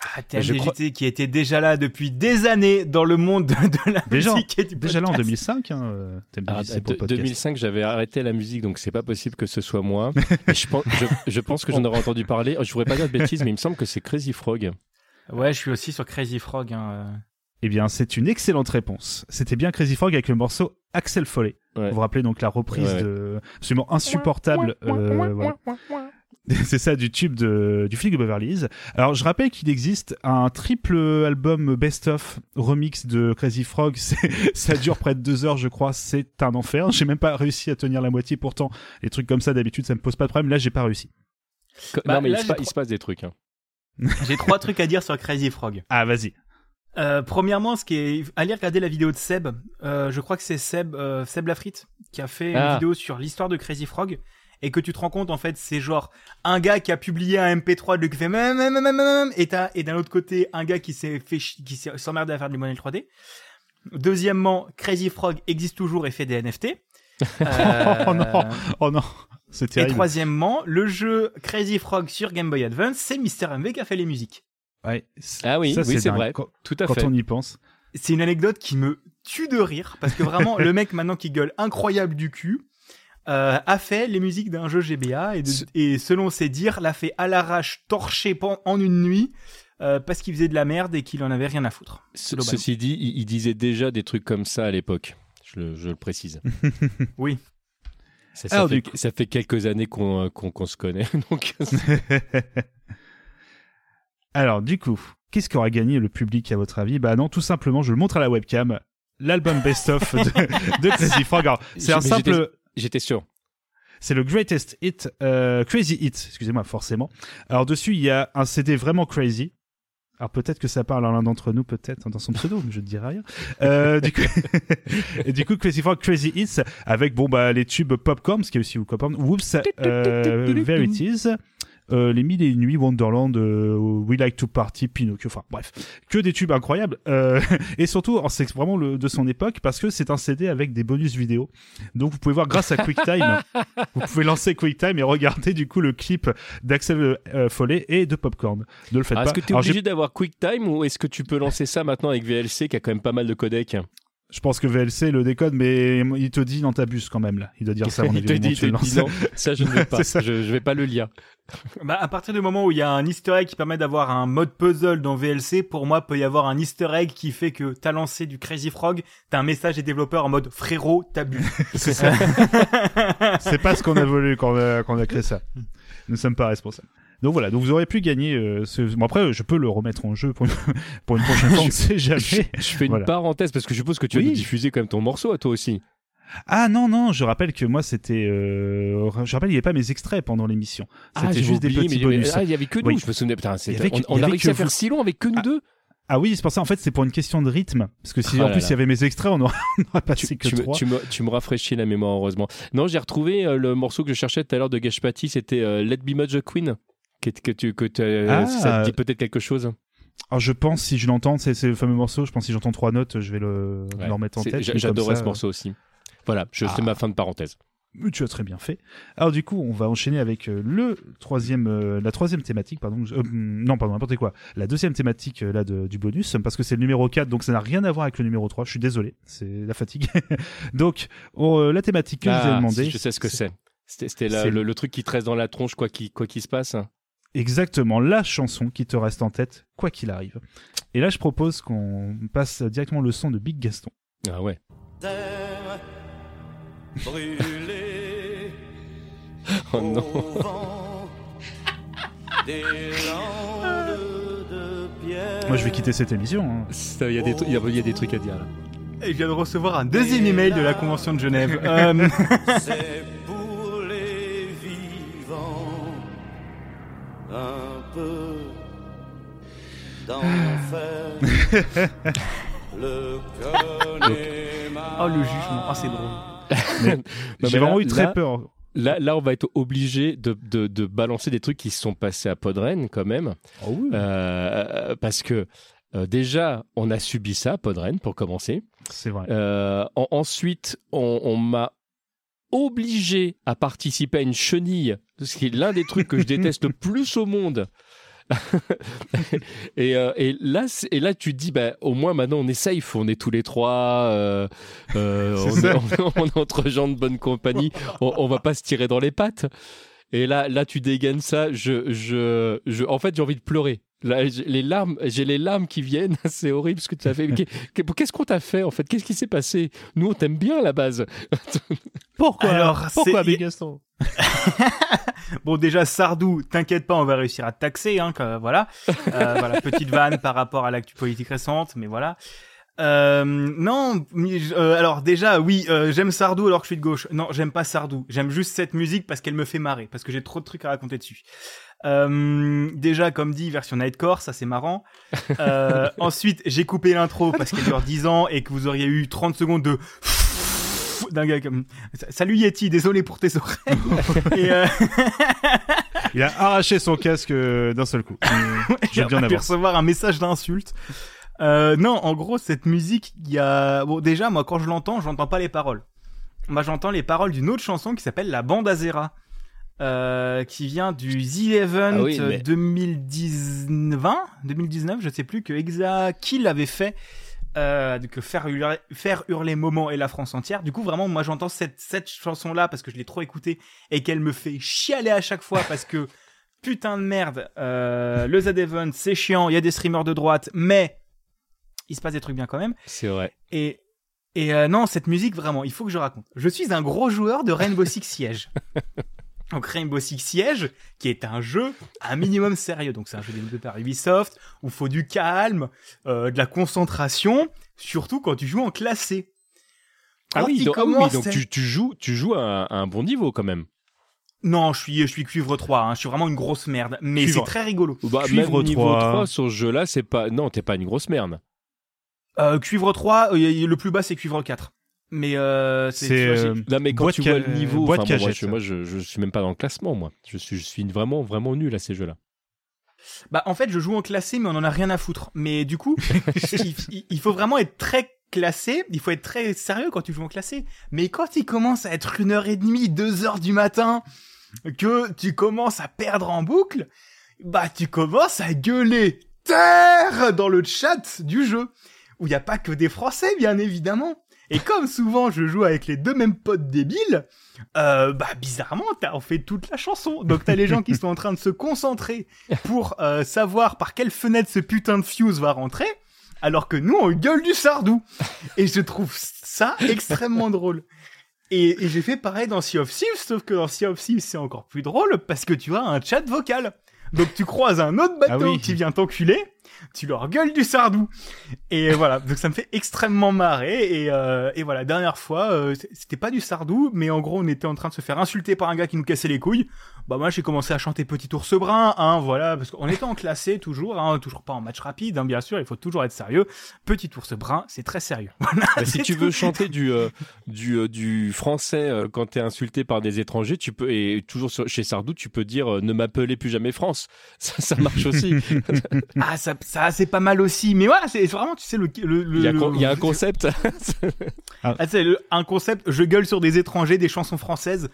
Ah, je TMDJT qui était déjà là depuis des années dans le monde de, la Déjà, musique et du déjà là en podcast. 2005, hein, euh, Ah, TMDJC pour de- le podcast. 2005, j'avais arrêté la musique, donc c'est pas possible que ce soit moi. Je, pense, je, je pense que j'en aurais entendu parler. Je voudrais pas dire de bêtises, mais il me semble que c'est Crazy Frog. Ouais, je suis aussi sur Crazy Frog. hein, euh. Eh bien, c'est une excellente réponse. C'était bien Crazy Frog avec le morceau Axel Follet. Ouais. Vous vous rappelez donc la reprise Ouais, de absolument insupportable. euh, voilà. C'est ça du tube de, du flic de Beverly Hills. Alors je rappelle qu'il existe un triple album best-of remix de Crazy Frog. Ça dure près de deux heures, je crois. C'est un enfer. J'ai même pas réussi à tenir la moitié. Pourtant, les trucs comme ça d'habitude, ça me pose pas de problème. Là, j'ai pas réussi. Bah, non, mais là, se il se passe des trucs. hein. J'ai trois trucs à dire sur Crazy Frog. Ah, vas-y. Euh, premièrement, ce qui est, allez regarder la vidéo de Seb. Euh, je crois que c'est Seb, euh, Seb Lafrite qui a fait Ah. une vidéo sur l'histoire de Crazy Frog et que tu te rends compte en fait, c'est genre un gars qui a publié un MP3 de lui qui fait même même même même et t'as- et d'un autre côté un gars qui s'est fait qui s'est s'emmerdé à faire du modèle 3D. Deuxièmement, Crazy Frog existe toujours et fait des NFT. Euh, Oh non, oh non, c'est Et troisièmement, le jeu Crazy Frog sur Game Boy Advance, c'est Mister MV qui a fait les musiques. Ouais, Ah oui, ça, oui, c'est vrai. Quand, Tout à quand fait. on y pense. C'est une anecdote qui me tue de rire parce que vraiment le mec maintenant qui gueule incroyable du cul euh, a fait les musiques d'un jeu GBA et, de- Ce- et selon ses dires l'a fait à l'arrache torché en une nuit euh, parce qu'il faisait de la merde et qu'il en avait rien à foutre. Ce- ceci dit, il, il disait déjà des trucs comme ça à l'époque. Je le, je le précise. Oui. Ça, ça Alors, fait, du coup- ça fait quelques années qu'on se connaît. Donc, Alors, du coup, qu'est-ce qu'aura gagné le public à votre avis? Bah non, tout simplement, je le montre à la webcam, l'album best-of de, de Crazy Frog. Alors, c'est un simple... j'étais sûr. C'est le greatest hit, euh, crazy hit, excusez-moi, forcément. Alors dessus, il y a un CD vraiment crazy. Alors peut-être que ça parle à l'un d'entre nous, peut-être dans son pseudo, mais je ne dirai rien. Euh, du coup, et du coup, Crazy Frog, Crazy Hits, avec bon bah les tubes Popcorn, ce qui est aussi Popcorn, Whoops, euh, Verities, euh, les mille et une nuits, Wonderland, euh, We Like to Party, Pinocchio, enfin bref, que des tubes incroyables. Euh, et surtout, alors, c'est vraiment le, de son époque parce que c'est un CD avec des bonus vidéo. Donc vous pouvez voir grâce à QuickTime, vous pouvez lancer QuickTime et regarder du coup le clip d'Axel Follet et de Popcorn. Ne le faites Ah, pas. Est-ce que tu es Alors, obligé d'avoir QuickTime ou est-ce que tu peux lancer ça maintenant avec VLC qui a quand même pas mal de codecs? Je pense que VLC le décode, mais il te dit non t'abuses quand même là. Il doit dire ça. Il te dit, tu dit non, ça je ne veux pas. Je, je vais pas le lire. Bah, à partir du moment où il y a un easter egg qui permet d'avoir un mode puzzle dans VLC, pour moi, peut y avoir un easter egg qui fait que t'as lancé du Crazy Frog, t'as un message des développeurs en mode frérot, t'abuses. C'est ça. C'est pas ce qu'on a voulu quand on a, quand on a créé ça. Nous sommes pas responsables. Donc voilà, donc vous aurez pu gagner. euh, ce... Bon après, je peux le remettre en jeu pour une, pour une prochaine fois. On ne sait jamais. Je, je fais une Voilà. parenthèse parce que je suppose que tu Oui. nous diffuser quand même ton morceau à toi aussi. Ah non non, je rappelle que moi c'était. euh, Je rappelle, il n'y avait pas mes extraits pendant l'émission. C'était Ah, j'ai juste des petits mais bonus. Ah, il y avait que nous, Oui. je me souvenais. Putain, c'était- avait que- on, on a avait réussi à faire vous. si long avec que nous deux. Ah oui, c'est pour ça. En fait, c'est pour une question de rythme. Parce que si Oh en plus il y avait mes extraits, on aurait, on aurait passé Tu, que tu me, trois. tu, me, tu me rafraîchis la mémoire, heureusement. Non, j'ai retrouvé euh, le morceau que je cherchais tout à l'heure de Gashpati, c'était euh, Let Be Much a Queen. Que, que tu, que tu- euh, Ah. ça te dit peut-être quelque chose? Alors je pense si je l'entends, c'est le fameux morceau. Je pense si j'entends trois notes, je vais le, Ouais. le remettre en tête. J'adorais ce morceau aussi. Voilà, je Ah. fais ma fin de parenthèse. Tu as très bien fait. Alors du coup, on va enchaîner avec euh, le troisième, euh, la troisième thématique, pardon. Euh, non, pardon, n'importe quoi. La deuxième thématique euh, là de- du bonus, parce que c'est le numéro 4, donc ça n'a rien à voir avec le numéro 3. Je suis désolé, c'est la fatigue. donc on, euh, la thématique que je vous ai Ah, demandé. si, je sais ce que c'est. C'était le, le truc qui te reste dans la tronche, quoi qu'il quoi qu'il se passe. Exactement, la chanson qui te reste en tête, quoi qu'il arrive. Et là, je propose qu'on passe directement le son de Big Gaston. Ah ouais. Oh non. au vent des landes de pierre. Moi, je vais quitter cette émission. hein. Ça, Il y, a des tru- il y a- il y a des trucs à dire là. je viens de recevoir un deuxième email de la Convention de Genève. Euh, un peu d'enfer. Le connaît oh, le jugement. Ah, c'est drôle. J'ai là- vraiment eu très là- peur. Là, là, on va être obligé de, de- de balancer des trucs qui se sont passés à Podren quand même. Euh, parce que euh, déjà, on a subi ça à Podren pour commencer. C'est vrai. Euh, en- ensuite, on, on m'a obligé à participer à une chenille, ce qui est l'un des trucs que je déteste le plus au monde. et, euh, et là, et là, tu te dis, bah, au moins maintenant, on est safe, on est tous les trois, euh, euh, on, est, ça. on est- on est entre gens de bonne compagnie, on, on va pas se tirer dans les pattes. Et là, là, tu dégaines ça. Je, je, je, en fait, j'ai envie de pleurer. Là, j'ai les larmes, j'ai les larmes qui viennent. C'est horrible ce que tu as fait. Qu'est- Qu'est-ce qu'on t'a fait en fait? Qu'est-ce qui s'est passé? Nous, on t'aime bien à la base. Pourquoi? Alors, Pourquoi, Bon, déjà, Sardou, t'inquiète pas, on va réussir à te taxer. Hein, que- voilà. Euh, voilà, petite vanne par rapport à l'actu politique récente, mais voilà. Euh, non, euh, alors déjà, oui, euh, j'aime Sardou alors que je suis de gauche. Non, j'aime pas Sardou. J'aime juste cette musique parce qu'elle me fait marrer, parce que j'ai trop de trucs à raconter dessus. Euh, déjà, comme dit, version Nightcore, ça c'est marrant. Euh, ensuite, j'ai coupé l'intro parce qu'elle dure 10 ans et que vous auriez eu 30 secondes de d'un gars comme Salut Yeti, désolé pour tes oreilles. Et, euh, Il a arraché son casque euh, d'un seul coup. J'ai bien pu recevoir un message d'insulte. Euh, non, en gros, cette musique, il y a... Bon, déjà, moi, quand je l'entends, j'entends pas les paroles. Moi, j'entends les paroles d'une autre chanson qui s'appelle La Bande Azera. Euh, qui vient du The Event Ah oui, mais- 2019, 2019, je sais plus, que Exa Kill avait fait, euh, que faire hurler, faire hurler Moment et la France entière. Du coup, vraiment, moi, j'entends cette, cette chanson-là parce que je l'ai trop écoutée et qu'elle me fait chialer à chaque fois parce que putain de merde, euh, le Z Event, c'est chiant, il y a des streamers de droite, mais il se passe des trucs bien quand même. C'est vrai. Et, et euh, non, cette musique, vraiment, il faut que je raconte. Je suis un gros joueur de Rainbow Six Siege. Donc Rainbow Six Siege, qui est un jeu un minimum sérieux. Donc c'est un jeu développé par Ubisoft, où il faut du calme, euh, de la concentration, surtout quand tu joues en classé. Ah Quand oui, donc, ah oui, donc tu, tu joues, tu joues à un, à un bon niveau quand même. Non, je suis, je suis cuivre 3, hein. je suis vraiment une grosse merde. Mais c'est très rigolo. Bah, Cuivre même niveau 3. 3 sur ce jeu-là, c'est pas. Non, t'es pas une grosse merde. Euh, cuivre 3, euh, le plus bas c'est cuivre 4. Mais euh, c'est euh, Là, mais quand Boîte tu vois le niveau, boîte bon, moi, je, moi, je, je suis même pas dans le classement, moi. Je suis, je suis vraiment, vraiment nul à ces jeux-là. Bah en fait je joue en classé mais on en a rien à foutre. Mais du coup il, il- il faut vraiment être très classé, il faut être très sérieux quand tu joues en classé. Mais quand il commence à être une heure et demie, deux heures du matin, que tu commences à perdre en boucle, bah tu commences à gueuler terre dans le chat du jeu où il n'y a pas que des Français bien évidemment. Et comme souvent je joue avec les deux mêmes potes débiles, euh, bah bizarrement t'as en fait toute la chanson. Donc t'as les gens qui sont en train de se concentrer pour euh, savoir par quelle fenêtre ce putain de fuse va rentrer, alors que nous on gueule du sardou. Et je trouve ça extrêmement drôle. Et, et j'ai fait pareil dans Sea of Thieves, sauf que dans Sea of Thieves c'est encore plus drôle parce que tu as un chat vocal. Donc tu croises un autre bateau Ah oui. qui vient t'enculer, tu leur gueules du sardou. Et voilà, donc ça me fait extrêmement marrer. Et, euh, et voilà, dernière fois, euh, c'était pas du sardou, mais en gros on était en train de se faire insulter par un gars qui nous cassait les couilles. Bah moi j'ai commencé à chanter Petit ours brun, hein, voilà, parce qu'on était en classé toujours, hein, toujours pas en match rapide, hein, bien sûr, il faut toujours être sérieux. Petit ours brun, c'est très sérieux. Voilà, Bah, si tu tout. veux chanter du, euh, du, euh, du français euh, quand t'es insulté par des étrangers, tu peux, et toujours chez Sardou, tu peux dire euh, ne m'appelez plus jamais France. Ça, ça marche aussi. Ah ça, ça c'est pas mal aussi, mais voilà, c'est vraiment tu sais le le, le- Il y le- y a un concept. Ah, c'est le- un concept, je gueule sur des étrangers, des chansons françaises.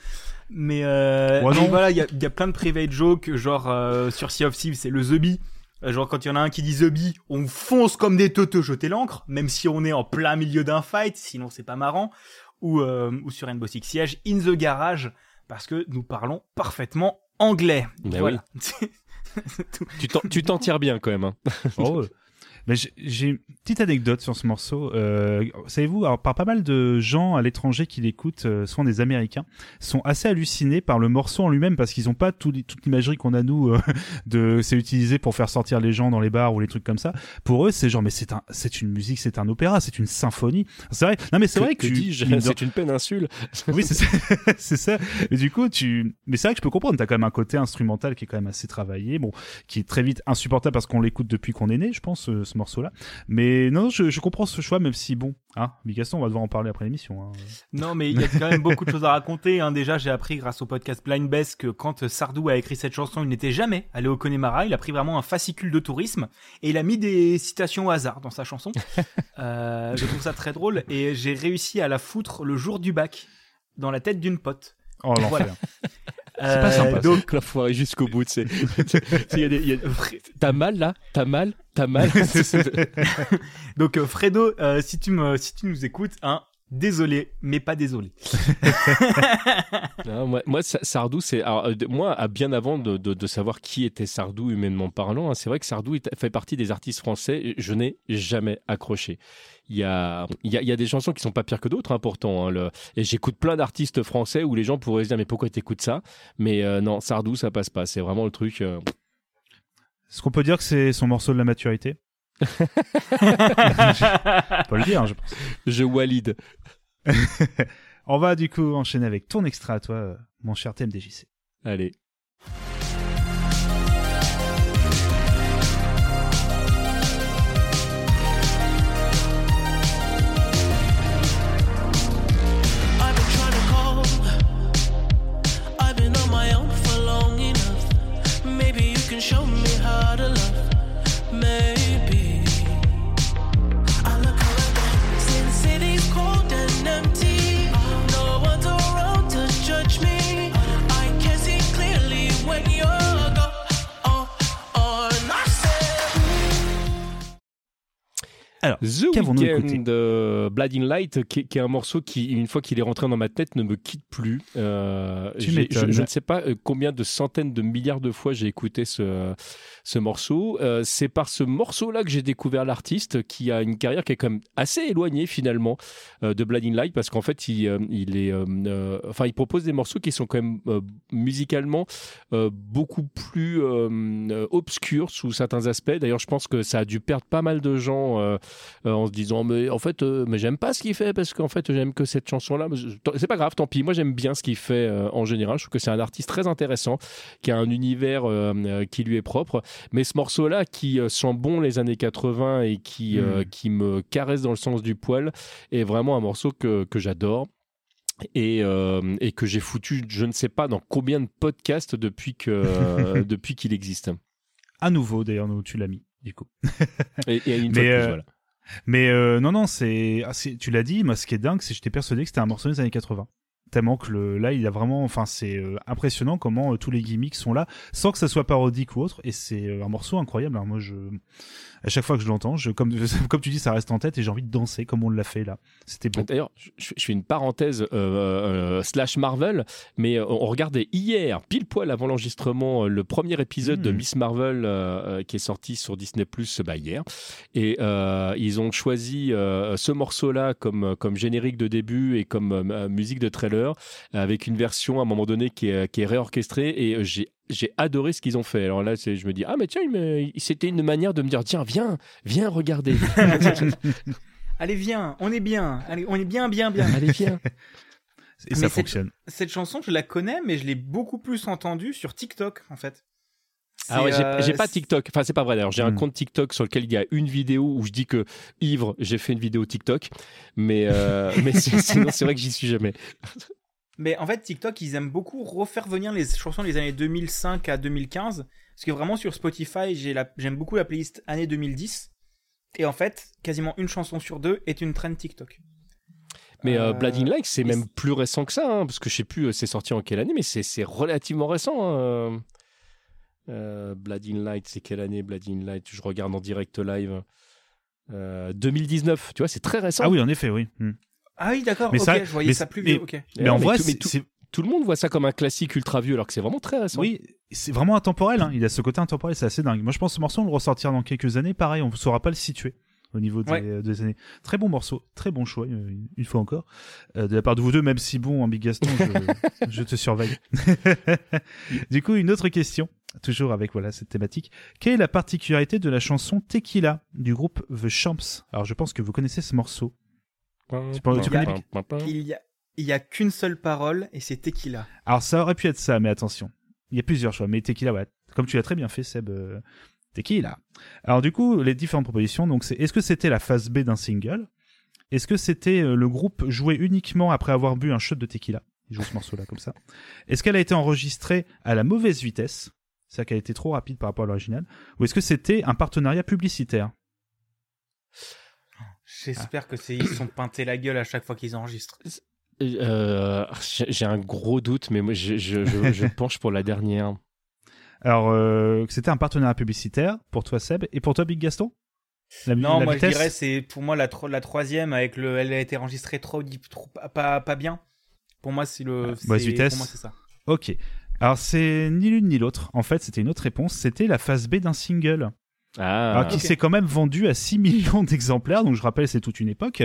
Mais, euh, Ouais, mais non. voilà, il y a, il y a plein de private jokes, genre euh, sur Sea of Thieves, c'est le The Bee. Euh, Genre quand il y en a un qui dit The Bee, on fonce comme des teuteux jeter l'encre, même si on est en plein milieu d'un fight, sinon c'est pas marrant. Ou, euh, ou sur Rainbow Six Siege, In the Garage, parce que nous parlons parfaitement anglais. Ben voilà. T'en- tu t'en tires bien quand même. hein. Oh. Mais j'ai- une petite anecdote sur ce morceau. Euh, Savez-vous, par pas mal de gens à l'étranger qui l'écoutent, euh, souvent des Américains, sont assez hallucinés par le morceau en lui-même parce qu'ils n'ont pas tout, toute l'imagerie qu'on a nous euh, de c'est utilisé pour faire sortir les gens dans les bars ou les trucs comme ça. Pour eux, c'est genre mais c'est un, c'est une musique, c'est un opéra, c'est une symphonie. C'est vrai. Non mais c'est vrai que, que tu- de- C'est une péninsule. oui, c'est ça. ça. Et du coup, tu. Mais c'est vrai que je peux comprendre. T'as quand même un côté instrumental qui est quand même assez travaillé, bon, qui est très vite insupportable parce qu'on l'écoute depuis qu'on est né, je pense, ce, ce morceau-là. Mais non, je, je comprends ce choix, même si bon, hein, Bigaston, on va devoir en parler après l'émission. Hein. Non, mais il y a quand même beaucoup de choses à raconter. Hein. Déjà, j'ai appris grâce au podcast Blind Best que quand Sardou a écrit cette chanson, il n'était jamais allé au Connemara. Il a pris vraiment un fascicule de tourisme et il a mis des citations au hasard dans sa chanson. Euh, je trouve ça très drôle et j'ai réussi à la foutre le jour du bac dans la tête d'une pote. Oh l'enfer. Voilà. C'est pas sympa. Euh, donc, la foirée jusqu'au bout. a- T'as mal là? T'as mal? T'as mal? Donc euh, Fredo, euh, si tu me, si tu nous écoutes, hein, désolé, mais pas désolé. Non, moi, moi, Sa- Sardou, c'est euh, moi, à bien avant de, de- de savoir qui était Sardou humainement parlant, hein, c'est vrai que Sardou fait partie des artistes français. Je n'ai jamais accroché. Il y a, il y a, il y a des chansons qui sont pas pires que d'autres, hein, pourtant. hein, le- et j'écoute plein d'artistes français où les gens pourraient se dire mais pourquoi t'écoutes ça? Mais euh, non, Sardou, ça passe pas. C'est vraiment le truc. euh, Est-ce qu'on peut dire que c'est son morceau de la maturité? On peut le dire, je pense. je walide. On va du coup enchaîner avec ton extrait à toi, euh, mon cher TMDJC. Allez. Alors, The Weeknd Blinding Light, qui, est- qui est un morceau qui, une fois qu'il est rentré dans ma tête, ne me quitte plus. Euh, je, je ne sais pas euh, combien de centaines de milliards de fois j'ai écouté ce, ce morceau. Euh, c'est par ce morceau-là que j'ai découvert l'artiste qui a une carrière qui est quand même assez éloignée finalement euh, de Blinding Light parce qu'en fait, il, euh, il est, euh, euh, enfin, il propose des morceaux qui sont quand même euh, musicalement euh, beaucoup plus euh, euh, obscurs sous certains aspects. D'ailleurs, je pense que ça a dû perdre pas mal de gens euh, en se disant mais en fait euh, mais j'aime pas ce qu'il fait parce qu'en fait j'aime que cette chanson là c'est pas grave tant pis moi j'aime bien ce qu'il fait euh, en général je trouve que c'est un artiste très intéressant qui a un univers qui lui est propre mais ce morceau là qui sent bon les années 80 et qui euh, Mm. qui me caresse dans le sens du poil est vraiment un morceau que, que j'adore et, euh, et que j'ai foutu je ne sais pas dans combien de podcasts depuis que euh, depuis qu'il existe À nouveau, d'ailleurs, tu l'as mis, du coup. et, et une fois Mais, plus, euh, voilà. Mais euh, non, non, c'est, ah, tu l'as dit. Moi, ce qui est dingue, c'est que j'étais persuadé que c'était un morceau des années 80. Tellement que le, là, il a vraiment, enfin, c'est euh, impressionnant comment euh, tous les gimmicks sont là, sans que ça soit parodique ou autre. Et c'est euh, un morceau incroyable. Alors, moi, je, à chaque fois que je l'entends, je, comme, comme tu dis, ça reste en tête et j'ai envie de danser comme on l'a fait là. C'était beau. D'ailleurs, je, je fais une parenthèse euh, euh, slash Marvel, mais on regardait hier, pile poil avant l'enregistrement, le premier épisode de Mm. Miss Marvel euh, qui est sorti sur Disney Plus bah, hier, et ils ont choisi ce morceau-là comme comme générique de début et comme musique de trailer, avec une version à un moment donné qui est qui est réorchestrée, et euh, j'ai j'ai adoré ce qu'ils ont fait. Alors là, je me dis ah mais tiens, c'était une manière de me dire tiens viens viens regarder. Allez, viens, on est bien. Allez, on est bien, bien, bien. Allez viens. Et Mais ça cette- fonctionne. Cette chanson, je la connais, mais je l'ai beaucoup plus entendue sur TikTok, en fait. Ah ouais, j'ai euh, pas TikTok. Enfin, c'est pas vrai d'ailleurs. J'ai un Hmm. compte TikTok sur lequel il y a une vidéo où je dis que ivre, j'ai fait une vidéo TikTok. Mais, euh, mais sinon, c'est vrai que j'y suis jamais. Mais en fait, TikTok, ils aiment beaucoup refaire venir les chansons des années 2005 à 2015. Parce que vraiment, sur Spotify, j'aime beaucoup la playlist année 2010. Et en fait, quasiment une chanson sur deux est une trend TikTok. Mais euh, Euh, Blinding Light, c'est même plus récent que ça, hein, parce que je sais plus, c'est sorti en quelle année, mais c'est c'est relativement récent. hein, euh. Euh, Blinding Light, c'est quelle année Blinding Light? Je regarde en direct live. Euh, 2019, tu vois, c'est très récent. Ah oui, en effet, oui. Hmm. Ah oui, d'accord, Mais ok, ça- je voyais mais- ça plus mais- vieux, ok. Mais en vrai, tout, tout le monde voit ça comme un classique ultra vieux, alors que c'est vraiment très récent. Oui, c'est vraiment intemporel. Hein. Il a ce côté intemporel, c'est assez dingue. Moi, je pense que ce morceau, on le ressortira dans quelques années. Pareil, on ne saura pas le situer au niveau des, Ouais. des années. Très bon morceau, très bon choix, euh, une fois encore, euh, de la part de vous deux, même si bon, en Big Gaston, je, je te surveille. du coup, une autre question, toujours avec voilà cette thématique. Quelle est la particularité de la chanson Tequila du groupe The Champs? Alors, je pense que vous connaissez ce morceau. Tu peux- tu connais Il y a, il y a qu'une seule parole et c'est tequila. Alors ça aurait pu être ça, mais attention. Il y a plusieurs choix, mais Tequila, ouais. Comme tu l'as très bien fait, Seb. euh, Tequila. Alors du coup, les différentes propositions, donc c'est est-ce que c'était la phase B d'un single? Est-ce que c'était euh, le groupe joué uniquement après avoir bu un shot de tequila? Ils jouent ce morceau-là comme ça. Est-ce qu'elle a été enregistrée à la mauvaise vitesse? C'est-à-dire qu'elle a été trop rapide par rapport à l'original Ou est-ce que c'était un partenariat publicitaire? J'espère que c'est ils se sont peintés la gueule à chaque fois qu'ils enregistrent. Euh, j'ai j'ai un gros doute, mais moi, je, je, je, je penche pour la dernière. Alors, euh, c'était un partenariat publicitaire pour toi, Seb, et pour toi, Big Gaston? La- Non, la moi vitesse? je dirais c'est pour moi la, tro- la troisième avec le, elle a été enregistrée trop, pas, pas bien. Pour moi c'est le, c'est- Mauvaise vitesse. Pour moi c'est ça. Ok. Alors c'est ni l'une ni l'autre. En fait, c'était une autre réponse. C'était la phase B d'un single. Ah, Alors, qui s'est quand même vendu à 6 millions d'exemplaires. Donc je rappelle, c'est toute une époque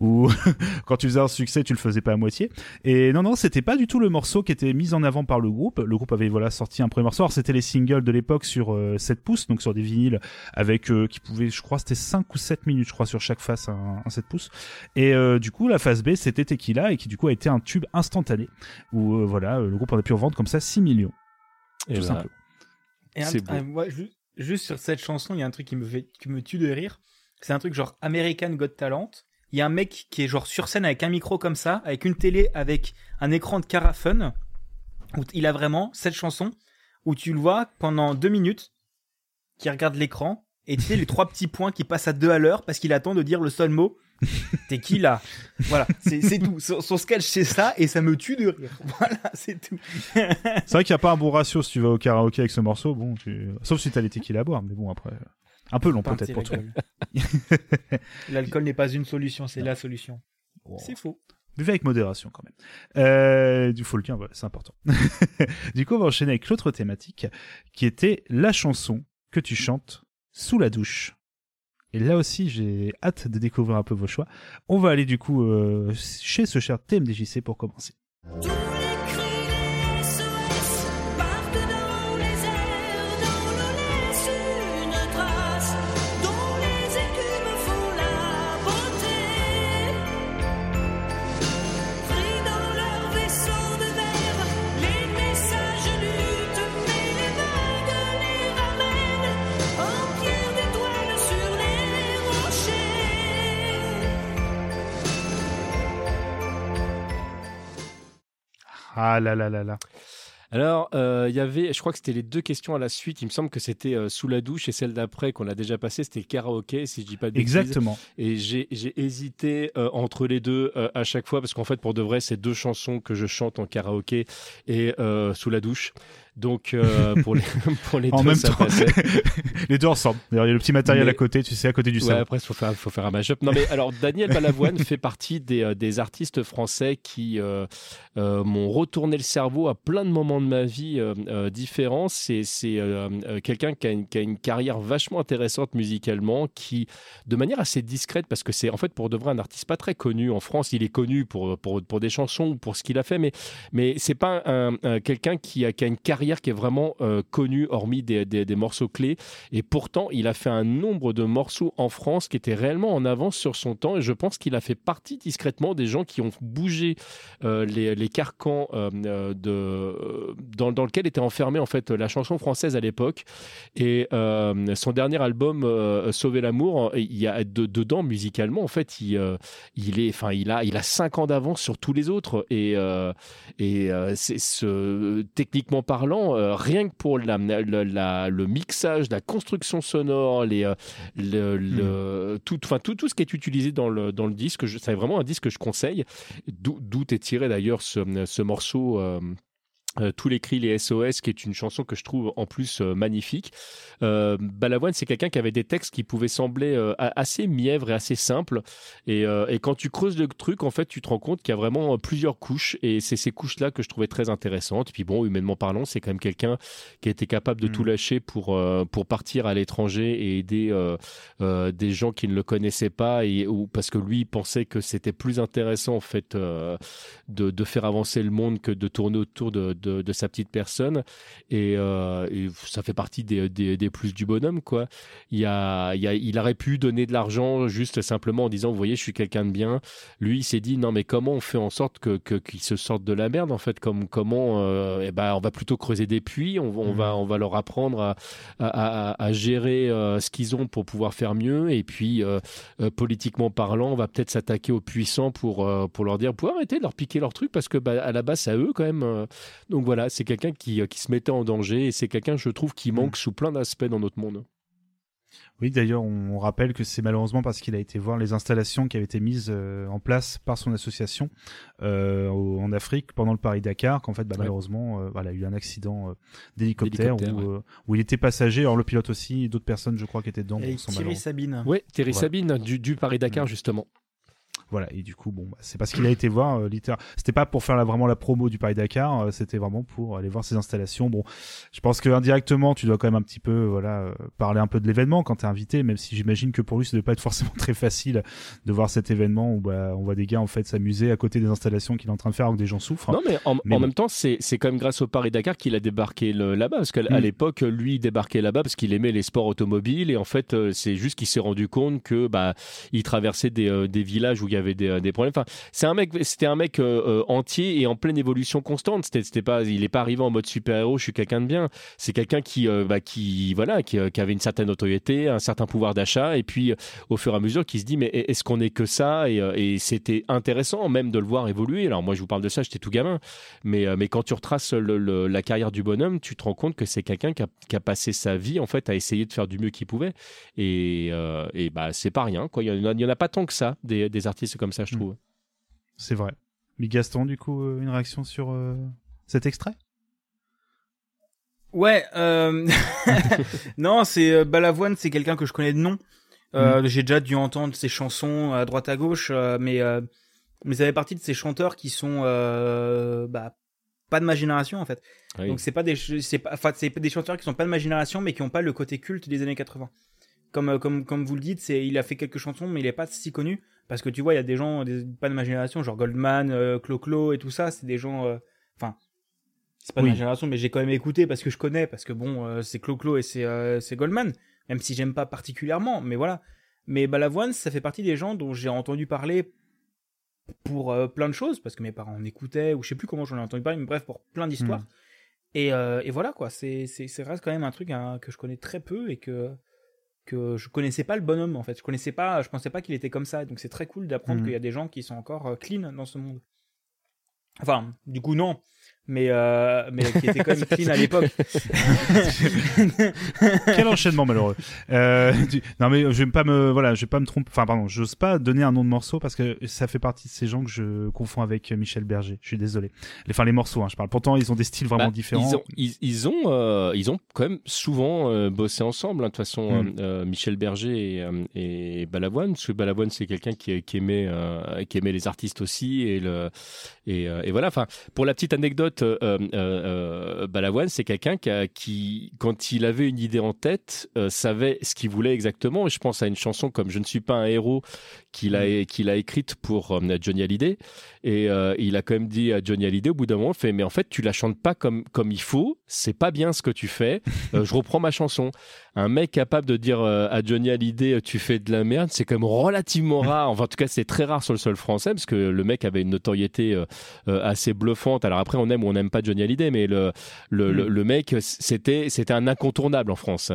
où quand tu faisais un succès, tu le faisais pas à moitié. Et non, non, c'était pas du tout le morceau qui était mis en avant par le groupe. Le groupe avait voilà sorti un premier morceau. Alors c'était les singles de l'époque sur euh, 7 pouces, donc sur des vinyles avec euh, qui pouvaient, je crois, c'était 5 ou 7 minutes, je crois, sur chaque face un, un 7 pouces. Et euh, du coup, la phase B, c'était Tequila et qui du coup a été un tube instantané où euh, voilà, le groupe en a pu en vendre comme ça 6 millions. Et tout bah, simplement. Et un- C'est beau. un- moi, juste sur cette chanson, il y a un truc qui me fait, qui me tue de rire. C'est un truc genre American Got Talent. Il y a un mec qui est genre sur scène avec un micro comme ça, avec une télé, avec un écran de Carafun. Où il a vraiment cette chanson où tu le vois pendant deux minutes, qui regarde l'écran et tu sais les trois petits points qui passent à deux à l'heure parce qu'il attend de dire le seul mot. T'es qui là? Voilà, c'est tout. Son, son sketch c'est ça et ça me tue de rire. Voilà, c'est tout. C'est vrai qu'il n'y a pas un bon ratio si tu vas au karaoké avec ce morceau. Bon, tu... sauf si t'as les tequila à boire, mais bon après, un peu long peut-être pour toi. L'alcool n'est pas une solution, c'est la solution. C'est faux. Buvez avec modération quand même. Euh, du faut le dire, voilà, c'est important. du coup, on va enchaîner avec l'autre thématique qui était la chanson que tu chantes sous la douche. Et là aussi, j'ai hâte de découvrir un peu vos choix. On va aller du coup euh, chez ce cher TMDJC pour commencer. Ah là là là là. Alors, euh, il y avait, je crois que c'était les deux questions à la suite. Il me semble que c'était euh, sous la douche et celle d'après qu'on a déjà passée, c'était le karaoké, si je dis pas de bêtises. Exactement. Et j'ai j'ai hésité euh, entre les deux euh, à chaque fois parce qu'en fait, pour de vrai, c'est deux chansons que je chante en karaoké et euh, sous la douche. Donc, euh, pour les, pour les en deux, même ça temps, passait. les deux ensemble. D'ailleurs, il y a le petit matériel Mais- à côté, tu sais, à côté du Ouais, salon. après, il faut faire, faut faire un mashup. Non, mais alors, Daniel Balavoine fait partie des, euh, des artistes français qui euh, euh, m'ont retourné le cerveau à plein de moments de ma vie différents. C'est quelqu'un qui, a une- qui a une carrière vachement intéressante musicalement, qui, de manière assez discrète, parce que c'est en fait pour de vrai un artiste pas très connu en France. Il est connu pour, pour, pour des chansons ou pour ce qu'il a fait, mais, mais c'est pas un, un- quelqu'un qui a, qui a une carrière qui est vraiment euh, connue, hormis des, des, morceaux clés. Et pourtant, il a fait un nombre de morceaux en France qui étaient réellement en avance sur son temps. Et je pense qu'il a fait partie discrètement des gens qui ont bougé euh, les, les carcans euh, euh, de, dans, dans lequel était enfermée en fait la chanson française à l'époque. Et son dernier album, Sauver l'amour, il y a de- dedans musicalement en fait, il, il est, enfin, il a, il a cinq ans d'avance sur tous les autres. Et, et c'est ce, techniquement parlant, euh, rien que pour la, la- la- le mixage, la construction sonore, les, euh, le, le- tout, enfin, tout, tout ce qui est utilisé dans le, dans le disque, c'est vraiment un disque que je conseille, d'où d'où est tiré d'ailleurs ce, ce morceau. Euh, tous les cris, les SOS, qui est une chanson que je trouve en plus euh, magnifique. Euh, Balavoine, c'est quelqu'un qui avait des textes qui pouvaient sembler euh, assez mièvres et assez simples. Et, euh, et quand tu creuses le truc, en fait, tu te rends compte qu'il y a vraiment plusieurs couches. Et c'est ces couches-là que je trouvais très intéressantes. Puis bon, humainement parlant, c'est quand même quelqu'un qui a été capable de tout lâcher pour, pour partir à l'étranger et aider des gens qui ne le connaissaient pas. Et, ou, parce que lui, il pensait que c'était plus intéressant, en fait, de, de faire avancer le monde que de tourner autour de, de, de sa petite personne. Et, euh, et ça fait partie des, des, des plus du bonhomme, quoi. Il, y a, il, y a, il aurait pu donner de l'argent juste simplement en disant, vous voyez, je suis quelqu'un de bien. Lui, il s'est dit, non, mais comment on fait en sorte que, qu'ils se sortent de la merde, en fait, comme, comment, euh, eh ben, on va plutôt creuser des puits, on, on va, on va leur apprendre à, à, à, à gérer euh, ce qu'ils ont pour pouvoir faire mieux. Et puis, politiquement parlant, on va peut-être s'attaquer aux puissants pour, pour leur dire, pouvez arrêter de leur piquer leur truc parce que, bah, à la base, c'est à eux quand même. Donc voilà, c'est quelqu'un qui, euh, qui se mettait en danger et c'est quelqu'un, je trouve, qui manque sous plein d'aspects dans notre monde. Oui, d'ailleurs, on rappelle que c'est malheureusement parce qu'il a été voir les installations qui avaient été mises euh, en place par son association euh, au- en Afrique pendant le Paris-Dakar, qu'en fait, bah, Ouais. malheureusement, euh, voilà, il y a eu un accident euh, d'hélicoptère où, euh, où il était passager, alors le pilote aussi, et d'autres personnes, je crois, qui étaient dedans. Et Thierry. Sabine. Oui, Thierry. Sabine, du, du Paris-Dakar, justement. Voilà, et du coup, bon, bah, c'est parce qu'il a été voir, euh, littéral- C'était pas pour faire la- vraiment la promo du Paris Dakar, euh, c'était vraiment pour aller voir ses installations. Bon, je pense que indirectement, tu dois quand même un petit peu, voilà, euh, parler un peu de l'événement quand t'es invité, même si j'imagine que pour lui, ça doit pas être forcément très facile de voir cet événement où bah, on voit des gars en fait s'amuser à côté des installations qu'il est en train de faire, où des gens souffrent. Non, mais en, en bon. même temps, c'est c'est quand même grâce au Paris-Dakar qu'il a débarqué là-bas. Parce qu'à Mm. l'époque, lui, il débarquait là-bas parce qu'il aimait les sports automobiles. Et en fait, euh, c'est juste qu'il s'est rendu compte que bah, il traversait des, euh, des villages où il y avait des, euh, des problèmes. Enfin, c'est un mec, c'était un mec euh, euh, entier et en pleine évolution constante. C'était, c'était pas, il n'est pas arrivé en mode super-héros, je suis quelqu'un de bien. C'est quelqu'un qui, bah, qui, voilà, qui, avait une certaine notoriété, un certain pouvoir d'achat. Et puis, au fur et à mesure, qui se dit, mais est-ce qu'on est que ça? Et, c'était intéressant même de le voir évoluer. Alors, moi, je vous parle de ça, j'étais tout gamin. Mais, mais quand tu retraces la carrière du bonhomme, tu te rends compte que c'est quelqu'un qui a, passé sa vie en fait à essayer de faire du mieux qu'il pouvait. Et, euh, et bah, c'est pas rien. Il y en a, il y en a pas tant que ça, des, des artistes comme ça, je trouve. C'est vrai. Mais Gaston, du coup, euh, une réaction sur euh, cet extrait? Ouais, euh... non, c'est euh, Balavoine, c'est quelqu'un que je connais de nom. Euh, J'ai déjà dû entendre ses chansons à droite à gauche, euh, mais euh, mais ça fait partie de ces chanteurs qui sont euh, bah, pas de ma génération en fait. Oui. Donc c'est pas des c'est pas enfin c'est des chanteurs qui sont pas de ma génération, mais qui ont pas le côté culte des années 80. Comme comme comme vous le dites, c'est il a fait quelques chansons, mais il est pas si connu parce que tu vois il y a des gens des, pas de ma génération, genre Goldman, euh, Clo-Clo et tout ça, c'est des gens euh, enfin c'est pas de Oui. ma génération, mais j'ai quand même écouté parce que je connais, parce que bon, euh, c'est Clo-Clo et c'est euh, c'est Goldman, même si j'aime pas particulièrement, mais voilà. Mais Balavoine, ça fait partie des gens dont j'ai entendu parler pour euh, plein de choses, parce que mes parents en écoutaient, ou je sais plus comment j'en ai entendu parler, mais bref, pour plein d'histoires. Mhm. Et, euh, et voilà, quoi, c'est c'est- c'est reste quand même un truc hein, que je connais très peu et que que je connaissais pas le bonhomme en fait. Je connaissais pas, je pensais pas qu'il était comme ça. Donc c'est très cool d'apprendre Mhm. qu'il y a des gens qui sont encore euh, clean dans ce monde. Enfin, du coup non, mais euh, mais qui étaient quand même clean à l'époque. Quel enchaînement malheureux. Euh, tu- Non mais je vais pas me voilà, je vais pas me tromper. Enfin pardon, j'ose pas donner un nom de morceau parce que ça fait partie de ces gens que je confonds avec Michel Berger. Je suis désolé. Les- Enfin les morceaux, hein, je parle. Pourtant ils ont des styles vraiment Bah, différents. Ils ont, ils, ils ont, euh, ils ont quand même souvent euh, bossé ensemble. hein. De toute façon, Mm. euh, euh, Michel Berger et, et Balavoine. Parce que Balavoine, c'est quelqu'un qui, qui aimait, euh, qui aimait les artistes aussi. Et, le, et, euh, et voilà. Enfin, pour la petite anecdote, euh, euh, euh, Balavoine, c'est quelqu'un qui, quand il avait une idée en tête, savait ce qu'il voulait exactement. Et je pense à une chanson comme Je ne suis pas un héros qu'il a, qu'il a écrite pour Johnny Hallyday. Et il a quand même dit à Johnny Hallyday au bout d'un moment, fait mais en fait tu la chantes pas comme comme il faut, c'est pas bien ce que tu fais. Je reprends ma chanson. Un mec capable de dire euh, à Johnny Hallyday tu fais de la merde, c'est quand même relativement rare. Enfin en tout cas c'est très rare sur le sol français parce que le mec avait une notoriété euh, euh, assez bluffante. Alors après on aime ou on n'aime pas Johnny Hallyday, mais le le, le, le mec c'était c'était un incontournable en France.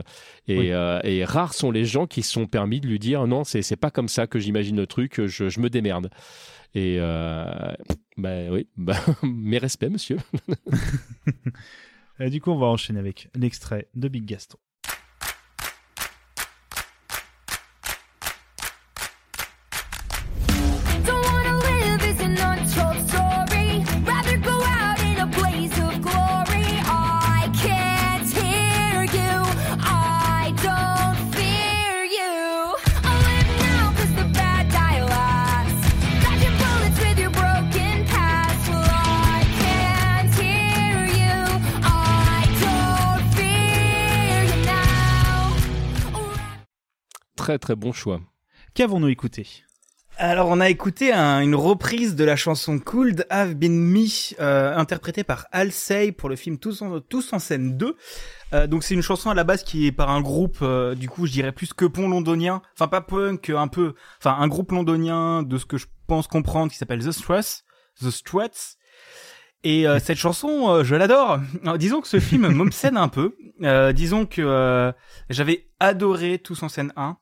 Et, Oui. euh, et rares sont les gens qui se sont permis de lui dire non c'est c'est pas comme ça que j'imagine le truc, je, je me démerde. Et euh, bah oui, bah, mes respects, monsieur. Euh, du coup on va enchaîner avec l'extrait de Big Gaston. Très très bon choix. Qu'avons-nous écouté Alors, on a écouté un- une reprise de la chanson Could Have Been Me, euh, interprétée par Halsey pour le film Tous en, Tous en scène 2. Euh, donc, c'est une chanson à la base qui est par un groupe, euh, du coup, je dirais plus que pont londonien. Enfin, pas punk, un peu. Enfin, un groupe londonien de ce que je pense comprendre qui s'appelle The Struts. The Struts. Et euh, cette chanson, euh, je l'adore. Disons que ce film m'obsède un peu. Euh, disons que euh, j'avais adoré Tous en scène 1.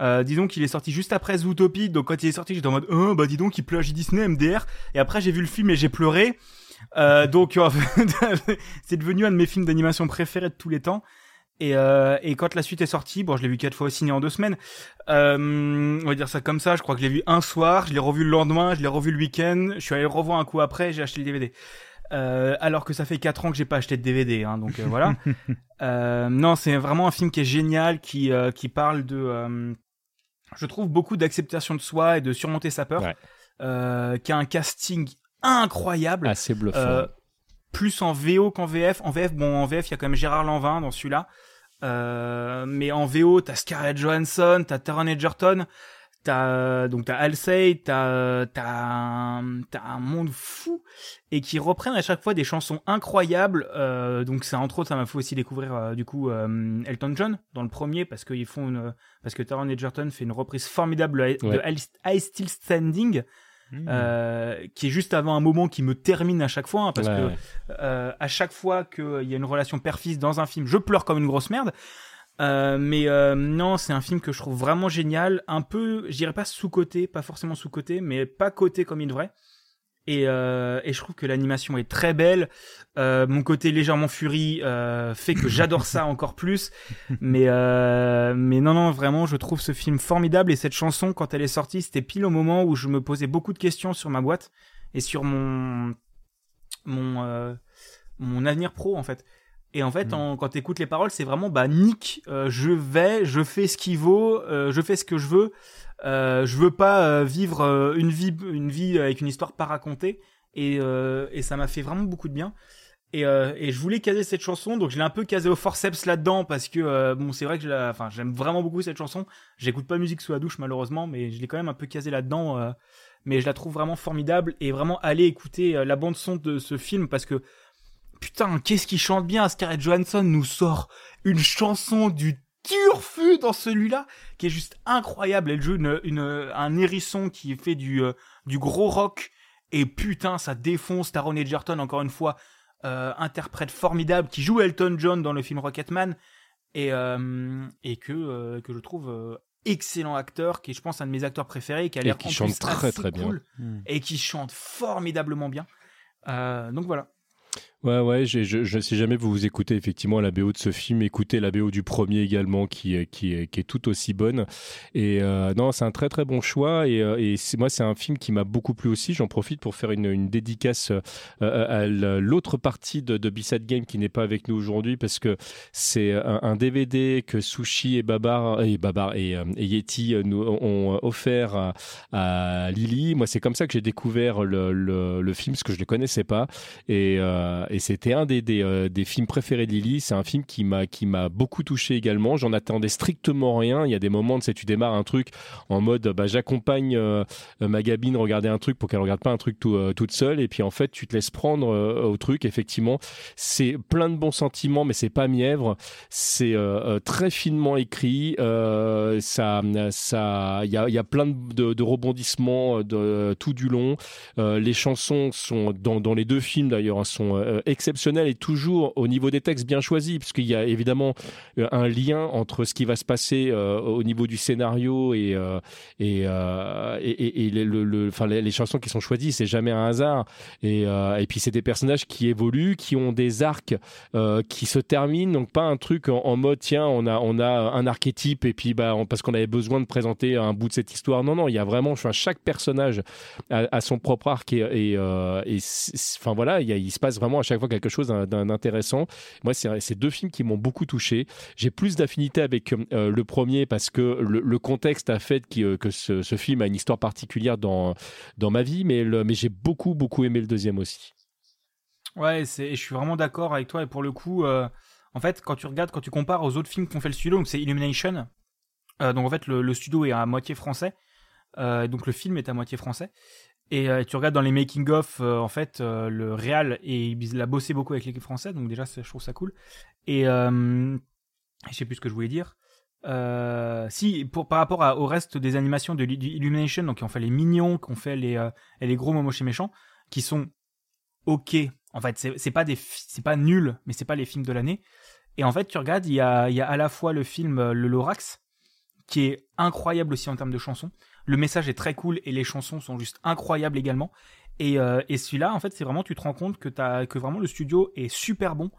Euh, disons qu'il est sorti juste après Zootopie, donc quand il est sorti, j'étais en mode, oh, bah dis donc, il plagie Disney, MDR. Et après, j'ai vu le film et j'ai pleuré. Euh, donc, euh, c'est devenu un de mes films d'animation préférés de tous les temps. Et, euh, et quand la suite est sortie, bon, je l'ai vu quatre fois au ciné en deux semaines. Euh, on va dire ça comme ça. Je crois que je l'ai vu un soir, je l'ai revu le lendemain, je l'ai revu le week-end. Je suis allé le revoir un coup après, j'ai acheté le DVD. Euh, alors que ça fait quatre ans que j'ai pas acheté de DVD, hein, donc euh, voilà. Euh, non, c'est vraiment un film qui est génial, qui euh, qui parle de, je trouve beaucoup d'acceptation de soi et de surmonter sa peur, Ouais. euh, qui a un casting incroyable. Assez bluffant. Euh, plus en VO qu'en VF. En VF, bon, en VF, il y a quand même Gérard Lanvin dans celui-là. Euh, mais en VO, t'as Scarlett Johansson, t'as Taron Egerton, t'as euh, donc t'as Halsey, t'as euh, t'as un, t'as un monde fou et qui reprennent à chaque fois des chansons incroyables. Euh, donc c'est entre autres, ça m'a fait aussi découvrir euh, du coup euh, Elton John dans le premier parce qu'ils font une parce que Taron Egerton fait une reprise formidable de Ouais. I Still Standing. euh, qui est juste avant un moment qui me termine à chaque fois hein, parce Ouais, que ouais. euh, à chaque fois qu'il y a une relation père-fils dans un film, je pleure comme une grosse merde. Euh, mais euh, non, c'est un film que je trouve vraiment génial, un peu, je dirais pas sous-côté, pas forcément sous-côté, mais pas côté comme il devrait. Et, euh, et je trouve que l'animation est très belle. Mon côté légèrement furie fait que j'adore ça encore plus. Mais mais non non vraiment, je trouve ce film formidable et cette chanson quand elle est sortie, c'était pile au moment où je me posais beaucoup de questions sur ma boîte et sur mon mon mon avenir pro en fait. Et en fait, en- quand t'écoutes les paroles, c'est vraiment bah Nick, euh, je vais, je fais ce qu'il vaut, euh, je fais ce que je veux. Euh, je veux pas euh, vivre euh, une vie, une vie avec une histoire pas racontée. Et, euh, et ça m'a fait vraiment beaucoup de bien. Et, euh, et je voulais caser cette chanson, donc je l'ai un peu casé au forceps là-dedans parce que bon, c'est vrai que enfin, j'aime vraiment beaucoup cette chanson. J'écoute pas musique sous la douche malheureusement, mais je l'ai quand même un peu casé là-dedans. euh, mais je la trouve vraiment formidable et vraiment aller écouter la bande son de ce film parce que putain, qu'est-ce qu'il chante bien. Scarlett Johansson nous sort une chanson du turfu dans celui-là qui est juste incroyable. Elle joue une, une- un hérisson qui fait du, euh, du gros rock et putain, ça défonce. Taron Egerton, encore une fois, euh, interprète formidable qui joue Elton John dans le film Rocketman et, euh, et que, euh, que je trouve euh, excellent acteur, qui est, je pense, un de mes acteurs préférés, qui a Et l'air qui en chante plus très, assez très bien. cool, Mm. et qui chante formidablement bien. Euh, donc voilà. Ouais, ouais, je, je sais jamais vous vous écoutez effectivement la BO de ce film, écoutez la BO du premier également qui, est- qui, qui est tout aussi bonne. Et euh, non, c'est un très très bon choix. Et, euh, et moi, c'est un film qui m'a beaucoup plu aussi. J'en profite pour faire une, une dédicace euh, à l'autre partie de, de B-Side Game qui n'est pas avec nous aujourd'hui parce que c'est un, DVD que Sushi et Babar et Babar et, et Yeti nous ont offert à, Lily. Moi, c'est comme ça que j'ai découvert le, le, film parce que je ne le connaissais pas. Et, et c'était un des, euh, des films préférés de Lily. C'est un film qui m'a qui m'a beaucoup touché également. J'en attendais strictement rien. Il y a des moments, tu sais, tu démarres un truc en mode, bah, j'accompagne euh, ma Gabine regarder un truc pour qu'elle regarde pas un truc tout, euh, toute seule. Et puis en fait, tu te laisses prendre au truc. Effectivement, c'est plein de bons sentiments, mais c'est pas mièvre. C'est très finement écrit. Ça, ça, il y a, y a plein de, rebondissements tout du long. Les chansons sont dans, dans les deux films d'ailleurs hein, sont exceptionnelles et toujours au niveau des textes bien choisis, puisqu'il y a évidemment euh, un lien entre ce qui va se passer euh, au niveau du scénario et euh, et, et, le, le- enfin, les, chansons qui sont choisies, c'est jamais un hasard. Et, et puis c'est des personnages qui évoluent, qui ont des arcs qui se terminent, donc pas un truc en, mode tiens on a on a un archétype et puis bah parce qu'on avait besoin de présenter un bout de cette histoire. Non non, il y a vraiment chaque personnage a, a son propre arc et, enfin voilà, il, y a- il se passe vraiment à chaque fois quelque chose d'un- d'un intéressant. Moi, c'est c'est deux films qui m'ont beaucoup touché. J'ai plus d'affinité avec euh, le premier parce que le, contexte a fait euh, que ce, film a une histoire particulière dans dans ma vie, mais j'ai beaucoup beaucoup aimé le deuxième aussi. Ouais, je suis vraiment d'accord avec toi. Et pour le coup, euh, en fait, quand tu regardes, quand tu compares aux autres films qu'on fait le studio, donc c'est Illumination. Euh, donc en fait, le, le studio est à moitié français. Euh, donc le film est à moitié français. Et euh, tu regardes dans les making of, euh, en fait, euh, le réal et il a bossé beaucoup avec l'équipe française, donc déjà je trouve ça cool. Et je sais plus ce que je voulais dire. Si pour par rapport au reste des animations de Illu- Illumination, donc qui ont fait les mignons, qui ont fait les les gros momoches et méchants, qui sont ok. En fait, c'est pas des c'est pas nul, mais c'est pas les films de l'année. Et en fait, tu regardes, il y a y a à la fois le film Le Lorax, qui est incroyable aussi en termes de chansons. Le message est très cool et les chansons sont juste incroyables également. Et, euh, et celui-là, en fait, c'est vraiment, tu te rends compte que, t'as, que vraiment le studio est super bon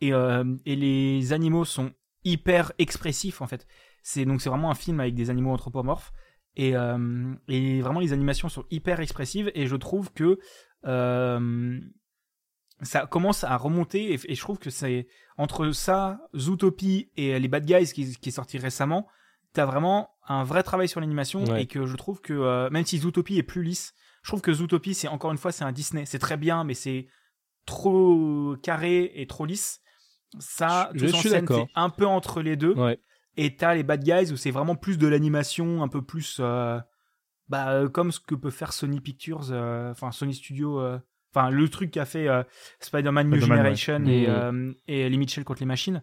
et, euh, et les animaux sont hyper expressifs, en fait. C'est, donc, c'est vraiment un film avec des animaux anthropomorphes. Et, euh, et vraiment, les animations sont hyper expressives et je trouve que ça commence à remonter et, et je trouve que c'est entre ça, Zootopie et les Bad Guys qui, qui est sorti récemment, t'as vraiment un vrai travail sur l'animation Ouais. et que je trouve que euh, même si Zootopie est plus lisse, je trouve que Zootopie c'est encore une fois c'est un Disney, c'est très bien mais c'est trop carré et trop lisse. Ça, Je- je suis d'accord. un peu entre les deux. Ouais. Et t'as les Bad Guys où c'est vraiment plus de l'animation, un peu plus euh, bah, euh, comme ce que peut faire Sony Pictures, euh, enfin Sony Studio, enfin le truc qu'a fait Spider-Man New Generation ouais. et, euh, et les Mitchell contre les machines.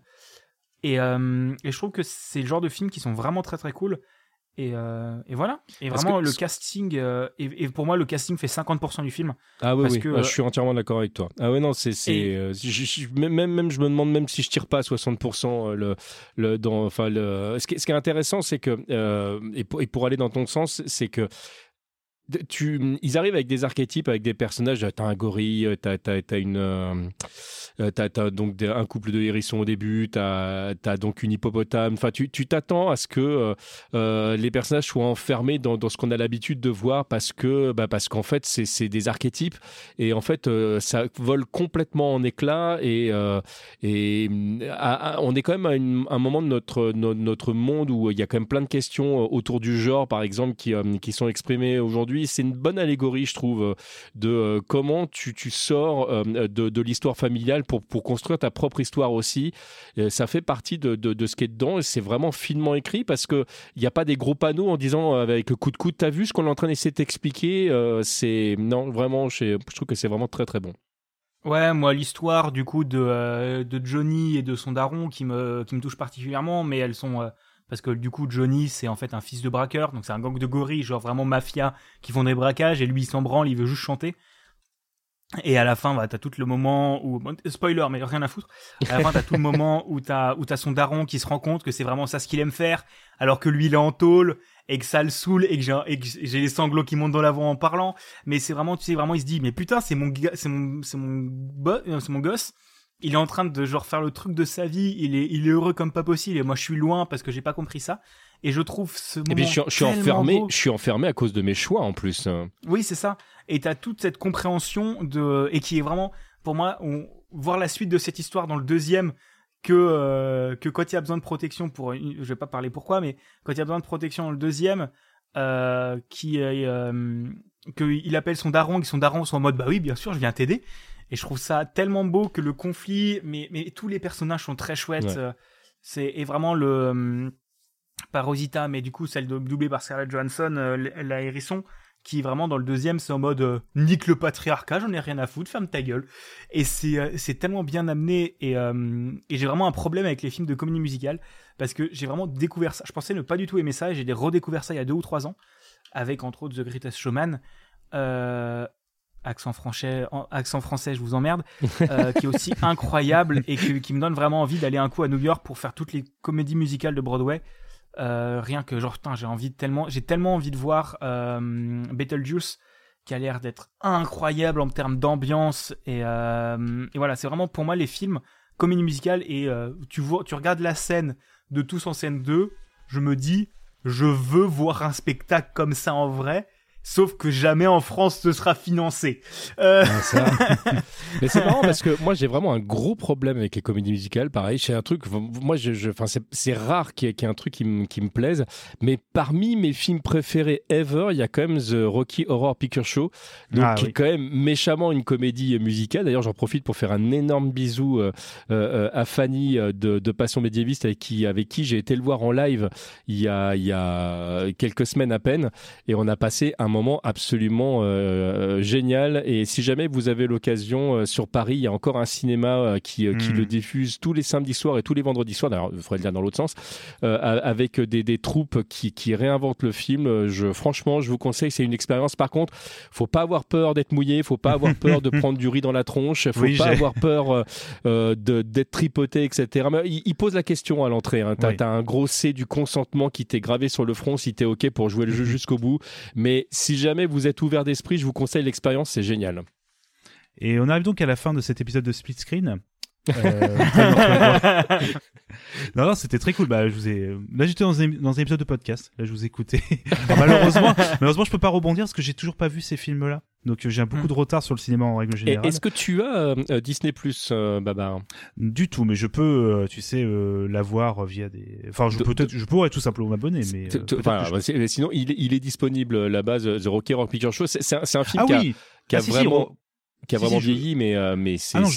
Et, euh, et je trouve que c'est le genre de films qui sont vraiment très très cool. Et, euh, et voilà. Et Parce vraiment, que le casting, euh, et, et pour moi, le casting fait 50% du film. Ah oui, Parce oui. que, Ah, je suis entièrement d'accord avec toi. Ah ouais, non, c'est. Et- euh, même, même, je me demande même si je tire pas à 60% le, le, dans, enfin, le, ce, qui, est- ce qui est intéressant, c'est que, et, pour, et pour aller dans ton sens, c'est que tu, ils arrivent avec des archétypes, avec des personnages. T'as un gorille, t'as as, une, euh, euh, t'as donc un couple de hérissons au début, t'as as donc une hippopotame. Enfin, tu t'attends à ce que euh, euh, les personnages soient enfermés dans, dans ce qu'on a l'habitude de voir parce que, bah, parce qu'en fait, c'est des archétypes et en fait, euh, ça vole complètement en éclats et euh, et mm, on est quand même à un moment de notre, no- notre monde où il y a quand même plein de questions euh, autour du genre, par exemple, qui, euh, qui sont exprimées aujourd'hui. C'est une bonne allégorie, je trouve, euh, de euh, comment tu, tu sors euh, de, l'histoire familiale pour, construire ta propre histoire aussi. Ça fait partie de, ce qui est dedans et c'est vraiment finement écrit parce que il n'y a pas des gros panneaux en disant avec coup de coude, t'as vu ce qu'on est en train d'essayer de t'expliquer. c'est non, vraiment, je, trouve que c'est vraiment très très bon. Ouais, moi, l'histoire du coup de, Johnny et de son daron qui me, touche particulièrement, mais elles sont. Parce que du coup, Johnny, c'est en fait un fils de braqueur, donc c'est un gang de gorilles, genre vraiment mafia, qui font des braquages, et lui, il s'en branle, il veut juste chanter. Et à la fin, bah, t'as tout le moment où, spoiler, mais rien à foutre. À la fin, t'as tout le moment où t'as, où t'as son daron qui se rend compte que c'est vraiment ça ce qu'il aime faire, alors que lui, il est en tôle, et que ça le saoule, et que j'ai, et que j'ai les sanglots qui montent dans la voix en parlant. Mais c'est vraiment, tu sais, vraiment, il se dit, mais putain, c'est mon, c'est mon, c'est mon, euh, c'est mon gosse. Il est en train de, genre, faire le truc de sa vie. Il est, il est heureux comme pas possible. Et moi, je suis loin parce que j'ai pas compris ça. Et je trouve ce moment Et puis je suis, je suis tellement enfermé, beau. je suis enfermé à cause de mes choix en plus. Oui, c'est ça. Et t'as toute cette compréhension de et qui est vraiment pour moi on, voir la suite de cette histoire dans le deuxième que euh, que quand il y a besoin de protection pour je vais pas parler pourquoi mais quand il y a besoin de protection dans le deuxième euh, qui est euh, que il appelle son daron que son daron sont en mode bah oui bien sûr je viens t'aider et je trouve ça tellement beau que le conflit mais mais tous les personnages sont très chouettes. Ouais. euh, c'est et vraiment le hum, pas Rosita mais du coup celle de- doublée par Scarlett Johansson euh, la hérisson qui vraiment dans le deuxième c'est en mode euh, nique le patriarcat j'en ai rien à foutre ferme ta gueule. Et c'est euh, c'est tellement bien amené et, et j'ai vraiment un problème avec les films de comédie musicale parce que j'ai vraiment découvert ça. Je pensais ne pas du tout aimer ça et j'ai redécouvert ça il y a deux ou trois ans avec entre autres The Greatest Showman. Euh, accent français en- accent français je vous emmerde euh, qui est aussi incroyable et qui, qui me donne vraiment envie d'aller un coup à New York pour faire toutes les comédies musicales de Broadway. Euh, rien que genre j'ai envie de tellement j'ai tellement envie de voir euh, Beetlejuice qui a l'air d'être incroyable en termes d'ambiance et, euh, et voilà c'est vraiment pour moi les films comédie musicale et tu vois tu regardes la scène de Tous en scène 2 je me dis je veux voir un spectacle comme ça en vrai Sauf que jamais en France ce sera financé. Euh, Ah, ça. Mais c'est marrant parce que moi j'ai vraiment un gros problème avec les comédies musicales. Pareil, c'est un truc. Moi, je, c'est, rare qu'il y ait, qu'il y ait un truc qui, me- qui plaise. Mais parmi mes films préférés ever, il y a quand même The Rocky Horror Picture Show, donc Ah, qui oui. est quand même méchamment une comédie musicale. D'ailleurs, j'en profite pour faire un énorme bisou euh, euh, à Fanny de, de Passion médiéviste avec qui, avec qui j'ai été le voir en live il y a, il y a quelques semaines à peine et on a passé un moment absolument euh, génial. Et si jamais vous avez l'occasion euh, sur Paris il y a encore un cinéma euh, qui, euh, qui Mm. le diffuse tous les samedis soirs et tous les vendredis soirs. D'ailleurs il faudrait le dire dans l'autre sens. Euh, avec des, des troupes qui, qui réinventent le film. Euh, je, franchement je vous conseille c'est une expérience. Par contre faut pas avoir peur d'être mouillé faut pas avoir peur de prendre du riz dans la tronche faut Oui, pas avoir peur euh, euh, d'être tripoté etc mais il, il pose la question à l'entrée hein. t'as Oui. t'as un gros C du consentement qui t'est gravé sur le front si t'es ok pour jouer le jeu jusqu'au bout. Mais si jamais vous êtes ouvert d'esprit je vous conseille l'expérience c'est génial Et on arrive donc à la fin de cet épisode de Split Screen. Euh, non, non, c'était très cool. Bah, je vous ai... Là, j'étais dans un, dans un épisode de podcast. Là, je vous écoutais. Malheureusement, malheureusement, je peux pas rebondir parce que j'ai toujours pas vu ces films-là. Donc, euh, j'ai beaucoup de retard sur le cinéma en règle générale. est-ce que tu as euh, euh, Disney Plus Babar Du tout, mais je peux, euh, tu sais, euh, l'avoir via des. Enfin, je De- peut-être, je pourrais tout simplement m'abonner, mais. euh, enfin, je- bah, c'est- sinon, il, est- il est disponible euh, la base The Rocky Horror Picture Show. C'est c'est un, c'est un film Ah qui a, oui. qui a Ah, si, si, vraiment, qui a si, vraiment je- vieilli, mais euh, mais c'est Ah non,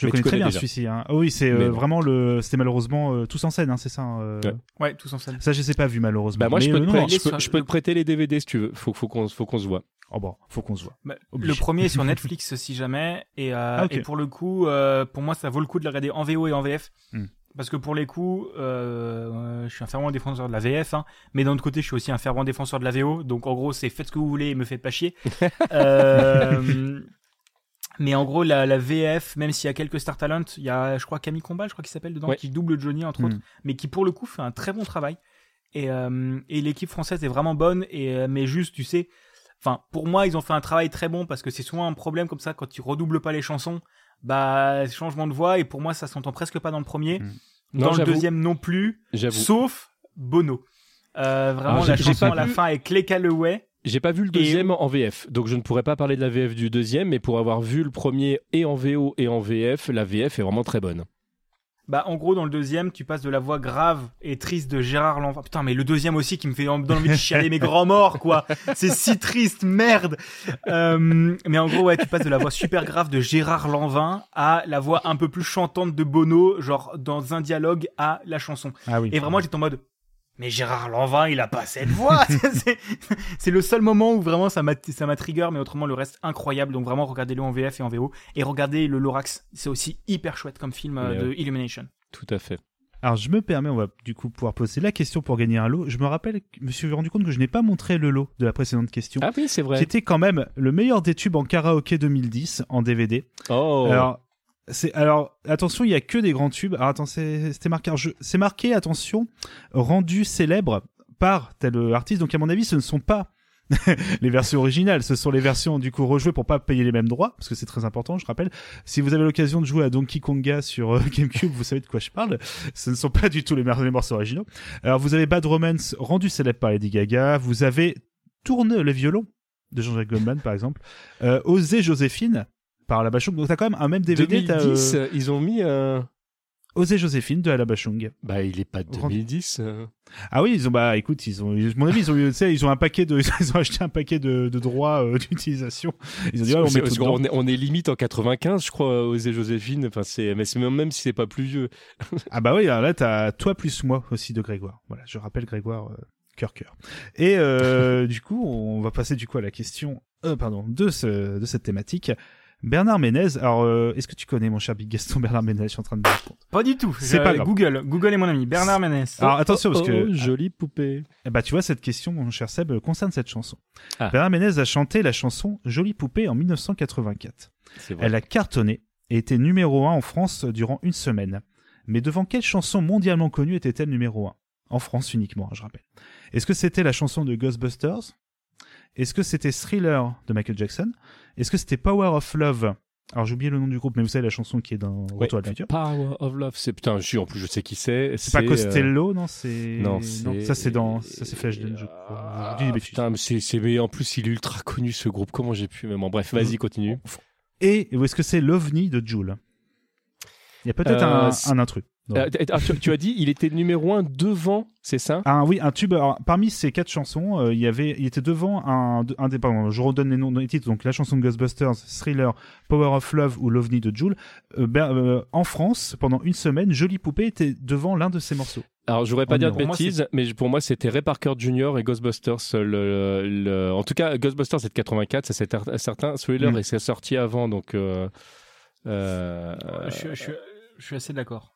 je- le connais très bien celui-ci. Hein. Ah oui, c'est euh, vraiment le. C'était malheureusement euh, tous en scène, hein, c'est ça. hein, euh, Ouais. ouais, tous en scène. Ça, je les ai pas vus malheureusement. Bah moi, je peux, euh, non, prêter, non, je peux, je peux te prêter les DVD si tu veux. Faut, faut qu'on faut qu'on se voit. Oh bon, faut qu'on se voit. Bah, le premier est sur Netflix si jamais et, euh, Ah, et pour le coup euh, pour moi ça vaut le coup de le regarder en VO et en VF Hmm. parce que pour les coups je suis un fervent défenseur de la VF hein, mais d'un autre côté je suis aussi un fervent défenseur de la VO donc en gros c'est faites ce que vous voulez et me faites pas chier Euh, mais en gros la, la VF même s'il y a quelques star talent il y a je crois Camille Combal je crois qu'il s'appelle dedans Ouais. qui double Johnny entre Hmm. autres mais qui pour le coup fait un très bon travail et, euh, et l'équipe française est vraiment bonne et euh, mais juste tu sais Enfin, pour moi, ils ont fait un travail très bon parce que c'est souvent un problème comme ça quand ils redoublent pas les chansons. Bah, changement de voix et pour moi, ça s'entend presque pas dans le premier. Mm. Non, Dans le deuxième non plus, sauf Bono. Euh, vraiment, Alors, la chanson pas à la fin avec Clay Calloway. J'ai pas vu le Et- deuxième en VF, donc je ne pourrais pas parler de la VF du deuxième, mais pour avoir vu le premier et en VO et en VF, la VF est vraiment très bonne. Bah, en gros, dans le deuxième, tu passes de la voix grave et triste de Gérard Lanvin. Putain, mais le deuxième aussi qui me fait dans envie de chialer mes grands morts, quoi. C'est si triste, merde. Euh, mais en gros, ouais, tu passes de la voix super grave de Gérard Lanvin à la voix un peu plus chantante de Bono, genre dans un dialogue à la chanson. Ah oui. Et vraiment, j'étais en mode, mais Gérard Lanvin, il a pas cette voix. C'est- le seul moment où vraiment ça m'a, ça m'a trigger, mais autrement, le reste incroyable. Donc vraiment, regardez-le en VF et en VO. Et regardez le Lorax. C'est aussi hyper chouette comme film euh, Mais, de euh, Illumination. Tout à fait. Alors, je me permets, on va du coup pouvoir poser la question pour gagner un lot. Je me rappelle, je me suis rendu compte que je n'ai pas montré le lot de la précédente question. Ah oui, c'est vrai. Qui était quand même le meilleur des tubes en karaoké 2010 en DVD. Oh. Alors, alors attention, il y a que des grands tubes. Alors attends, c'était marqué. C'est marqué attention, rendu célèbre par tel artiste. Donc à mon avis, ce ne sont pas les versions originales, ce sont les versions du coup rejouées pour pas payer les mêmes droits, parce que c'est très important. Je rappelle, si vous avez l'occasion de jouer à Donkey Konga sur euh, GameCube, vous savez de quoi je parle. Ce ne sont pas du tout les, les morceaux originaux. Alors vous avez Bad Romance rendu célèbre par Lady Gaga. Vous avez Tourne le violon de Jean-Jacques Goldman par exemple. Euh, Joséphine par la Bachung. Donc t'as quand même un même DVD. t'as, 2010, euh, ils ont mis. euh, Oser Joséphine de Ala Bachung. Bah, il est pas de 2010. euh. Ah oui, ils ont bah écoute, ils ont, à mon avis, ils ont, eu, tu sais, ils ont un paquet de, ils ont acheté un paquet de, de droits euh, d'utilisation. Ils ont dit, ouais, on met est, on est limite en 95, je crois, Osée Joséphine. Enfin, c'est, mais c'est même, même si c'est pas plus vieux. Ah bah oui, alors là t'as toi plus moi aussi de Grégoire. Voilà, je rappelle Grégoire euh, cœur cœur. Et euh, du coup, on va passer du coup à la question, euh, pardon, de ce, de cette thématique. Bernard Ménez. Alors, euh, est-ce que tu connais mon cher Big Gaston Bernard Ménez? Je suis en train de me répondre. Pas du tout. C'est pas grave. Google. Google est mon ami. Bernard Ménès. Alors attention parce Oh, que oh, jolie poupée. Eh bah, tu vois, cette question, mon cher Seb, euh, concerne cette chanson. Ah. Bernard Ménez a chanté la chanson Jolie Poupée en 1984. C'est vrai. Elle a cartonné et était numéro 1 en France durant une semaine. Mais devant quelle chanson mondialement connue était-elle numéro 1 En France uniquement, hein, je rappelle. Est-ce que c'était la chanson de Ghostbusters? Est-ce que c'était Thriller de Michael Jackson? Est-ce que c'était Power of Love? Alors j'ai oublié le nom du groupe, mais vous savez la chanson qui est dans Retour à le futur. Power of Love. C'est putain, je suis en plus, je sais qui c'est. C'est pas euh, Costello, non C'est Non, ça c'est- dans ça c'est Flashdance, je crois. Je dis des bêtises. Putain, mais c'est, mais en plus, il est ultra connu ce groupe. Comment j'ai pu même. Bref, vas-y, continue. Et est-ce que c'est l'OVNI de Joule? Il y a peut-être Euh, un intrus. Euh, tu, tu as dit, il était numéro un devant, c'est ça? Ah oui, un tube. alors, parmi ces quatre chansons, euh, il y avait, il était devant un, un des. pardon, je redonne les noms des titres. Donc la chanson de Ghostbusters, Thriller, Power of Love ou l'OVNI de Joule. Euh, ben, euh, en France, pendant une semaine, Jolie Poupée était devant l'un de ces morceaux. Alors, je voudrais pas Oh dire de moi, bêtises, mais pour moi, c'était Ray Parker Jr. et Ghostbusters. Le, le- En tout cas, Ghostbusters, c'est de 84, ça c'est cer- certain. Thriller, Mm. et c'est sorti avant, donc. euh, euh, Je, je- je suis assez d'accord.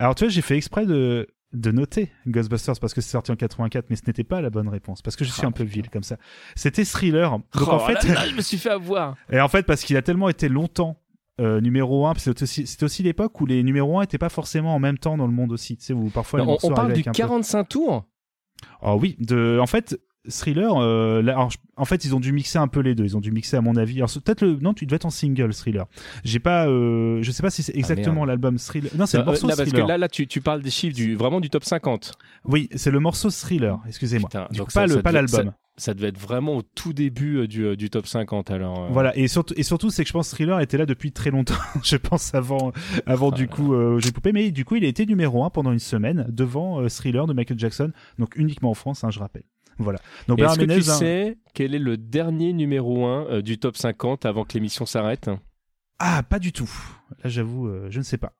Alors tu vois, j'ai fait exprès de de noter Ghostbusters parce que c'est sorti en 84, mais ce n'était pas la bonne réponse parce que je suis Ah, un peu vil comme ça. C'était Thriller. Donc oh en fait, là là, je me suis fait avoir. Et en fait, parce qu'il a tellement été longtemps euh, numéro 1, c'était aussi, aussi l'époque où les numéros 1 n'étaient pas forcément en même temps dans le monde aussi. Tu sais, où parfois on, on parle du avec un peu- 45 tours? Oh oui, de, en fait, Thriller, euh, là, alors, en fait, ils ont dû mixer un peu les deux. Ils ont dû mixer, à mon avis. Alors, peut-être le, non, tu devais être en single, Thriller. J'ai pas, euh, je sais pas si c'est exactement merde. l'album Thriller. Non, c'est Euh, le morceau là, parce Thriller. que là, là tu, tu parles des chiffres du, vraiment du top 50. Oui, c'est le morceau Thriller. Excusez-moi. Donc ça- pas le, ça pas l'album. Ça, ça devait être vraiment au tout début euh, du, euh, du top 50 alors. euh. Voilà, et surtout, et surtout, c'est que je pense Thriller était là depuis très longtemps. je pense avant, avant du coup, euh, J'ai Poupée. Mais du coup, il a été numéro 1 pendant une semaine devant euh, Thriller de Michael Jackson. Donc uniquement en France, hein, je rappelle. Voilà. Donc Est-ce que tu hein, sais quel est le dernier numéro 1 du top 50 avant que l'émission s'arrête? Ah, pas du tout. Là, j'avoue, euh, je ne sais pas.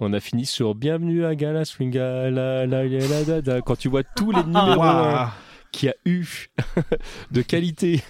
On a fini sur Bienvenue à Gala Swinga la la la la quand tu vois tous les numéros Waouh. 1 qu'il y a eu de qualité.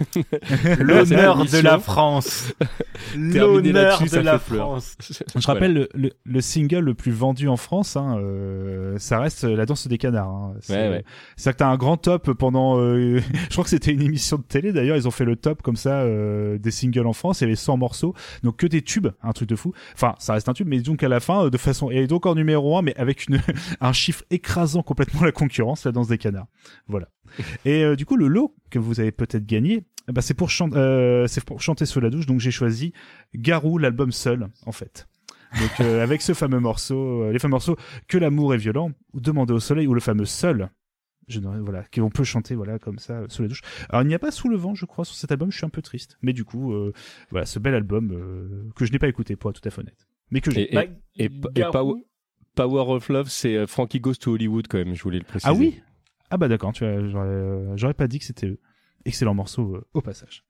L'honneur de la. France. L'honneur de la. France. Je rappelle le, le, le single le plus vendu en France, hein, euh, ça reste La danse des canards. Hein. C'est Ouais, ouais. que t'as un grand top pendant. euh, je crois que c'était une émission de télé d'ailleurs. Ils ont fait le top comme ça euh, des singles en France. Il y avait 100 morceaux, donc que des tubes, un truc de fou. Enfin, ça reste un tube, mais donc à la fin, euh, de façon et donc en numéro 1 mais avec une un chiffre écrasant complètement la concurrence, La danse des canards. Voilà. Et euh, du coup, le lot que vous avez peut-être gagné, eh ben, c'est pour, chan- euh, c'est pour chanter sous la douche. Donc j'ai choisi Garou, l'album seul, en fait. Donc euh, avec ce fameux morceau, euh, les fameux morceaux que l'amour est violent, ou demander au soleil, ou le fameux seul. Je voilà, qu'on peut chanter voilà comme ça sous la douche. Alors il n'y a pas sous le vent, je crois, sur cet album. Je suis un peu triste, mais du coup, euh, voilà, ce bel album euh, que je n'ai pas écouté, pour être tout à fait honnête, mais que j'ai. Et, et, et, et Power, Power of Love, c'est Frankie Goes to Hollywood quand même, je voulais le préciser. Ah oui? Ah bah d'accord, tu vois, j'aurais, euh, j'aurais pas dit que c'était eux. Excellent morceau euh, au passage.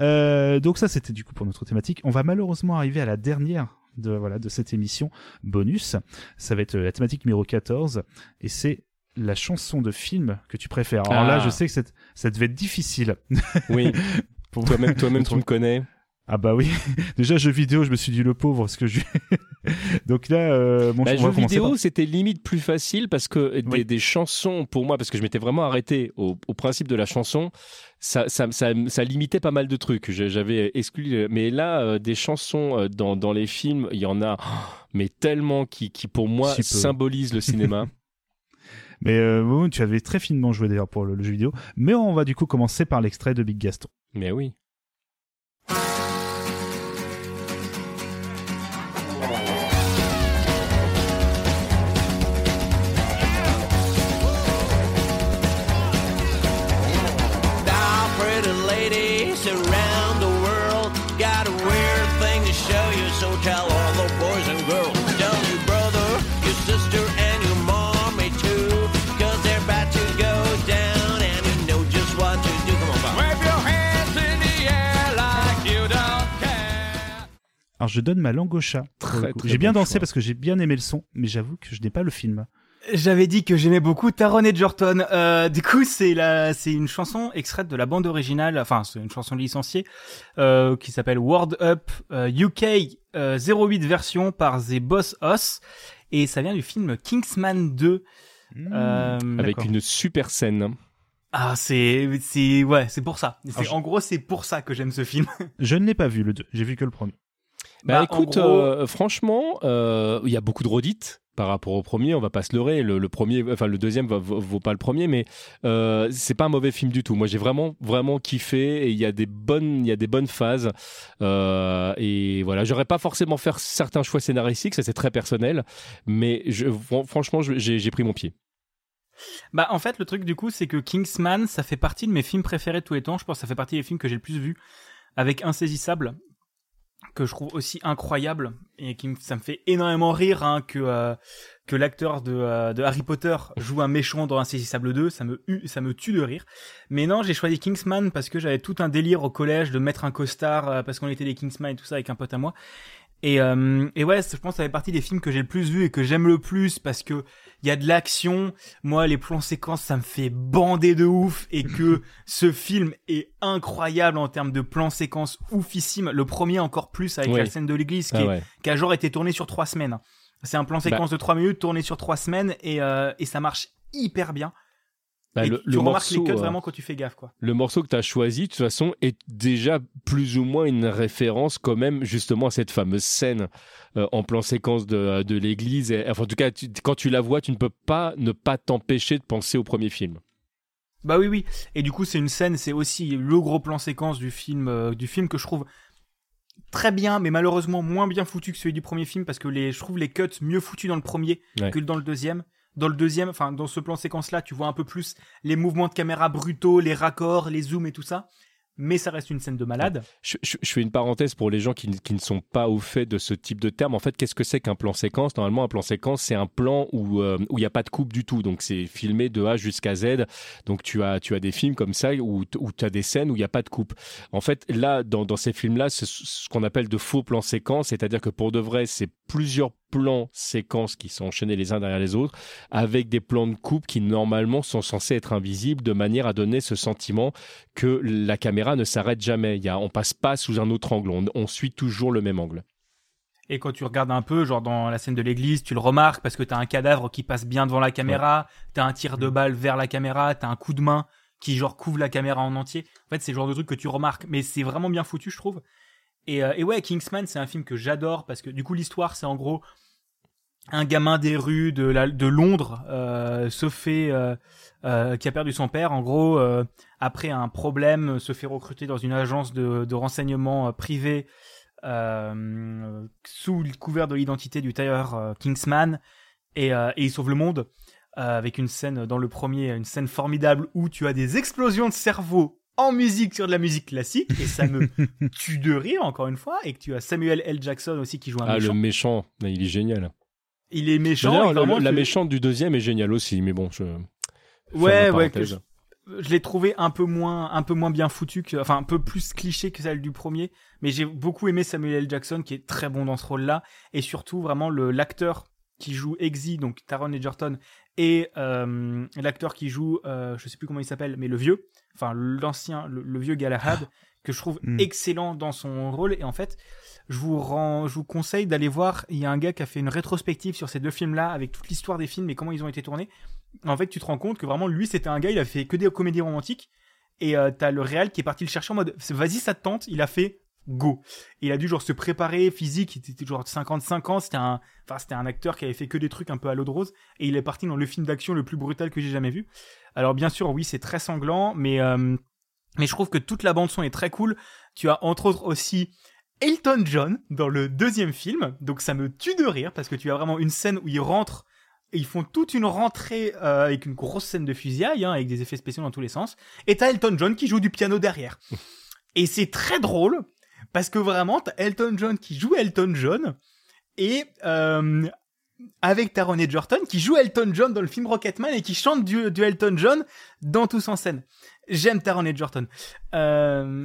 Euh, donc ça c'était du coup pour notre thématique. On va malheureusement arriver à la dernière de voilà de cette émission bonus. Ça va être la thématique numéro 14 et c'est la chanson de film que tu préfères. Alors là, Ah. je sais que ça devait être difficile. Oui. Pour- Toi-même, toi-même, tu me connais. Ah bah oui. Déjà jeux vidéo, je me suis dit le pauvre parce que je. Donc là, euh, mon Bah, commencer vidéo, par- c'était limite plus facile parce que des, Oui. des chansons, pour moi, parce que je m'étais vraiment arrêté au, au principe de la chanson, ça, ça, ça, ça limitait pas mal de trucs. J'avais exclu. Mais là, euh, des chansons euh, dans, dans les films, il y en a, mais tellement qui, qui pour moi, symbolisent le cinéma. Mais euh, tu avais très finement joué d'ailleurs pour le, le jeu vidéo. Mais on va du coup commencer par l'extrait de Big Gaston. mais oui. Alors je donne ma langue au chat. J'ai bien bon dansé choix. parce que j'ai bien aimé le son, mais j'avoue que je n'ai pas le film. J'avais dit que j'aimais beaucoup Taron Edgerton. Euh, du coup, c'est la, c'est une chanson extraite de la bande originale. Enfin, c'est une chanson licenciée euh, qui s'appelle Word Up euh, UK euh, 08 version par The Boss Hoss et ça vient du film Kingsman 2. Euh, Avec une super scène. Ah, c'est, c'est, ouais, c'est pour ça. C'est- Alors, je- En gros, c'est pour ça que j'aime ce film. Je ne l'ai pas vu le 2, j'ai vu que le premier. Bah, Bah, écoute, gros- euh, franchement, euh, il y a beaucoup de redites. par rapport au premier. On va pas se leurrer. Le, le premier, enfin le deuxième va- vaut, vaut pas le premier, mais euh, c'est pas un mauvais film du tout. Moi, j'ai vraiment vraiment kiffé et il y a des bonnes, il y a des bonnes phases. Euh, et voilà, j'aurais pas forcément faire certains choix scénaristiques, ça c'est très personnel, mais je, franchement, j'ai j'ai pris mon pied. Bah en fait le truc du coup c'est que Kingsman ça fait partie de mes films préférés de tous les temps. Je pense que ça fait partie des films que j'ai le plus vus avec Insaisissable que je trouve aussi incroyable et qui ça me fait énormément rire hein, que euh, que l'acteur de, euh, de Harry Potter joue un méchant dans Insaisissable 2 ça me ça me tue de rire. Mais non j'ai choisi Kingsman parce que j'avais tout un délire au collège de mettre un costard euh, parce qu'on était des Kingsman et tout ça avec un pote à moi et, euh, et ouais, je pense que ça fait partie des films que j'ai le plus vu et que j'aime le plus parce que il y a de l'action. Moi, les plans séquences, ça me fait bander de ouf et que ce film est incroyable en termes de plans séquences oufissime. Le premier encore plus avec Oui. la scène de l'église qui, Ah ouais. qui a genre été tourné sur trois semaines. C'est un plan séquence de trois minutes tourné sur trois semaines et, euh, et ça marche hyper bien. Bah, le- tu le remarques les morceau, cuts euh, vraiment quand tu fais gaffe, quoi. Le morceau que tu as choisi, de toute façon, est déjà plus ou moins une référence quand même justement à cette fameuse scène euh, en plan séquence de, de l'église. Enfin, en tout cas, tu- quand tu la vois, tu ne peux pas ne pas t'empêcher de penser au premier film. Bah oui, oui. Et du coup, c'est une scène, c'est aussi le gros plan séquence du film, euh, du film que je trouve très bien, mais malheureusement moins bien foutu que celui du premier film parce que les, je trouve les cuts mieux foutus dans le premier Ouais. que dans le deuxième. Dans le deuxième, enfin dans ce plan séquence là, tu vois un peu plus les mouvements de caméra brutaux, les raccords, les zooms et tout ça. Mais ça reste une scène de malade. Je, fais une parenthèse pour les gens qui, qui ne sont pas au fait de ce type de terme. En fait, qu'est-ce que c'est qu'un plan séquence? Normalement, un plan séquence, c'est un plan où euh, il n'y a pas de coupe du tout. Donc, c'est filmé de A jusqu'à Z. Donc, tu as tu as des films comme ça où, où tu as des scènes où il n'y a pas de coupe. En fait, là, dans, dans ces films-là, c'est ce ce qu'on appelle de faux plans séquences, c'est-à-dire que pour de vrai, c'est plusieurs plans séquences qui sont enchaînés les uns derrière les autres, avec des plans de coupe qui normalement sont censés être invisibles, de manière à donner ce sentiment que la caméra ne s'arrête jamais. Il y a, on passe pas sous un autre angle, on, on suit toujours le même angle. Et quand tu regardes un peu, genre dans la scène de l'église, tu le remarques parce que t'as un cadavre qui passe bien devant la caméra, t'as un tir de balle vers la caméra, t'as un coup de main qui genre couvre la caméra en entier. En fait, c'est le genre de truc que tu remarques, mais c'est vraiment bien foutu, je trouve. Et, euh, et ouais, Kingsman, c'est un film que j'adore parce que du coup, l'histoire, c'est en gros un gamin des rues de, la, de Londres euh, se fait euh, euh, qui a perdu son père. En gros après un problème se fait recruter dans une agence de, de renseignement privé euh, sous le couvert de l'identité du tailleur Kingsman. Et, et il sauve le monde avec une scène dans le premier une scène formidable où tu as des explosions de cerveau en musique sur de la musique classique. Et ça me tue de rire encore une fois et que tu as Samuel L. Jackson aussi qui joue un Ah, méchant. le méchant, il est génial. Il est méchant le- la je- méchante du deuxième est géniale aussi, mais bon, je. Ouais, ouais, que je, je l'ai trouvé un peu moins, un peu moins bien foutu que, enfin, un peu plus cliché que celle du premier. Mais j'ai beaucoup aimé Samuel L. Jackson, qui est très bon dans ce rôle-là, et surtout vraiment le l'acteur qui joue Eggsy, donc Taron Egerton, et euh, l'acteur qui joue, euh, je sais plus comment il s'appelle, mais le vieux, enfin l'ancien, le, le vieux Galahad, que je trouve Mm. excellent dans son rôle. Et en fait, je vous rends, je vous conseille d'aller voir. Il y a un gars qui a fait une rétrospective sur ces deux films-là, avec toute l'histoire des films et comment ils ont été tournés. En fait, tu te rends compte que vraiment, lui, c'était un gars, il a fait que des comédies romantiques. Et euh, t'as le réal qui est parti le chercher en mode, vas-y, ça te tente. Il a fait go. Et il a dû genre se préparer physique. Il était genre 55 ans. C'était un, enfin, c'était un acteur qui avait fait que des trucs un peu à l'eau de rose. Et il est parti dans le film d'action le plus brutal que j'ai jamais vu. Alors bien sûr, oui, c'est très sanglant, mais euh, mais je trouve que toute la bande son est très cool. Tu as entre autres aussi Elton John dans le deuxième film, donc ça me tue de rire parce que tu as vraiment une scène où ils rentrent et ils font toute une rentrée euh, avec une grosse scène de fusillade hein, avec des effets spéciaux dans tous les sens. Et t'as Elton John qui joue du piano derrière. Et c'est très drôle parce que vraiment t'as Elton John qui joue Elton John et euh, avec Taron Egerton qui joue Elton John dans le film Rocketman et qui chante du, du Elton John dans tous en scène. J'aime Taron Egerton. Euh,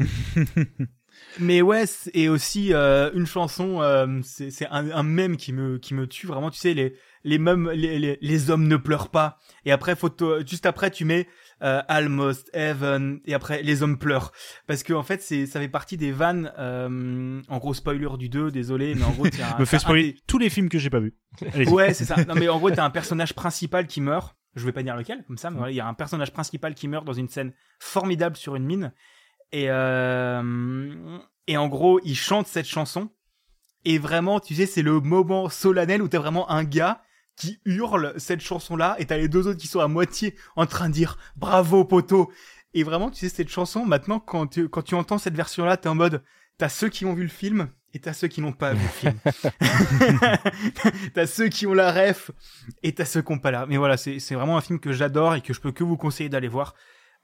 mais ouais, c'est- et aussi euh, une chanson, euh, c'est un, un mème qui me qui me tue vraiment. Tu sais les les mêmes les, les, les hommes ne pleurent pas. Et après photo, juste après tu mets euh, Almost Heaven et après les hommes pleurent parce que en fait c'est ça fait partie des vannes. euh, en gros spoiler du 2, désolé, mais en gros un, Me fait spoiler des- tous les films que j'ai pas vus. Ouais, c'est ça. Non, mais en gros, t'as un personnage principal qui meurt. Je vais pas dire lequel, comme ça, mais voilà, il y a un personnage principal qui meurt dans une scène formidable sur une mine. Et, euh, et en gros, il chante cette chanson. Et vraiment, tu sais, c'est le moment solennel où t'as vraiment un gars qui hurle cette chanson-là et t'as les deux autres qui sont à moitié en train de dire bravo poteau. Et vraiment, tu sais, cette chanson, maintenant, quand tu, quand tu entends cette version-là, t'es en mode, t'as ceux qui ont vu le film et t'as ceux qui n'ont pas vu le film. t'as ceux qui ont la ref et t'as ceux qui n'ont pas la. Mais voilà, c'est c'est vraiment un film que j'adore et que je peux que vous conseiller d'aller voir.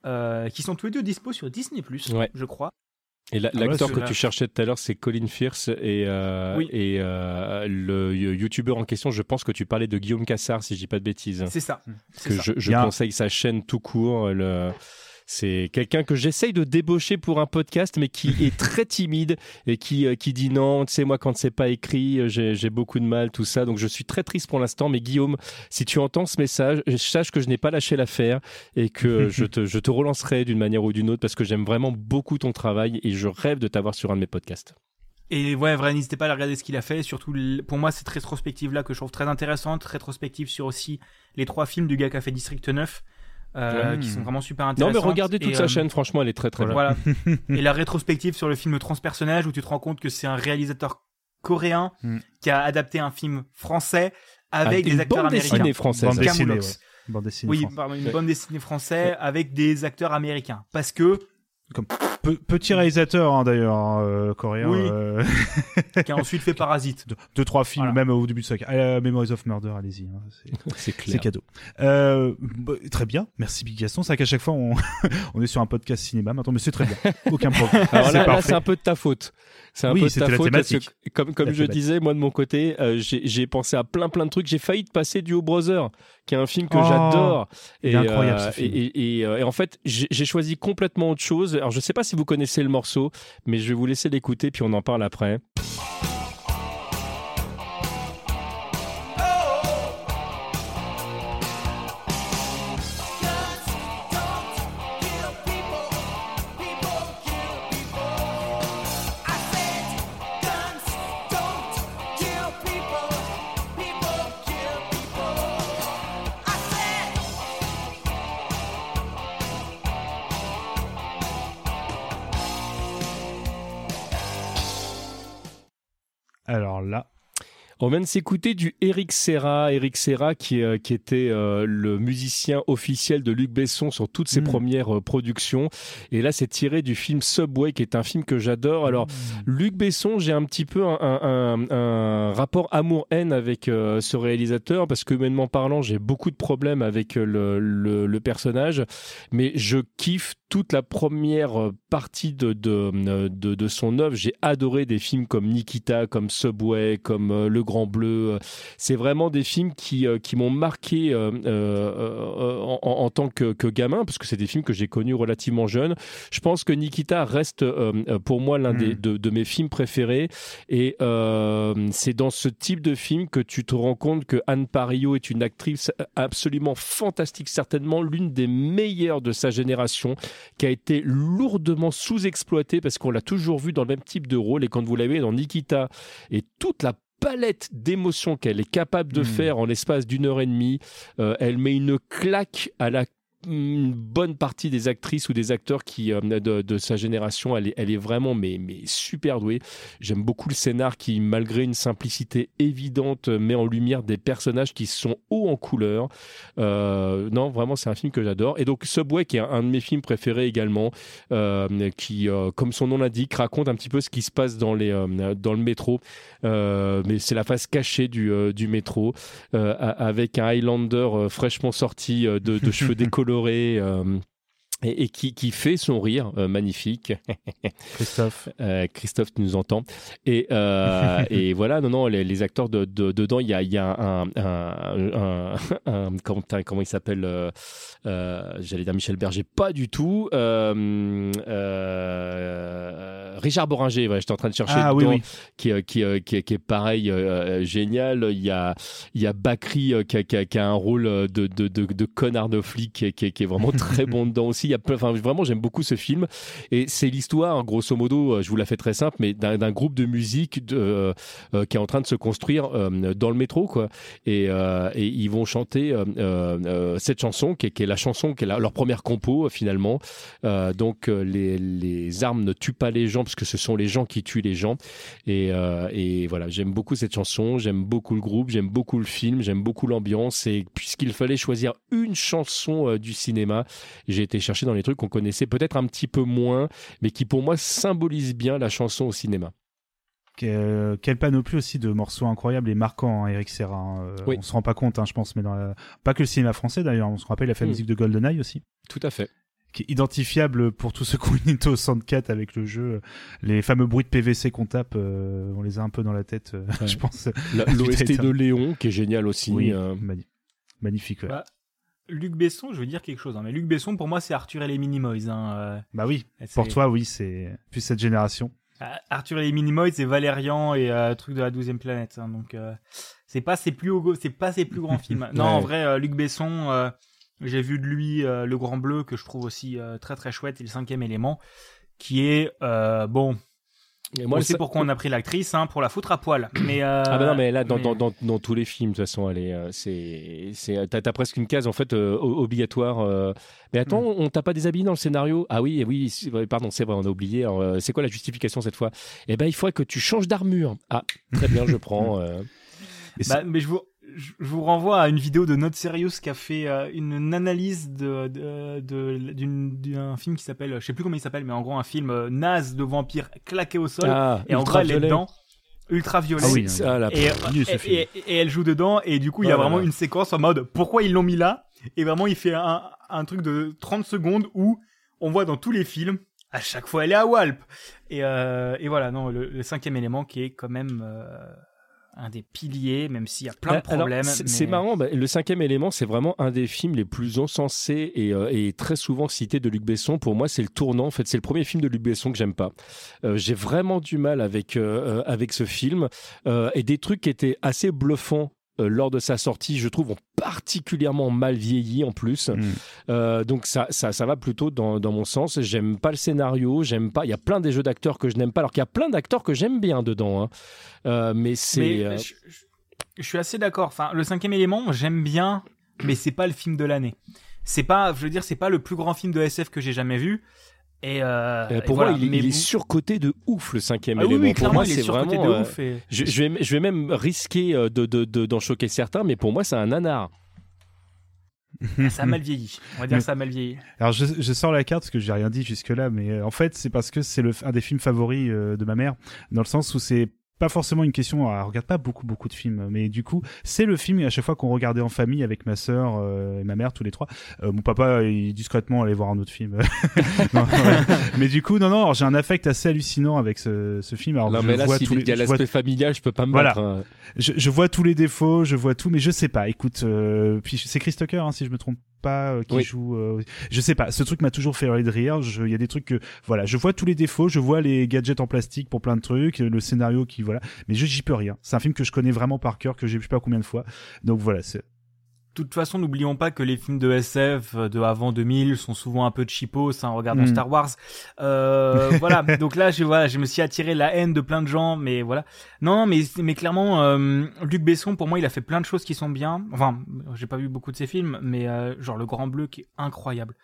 Euh, qui sont tous les deux dispo sur Disney+, Ouais. je crois. Et la- Ah ouais, l'acteur que tu cherchais tout à l'heure, c'est Colin Firth et, euh, Oui. et euh, le youtubeur en question, je pense que tu parlais de Guillaume Cassard, si je dis pas de bêtises. C'est ça. C'est Que ça. je, conseille sa chaîne tout court. Le... C'est quelqu'un que j'essaye de débaucher pour un podcast, mais qui est très timide et qui, euh, qui dit non, tu sais, moi, quand c'est pas écrit, euh, j'ai beaucoup de mal, tout ça. Donc, je suis très triste pour l'instant. Mais Guillaume, si tu entends ce message, sache que je n'ai pas lâché l'affaire et que je, te, je te relancerai d'une manière ou d'une autre parce que j'aime vraiment beaucoup ton travail et je rêve de t'avoir sur un de mes podcasts. Et ouais, vrai, n'hésitez pas à regarder ce qu'il a fait. Surtout, pour moi, cette rétrospective-là que je trouve très intéressante. Rétrospective sur aussi les trois films du gars qui a fait District 9, euh, qui sont vraiment super Non, intéressants. mais regardez toute Et, sa euh, chaîne, franchement, elle est très très bien. Voilà. et la rétrospective sur le film Transpersonnage où tu te rends compte que c'est un réalisateur coréen Mm. qui a adapté un film français avec Ah, des acteurs bande américains. dessinée française. Bande dessinée, Camoulox. ouais. Bande dessinée Oui, française. pardon, une Ouais. bande dessinée française avec des acteurs américains. Parce que, Pe- petit réalisateur hein, d'ailleurs hein, euh, coréen. Oui. euh, qui a ensuite fait Parasite. deux, deux, trois films Voilà. même au début de sa carrière. Euh, Memories of Murder, allez-y. hein, c'est- C'est clair. C'est cadeau. Euh, bah, très bien, merci Big Gaston. C'est vrai qu'à chaque fois on, on est sur un podcast cinéma maintenant, mais c'est très bien. Aucun problème. Alors c'est là, c'est un peu de ta faute. C'est un Oui, peu de ta la faute. parce thématique. que, comme comme La je thématique. disais, moi de mon côté, euh, j'ai j'ai pensé à plein plein de trucs. J'ai failli te passer du Brother, qui est un film que Oh, j'adore. il est incroyable, ce film. Et, et- et, et en fait, j'ai j'ai choisi complètement autre chose. Alors je sais pas si vous connaissez le morceau, mais je vais vous laisser l'écouter puis on en parle après. Là, On vient de s'écouter du Eric Serra, Eric Serra qui, euh, qui était euh, le musicien officiel de Luc Besson sur toutes ses Mm. premières euh, productions. Et là, c'est tiré du film Subway, qui est un film que j'adore. Alors, Luc Besson, j'ai un petit peu un, un- un- un rapport amour-haine avec ce réalisateur, parce que humainement parlant, j'ai beaucoup de problèmes avec le, le- le personnage, mais je kiffe toute la première euh, partie de, de, euh, de, de son œuvre. J'ai adoré des films comme Nikita, comme Subway, comme euh, Le Grand Bleu. C'est vraiment des films qui, qui m'ont marqué euh, euh, euh, en, en- tant que, que gamin, parce que c'est des films que j'ai connus relativement jeune. Je pense que Nikita reste euh, pour moi l'un des, de, de mes films préférés. Et c'est dans ce type de film que tu te rends compte que Anne Parillo est une actrice absolument fantastique, certainement l'une des meilleures de sa génération, qui a été lourdement sous-exploitée parce qu'on l'a toujours vue dans le même type de rôle. Et quand vous l'avez dans Nikita et toute la palette d'émotions qu'elle est capable de Mm. faire en l'espace d'une heure et demie, euh, elle met une claque à la une bonne partie des actrices ou des acteurs qui euh, de, de sa génération elle est, elle est vraiment mais, mais super douée. J'aime beaucoup le scénar qui malgré une simplicité évidente met en lumière des personnages qui sont hauts en couleur. Euh, non vraiment c'est un film que j'adore. Et donc Subway qui est un, de mes films préférés également euh, qui comme son nom l'indique raconte un petit peu ce qui se passe dans, les, dans le métro. Mais c'est la face cachée du, du métro a- avec un Highlander fraîchement sorti de, de cheveux décolorés. Euh, et, et qui, qui fait son rire euh, magnifique. Christophe. Euh, Christophe, tu nous entends. Et, euh, et voilà, non, non, les, les acteurs de, de- dedans, il y a, y a un, un, un- un- comment, il s'appelle J'allais dire Michel Berger, pas du tout. Richard Boringer, ouais, j'étais en train de chercher Ah, oui, dedans, oui. Qui, qui, qui, est- qui est pareil, génial. Il y a, il y a Bakri qui, a, qui a- un rôle de, de, de, connard de flic qui est vraiment très bon dedans aussi. A vraiment, j'aime beaucoup ce film. Et c'est l'histoire, grosso modo, euh, je vous la fais très simple, mais d'un groupe de musique euh, euh, qui est en train de se construire dans le métro, quoi. Et, ils vont chanter cette chanson, qui est, la chanson, qui est leur première compo, finalement. Donc, les, armes ne tuent pas les gens, parce que ce sont les gens qui tuent les gens. Et, et voilà, j'aime beaucoup cette chanson, j'aime beaucoup le groupe, j'aime beaucoup le film, j'aime beaucoup l'ambiance. Et puisqu'il fallait choisir une chanson du cinéma, j'ai été chercher dans les trucs qu'on connaissait peut-être un petit peu moins, mais qui pour moi symbolisent bien la chanson au cinéma. Que- quelle panoplie aussi de morceaux incroyables et marquants, hein, Eric Serra. hein. Euh, Oui. On se rend pas compte, hein, je pense, mais dans la- pas que le cinéma français d'ailleurs. On se rappelle, il a fait la Mm. musique de GoldenEye aussi, Tout à fait. qui est identifiable pour tous ceux qui ont une Nintendo 64 avec le jeu. Les fameux bruits de PVC qu'on tape, euh, on les a un peu dans la tête, euh, Ouais. je pense. La- L'OST de Léon, qui est génial aussi. Oui, euh, magnifique. ouais. Bah, Luc Besson, je veux dire quelque chose. hein, mais Luc Besson, pour moi, c'est Arthur et les Minimoys. Hein, euh, Bah oui, pour toi, oui, c'est plus cette génération. Euh, Arthur et les Minimoys, c'est Valérian et euh, truc de la douzième planète. hein, donc euh, c'est pas ses plus c'est pas ses plus grands films. Non, en vrai, Luc Besson, j'ai vu de lui Le Grand Bleu que je trouve aussi très très chouette et le cinquième élément qui est bon. Et moi, on sait pourquoi on a pris l'actrice hein, pour la foutre à poil. Mais euh, Ah bah non mais là dans, mais- Dans, dans, dans tous les films de toute façon elle est euh, c'est c'est t'as, t'as presque une case en fait euh, obligatoire euh. mais attends Hmm. on t'a pas déshabillé dans le scénario? Ah oui oui c'est vrai, pardon c'est vrai on a oublié Alors, c'est quoi la justification cette fois? Eh ben il faudrait que tu changes d'armure ah très bien je prends. Bah, mais je vous, je vous renvoie à une vidéo de Note Serious qui a fait euh, une, analyse de, de, de- d'une- d'un film qui s'appelle, je sais plus comment il s'appelle, mais en gros un film euh, naze de vampire claqué au sol. Ah, et en gros, elle est ultraviolet. dedans. Ultraviolet. Ah oui, ah, là, et, et, et- et elle joue dedans, et du coup, il y a Oh vraiment une séquence en mode pourquoi ils l'ont mis là? Et vraiment, il fait un, un truc de 30 secondes où on voit dans tous les films, à chaque fois, elle est à Walp. Et, euh, et voilà, non, le, le cinquième élément qui est quand même euh, un des piliers, même s'il y a plein de Bah, alors, problèmes. c'est, mais- marrant, bah, le cinquième élément, c'est vraiment un des films les plus encensés et, euh, et très souvent cités de Luc Besson. Pour moi, c'est le tournant. En fait, c'est le premier film de Luc Besson que j'aime pas. Euh, j'ai vraiment du mal avec, euh, avec ce film et des trucs qui étaient assez bluffants. Euh, lors de sa sortie, je trouve, ont particulièrement mal vieilli en plus. Mm. Euh, donc ça, ça, ça va plutôt dans, dans mon sens. J'aime pas le scénario, j'aime pas. Il y a plein des jeux d'acteurs que je n'aime pas, alors qu'il y a plein d'acteurs que j'aime bien dedans. hein. Euh, mais c'est. Euh, je- je suis assez d'accord. Enfin, le cinquième élément, j'aime bien, mais c'est pas le film de l'année. C'est pas, je veux dire, c'est pas le plus grand film de SF que j'ai jamais vu. Et, euh, Euh, et pour moi, il, est- Mais il est vous- surcoté de ouf le cinquième Ah oui, élément. oui, pour moi, il est c'est vraiment. de euh, ouf. et- je, je vais, je vais même risquer euh, de, de, de- d'en choquer certains, mais pour moi, c'est un nanar. Ça a mal vieilli. On va dire Mais- ça a mal vieilli. Alors je, je sors la carte parce que j'ai rien dit jusque là, mais euh, en fait c'est parce que c'est le un des films favoris euh, de ma mère, dans le sens où c'est pas forcément une question. Elle regarde pas beaucoup beaucoup de films, mais du coup c'est le film à chaque fois qu'on regardait en famille avec ma sœur euh, et ma mère tous les trois. Euh, mon papa il discrètement allait voir un autre film. Non, ouais. mais du coup non non, j'ai un affect assez hallucinant avec ce, ce film. Alors non, je mais là, vois s'il tous les, y a je vois l'aspect familial, je peux pas me Voilà. hein. je, je vois tous les défauts, je vois tout, mais je sais pas. Écoute, euh, puis c'est Chris Tucker, hein, si je me trompe pas, euh, qui Oui. joue. euh, je sais pas. Ce truc m'a toujours fait rire. Je- Il y a des trucs que, voilà, je vois tous les défauts, je vois les gadgets en plastique pour plein de trucs, le scénario qui, voilà, mais je j'y peux rien. C'est un film que je connais vraiment par cœur, que j'ai vu je sais pas combien de fois. Donc voilà, c'est. De toute façon, n'oublions pas que les films de SF de avant 2000 sont souvent un peu cheapos hein, en regardant Mm. Star Wars. Euh, voilà. Donc là, je, voilà, je me suis attiré la haine de plein de gens, mais voilà. Non, mais, mais clairement, euh, Luc Besson, pour moi, il a fait plein de choses qui sont bien. Enfin, j'ai pas vu beaucoup de ses films, mais euh, genre Le Grand Bleu qui est incroyable.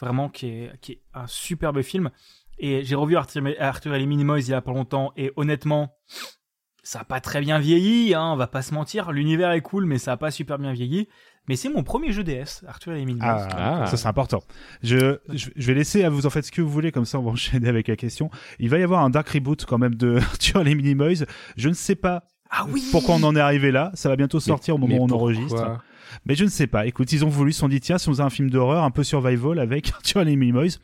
Vraiment, qui est, qui est un superbe film. Et j'ai revu Arthur, Arthur et les Minimoys il y a pas longtemps, et honnêtement, ça a pas très bien vieilli, hein, on va pas se mentir. L'univers est cool, mais ça a pas super bien vieilli. Mais c'est mon premier jeu DS, Arthur et les Minimoys. Ah, Ah. ça c'est important. Je, je, je vais laisser à vous en faites ce que vous voulez, comme ça on va enchaîner avec la question. Il va y avoir un dark reboot quand même de Arthur et les Minimoys. Je ne sais pas Ah oui pourquoi on en est arrivé là. Ça va bientôt sortir au moment où on enregistre. Mais je ne sais pas. Écoute, ils ont voulu, ils se sont dit, tiens, si on faisait un film d'horreur, un peu survival avec Arthur et les Minimoys.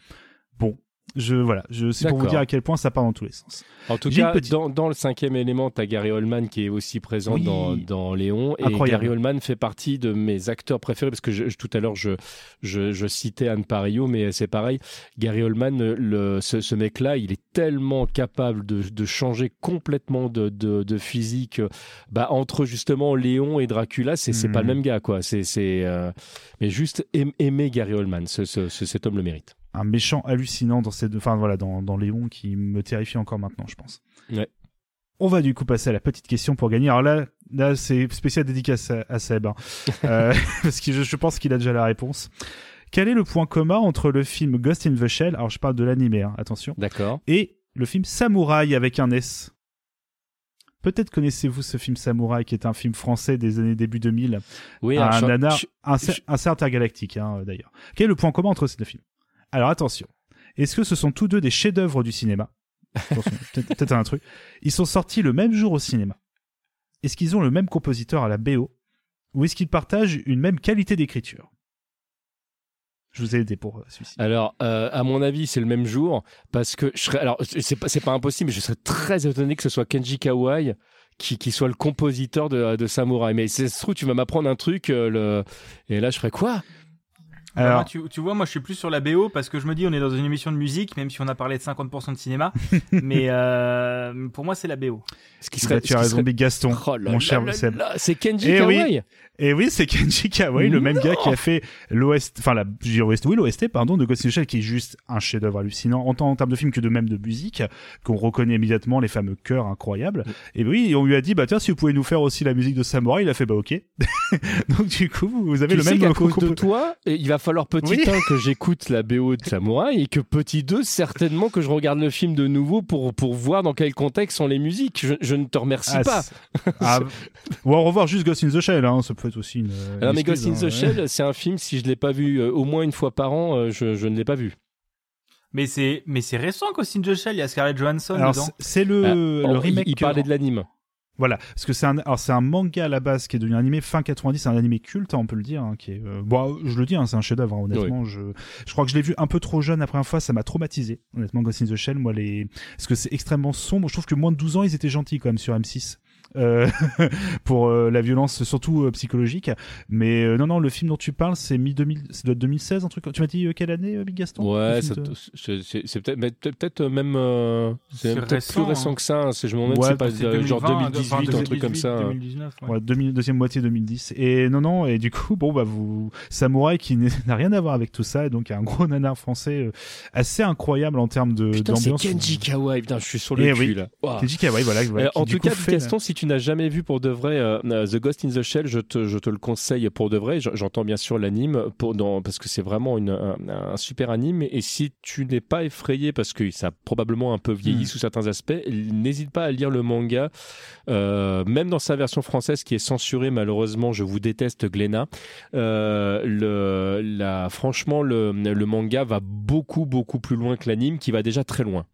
Bon, je, voilà, je, c'est pour vous dire à quel point ça part dans tous les sens. En tout cas, petite- dans, dans le cinquième élément, tu as Gary Oldman qui est aussi présent Oui. dans, dans Léon. Et Incroyable. Gary Oldman fait partie de mes acteurs préférés parce que je- je- tout à l'heure, je, je, citais Anne Parillo, mais c'est pareil. Gary Oldman, le, ce, ce mec-là, il est tellement capable de, de changer complètement de, de, de physique. Bah, entre justement Léon et Dracula, c'est Mhm. pas le même gars, quoi. C'est, euh, mais juste aim- aimer Gary Oldman, ce- cet homme le mérite. Un méchant hallucinant dans ces deux, enfin voilà, dans, dans Léon qui me terrifie encore maintenant, je pense. Ouais. On va du coup passer à la petite question pour gagner. Alors là, là c'est spécial dédicace à, à Seb, hein. Euh, parce que je, je pense qu'il a déjà la réponse. Quel est le point commun entre le film Ghost in the Shell, alors je parle de l'animé, hein, attention, D'accord. et le film Samouraï avec un S? Peut-être connaissez-vous ce film Samouraï qui est un film français des années début 2000. Oui, un je- nanar, un, un cerf intergalactique hein, d'ailleurs. Quel est le point commun entre ces deux films? Alors attention, est-ce que ce sont tous deux des chefs-d'œuvre du cinéma? Peut-être un truc. Ils sont sortis le même jour au cinéma. Est-ce qu'ils ont le même compositeur à la BO ou est-ce qu'ils partagent une même qualité d'écriture? Je vous ai aidé pour euh, celui-ci. Alors, euh, à mon avis, c'est le même jour parce que je serais. Alors, c'est pas, impossible, mais je serais très étonné que ce soit Kenji Kawai qui, qui soit le compositeur de, de Samouraï. Mais c'est se trouve, tu vas m'apprendre un truc, euh, le... et là, je ferais quoi? Alors, Alors- tu, tu vois, moi je suis plus sur la BO parce que je me dis on est dans une émission de musique, même si on a parlé de 50% de cinéma. mais euh, pour moi c'est la BO. Ce qui Bah, serait, tu ce as qui raison, serait- Big Gaston, Oh là mon là cher là Seb. là, C'est Kenji Eh oui. Et oui, c'est Kenji Kawai, le même gars qui a fait l'OST, enfin la, je dis OST, oui, l'OST, pardon, de Ghost in the Shell, qui est juste un chef-d'œuvre hallucinant, en, tant- en termes de film que de même de musique, qu'on reconnaît immédiatement, les fameux chœurs incroyables. Mm. Et oui, on lui a dit, bah tiens, si vous pouvez nous faire aussi la musique de Samurai, il a fait, bah ok. Donc du coup, vous avez Tu le sais même qu'à cause de toi, il va falloir petit Oui. 1 que j'écoute la BO de Samouraï et que petit 2, certainement que je regarde le film de nouveau pour, pour voir dans quel contexte sont les musiques. Je, je ne te remercie Ah, pas. Ah, ou à revoir juste Ghost in the Shell, hein, ça peut aussi une. une Alors, mais excuse, Ghost in hein, the ouais. Shell, c'est un film, si je l'ai pas vu euh, au moins une fois par an, euh, je, je ne l'ai pas vu. Mais c'est mais c'est récent Ghost in the Shell, il y a Scarlett Johansson Alors dedans. c'est- le, Ah, le oh, il- remake. Il, parlait de l'anime. Voilà, parce que c'est un, alors c'est un manga à la base qui est devenu un animé fin 90, c'est un animé culte, hein, on peut le dire, hein, qui est, euh, bon, je le dis, hein, c'est un chef-d'œuvre, hein, honnêtement. Je, je crois que je l'ai vu un peu trop jeune la première fois, ça m'a traumatisé, honnêtement, Ghost in the Shell, moi les, parce que c'est extrêmement sombre. Je trouve que moins de 12 ans, ils étaient gentils quand même sur M6. Euh, pour euh, la violence surtout euh, psychologique mais euh, non non le film dont tu parles c'est mi 2000 ça doit être 2016 un truc tu m'as dit euh, quelle année euh, Big Gaston Ouais, c'est peut-être même euh, c'est peut-être plus récent hein. que ça. hein. C'est- Je me demande Ouais, c'est pas genre 2020, 2018, enfin, un truc comme ça. 2019, ouais. Deuxième moitié 2010. Et non, non, et du coup, bon, bah, vous, Samouraï qui n'a rien à voir avec tout ça, et donc un gros nanar français euh, assez incroyable en termes de Putain, c'est d'ambiance. Kenji Kawai. Putain, je suis sur le Eh cul oui. là. Kenji Kawai, voilà. voilà, qui, en tout cas, fait- Gaston, si tu n'as jamais vu pour de vrai euh, euh, The Ghost in the Shell, je te, je te le conseille pour de vrai. J'entends bien sûr l'anime parce que c'est vraiment une, un, un super anime. Et si tu n'es pas effrayé parce que ça a probablement un peu vieilli Hmm. sous certains aspects, n'hésite pas à lire le manga, euh, même dans sa version française qui est censurée malheureusement. Je vous déteste, Glénat. Euh, le, la, franchement, le, le manga va beaucoup beaucoup plus loin que l'anime, qui va déjà très loin.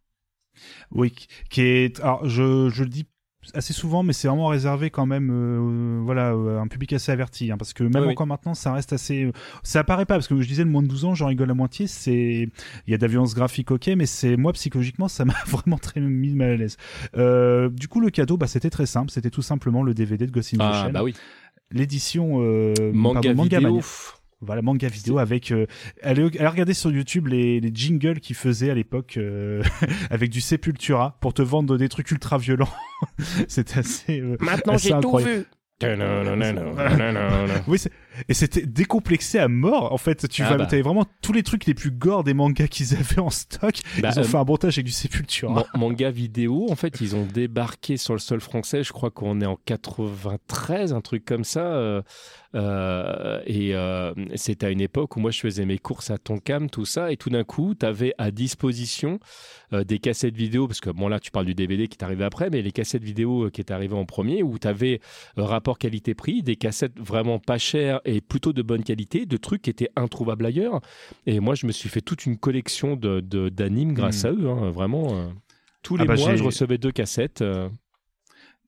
Oui, qui est. Alors, je, je le dis assez souvent, mais c'est vraiment réservé quand même, euh, voilà, euh, un public assez averti, hein, parce que même Oui, oui. encore maintenant, ça reste assez. euh, Ça apparaît pas, parce que je disais le moins de 12 ans, j'en rigole à moitié. C'est, il y a de la violence graphique, ok, mais c'est moi psychologiquement, ça m'a vraiment très mis mal à l'aise. Euh, du coup, le cadeau, bah, c'était très simple, c'était tout simplement le DVD de Ghost in the Ah Shell. bah oui. L'édition euh, Manga pardon, vidéo. Mania. Voilà, manga vidéo avec. Euh, allez, allez regarder sur YouTube les, les jingles qu'ils faisaient à l'époque euh, avec du Sepultura pour te vendre des trucs ultra violents. C'était assez. euh, Maintenant, j'ai tout vu. Oui, c'est- et c'était décomplexé à mort. En fait, tu Ah vas, bah. t'avais vraiment tous les trucs les plus gore des mangas qu'ils avaient en stock. Bah, Ils ont euh, fait un montage avec du Sepultura. Man- manga vidéo, en fait, ils ont débarqué sur le sol français. Je crois qu'on est en 93, un truc comme ça. euh, et euh, c'était à une époque où moi je faisais mes courses à Tonkam, tout ça, et tout d'un coup, tu avais à disposition euh, des cassettes vidéo, parce que bon là, tu parles du DVD qui est arrivé après, mais les cassettes vidéo euh, qui est arrivé en premier, où tu avais rapport qualité-prix, des cassettes vraiment pas chères et plutôt de bonne qualité, de trucs qui étaient introuvables ailleurs. Et moi, je me suis fait toute une collection de de- d'animes grâce à eux, hein, vraiment. euh. tous Ah les bah, mois, je recevais deux cassettes.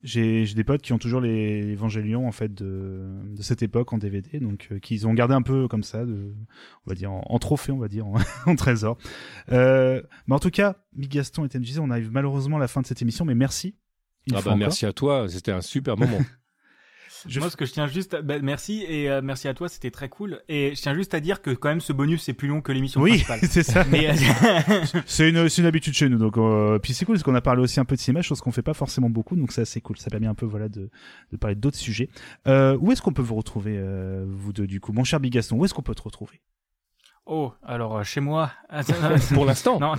J'ai des potes qui ont toujours les Évangélions en fait de, de cette époque en DVD, donc euh, qu'ils ont gardé un peu comme ça, de, on va dire en, en trophée, on va dire en, en trésor. Euh, mais en tout cas, Big Gaston et TMJ, on arrive malheureusement à la fin de cette émission, mais merci. Ah bah, merci à toi, c'était un super moment. Je Moi, ce que je tiens juste, à- bah, merci et euh, merci à toi, c'était très cool. Et je tiens juste à dire que quand même, ce bonus est plus long que l'émission Oui, principale. c'est ça. Mais, euh, C'est une, c'est une habitude chez nous. Donc, euh, puis c'est cool parce qu'on a parlé aussi un peu de cinéma, chose qu'on fait pas forcément beaucoup. Donc c'est assez cool. Ça permet un peu voilà de, de parler d'autres sujets. Euh, où est-ce qu'on peut vous retrouver, euh, vous deux, du coup, mon cher Big Gaston Où est-ce qu'on peut te retrouver? Oh, alors euh, chez moi. Pour l'instant. Non,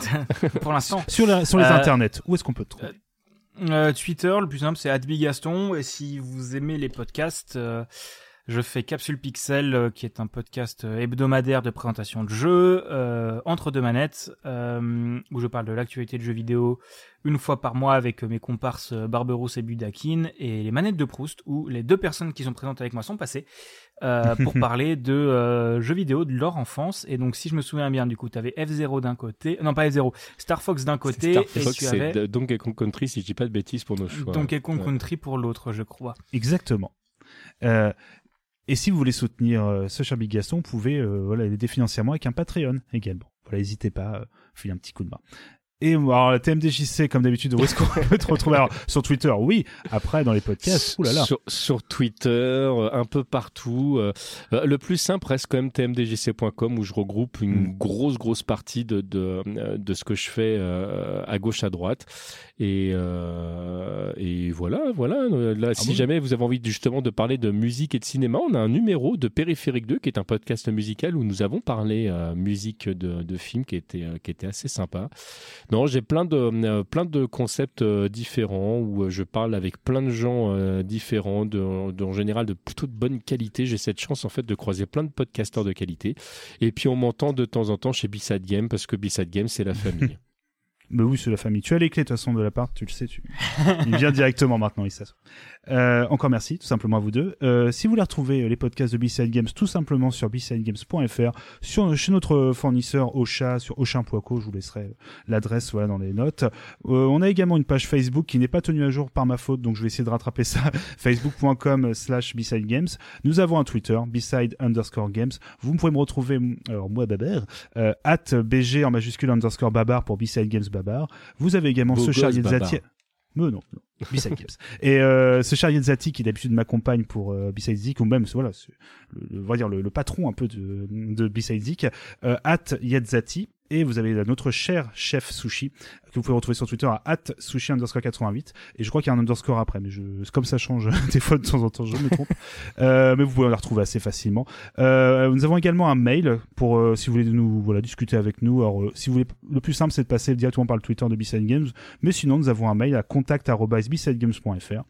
pour l'instant. Sur, la- sur les Euh, internets, où est-ce qu'on peut te trouver? Euh, Twitter, le plus simple, c'est @bigaston. Et si vous aimez les podcasts, euh, Je fais Capsule Pixel, euh, qui est un podcast hebdomadaire de présentation de jeux, entre deux manettes, où je parle de l'actualité de jeux vidéo une fois par mois avec mes comparses Barberousse et Budakin, et les manettes de Proust, où les deux personnes qui sont présentes avec moi sont passées euh, pour parler de euh, jeux vidéo de leur enfance. Et donc, si je me souviens bien, du coup, tu avais F0 d'un côté, non pas F0, Star Fox d'un côté, Star et Fox, tu avais Donkey Kong Country, si je dis pas de bêtises pour nos choix. Donkey Kong Ouais. Country pour l'autre, je crois. Exactement. Euh, et si vous voulez soutenir euh, ce cher Big Gaston, vous pouvez euh, voilà, l'aider financièrement avec un Patreon également. Voilà, n'hésitez pas, euh, filer un petit coup de main. Et alors, la TMDJC, comme d'habitude, où est-ce qu'on peut te retrouver? Alors, Sur Twitter, oui. Après, dans les podcasts, oulala. Sur, sur Twitter, euh, un peu partout. euh, euh, le plus simple reste quand même tmdjc.com où je regroupe une Mm. grosse, grosse partie de, de, de ce que je fais euh, à gauche, à droite. Et, euh, et voilà, voilà. Là, si bon? jamais vous avez envie justement de parler de musique et de cinéma, on a un numéro de Périphérique 2 qui est un podcast musical où nous avons parlé musique de, de films qui était, qui était assez sympa. Non, j'ai plein de, euh, plein de concepts euh, différents où euh, je parle avec plein de gens différents, de, de- en général de plutôt de bonne qualité. J'ai cette chance en fait de croiser plein de podcasteurs de qualité. Et puis on m'entend de temps en temps chez B-Side Game parce que B-Side Game c'est la famille. Mais oui, c'est la famille. Tu as les clés de toute façon de l'appart, tu le sais. Tu... Il vient directement maintenant, il s'assoit. Euh, encore merci, tout simplement à vous deux. Euh, si vous voulez retrouver euh, les podcasts de B-Side Games, tout simplement sur bsidegames.fr, sur chez notre fournisseur Ocha, sur Ochin.co, je vous laisserai euh, l'adresse voilà dans les notes. Euh, on a également une page Facebook qui n'est pas tenue à jour par ma faute, donc je vais essayer de rattraper ça. Facebook.com slash B-Side Games. Nous avons un Twitter, B-Side underscore Games. Vous pouvez me retrouver, alors moi Babar, euh, at BG en majuscule underscore Babar pour B-Side Games Babar. Vous avez également Beau ce gosse, charrier de Babar. Zati. Mais non, non. B-Side Games. Et euh, ce de Zati qui d'habitude m'accompagne pour euh, B-Side Zik, ou même voilà, c'est le, le- on va dire le, le patron un peu de, de B-Side Zik, euh, at Yadzati. Et vous avez notre cher chef sushi que vous pouvez retrouver sur Twitter à at sushi underscore 88. Et je crois qu'il y a un underscore après, mais je, comme ça change des fois de temps en temps, je me trompe. Euh, mais vous pouvez la retrouver assez facilement. Euh, nous avons également un mail pour euh, si vous voulez nous voilà discuter avec nous. Alors euh, si vous voulez, le plus simple c'est de passer directement par le Twitter de B-Side Games, mais sinon nous avons un mail à contact@bsidegames.fr.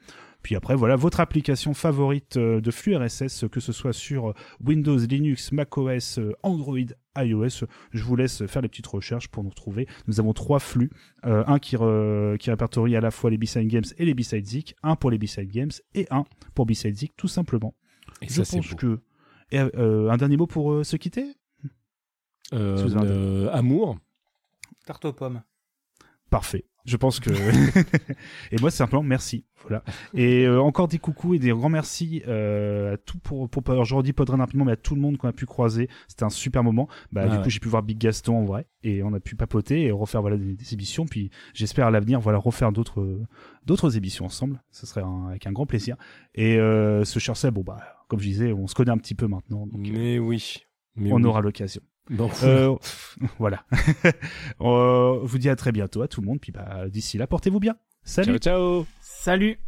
Puis après, voilà, votre application favorite euh, de flux RSS, que ce soit sur euh, Windows, Linux, macOS, euh, Android, iOS. Je vous laisse faire les petites recherches pour nous retrouver. Nous avons trois flux. Euh, un qui, re- qui répertorie à la fois les B-Side Games et les B-Side Zik. Un pour les B-Side Games et un pour B-Side Zik, tout simplement. Et Je ça, c'est pense beau. que... Et, euh, un dernier mot pour euh, se quitter? Euh, Si euh, amour. Tarte aux pommes. Parfait. Je pense que. et moi, c'est simplement merci. Voilà. Et euh, encore des coucous et des grands merci euh, à tout pour pour redis Podren rapidement, mais à tout le monde qu'on a pu croiser. C'était un super moment. Bah Ah du ouais. coup, j'ai pu voir Big Gaston en vrai et on a pu papoter et refaire voilà des, des émissions. Puis j'espère à l'avenir voilà refaire d'autres euh, d'autres émissions ensemble. Ce serait un- avec un grand plaisir. Et euh, ce cher Seb, bon bah comme je disais, on se connaît un petit peu maintenant. Donc, Mais oui. Mais on oui. aura l'occasion. Bon. Euh, voilà. Euh, je vous dis à très bientôt à tout le monde. Puis bah, d'ici là, portez-vous bien. Salut. Ciao, ciao. Salut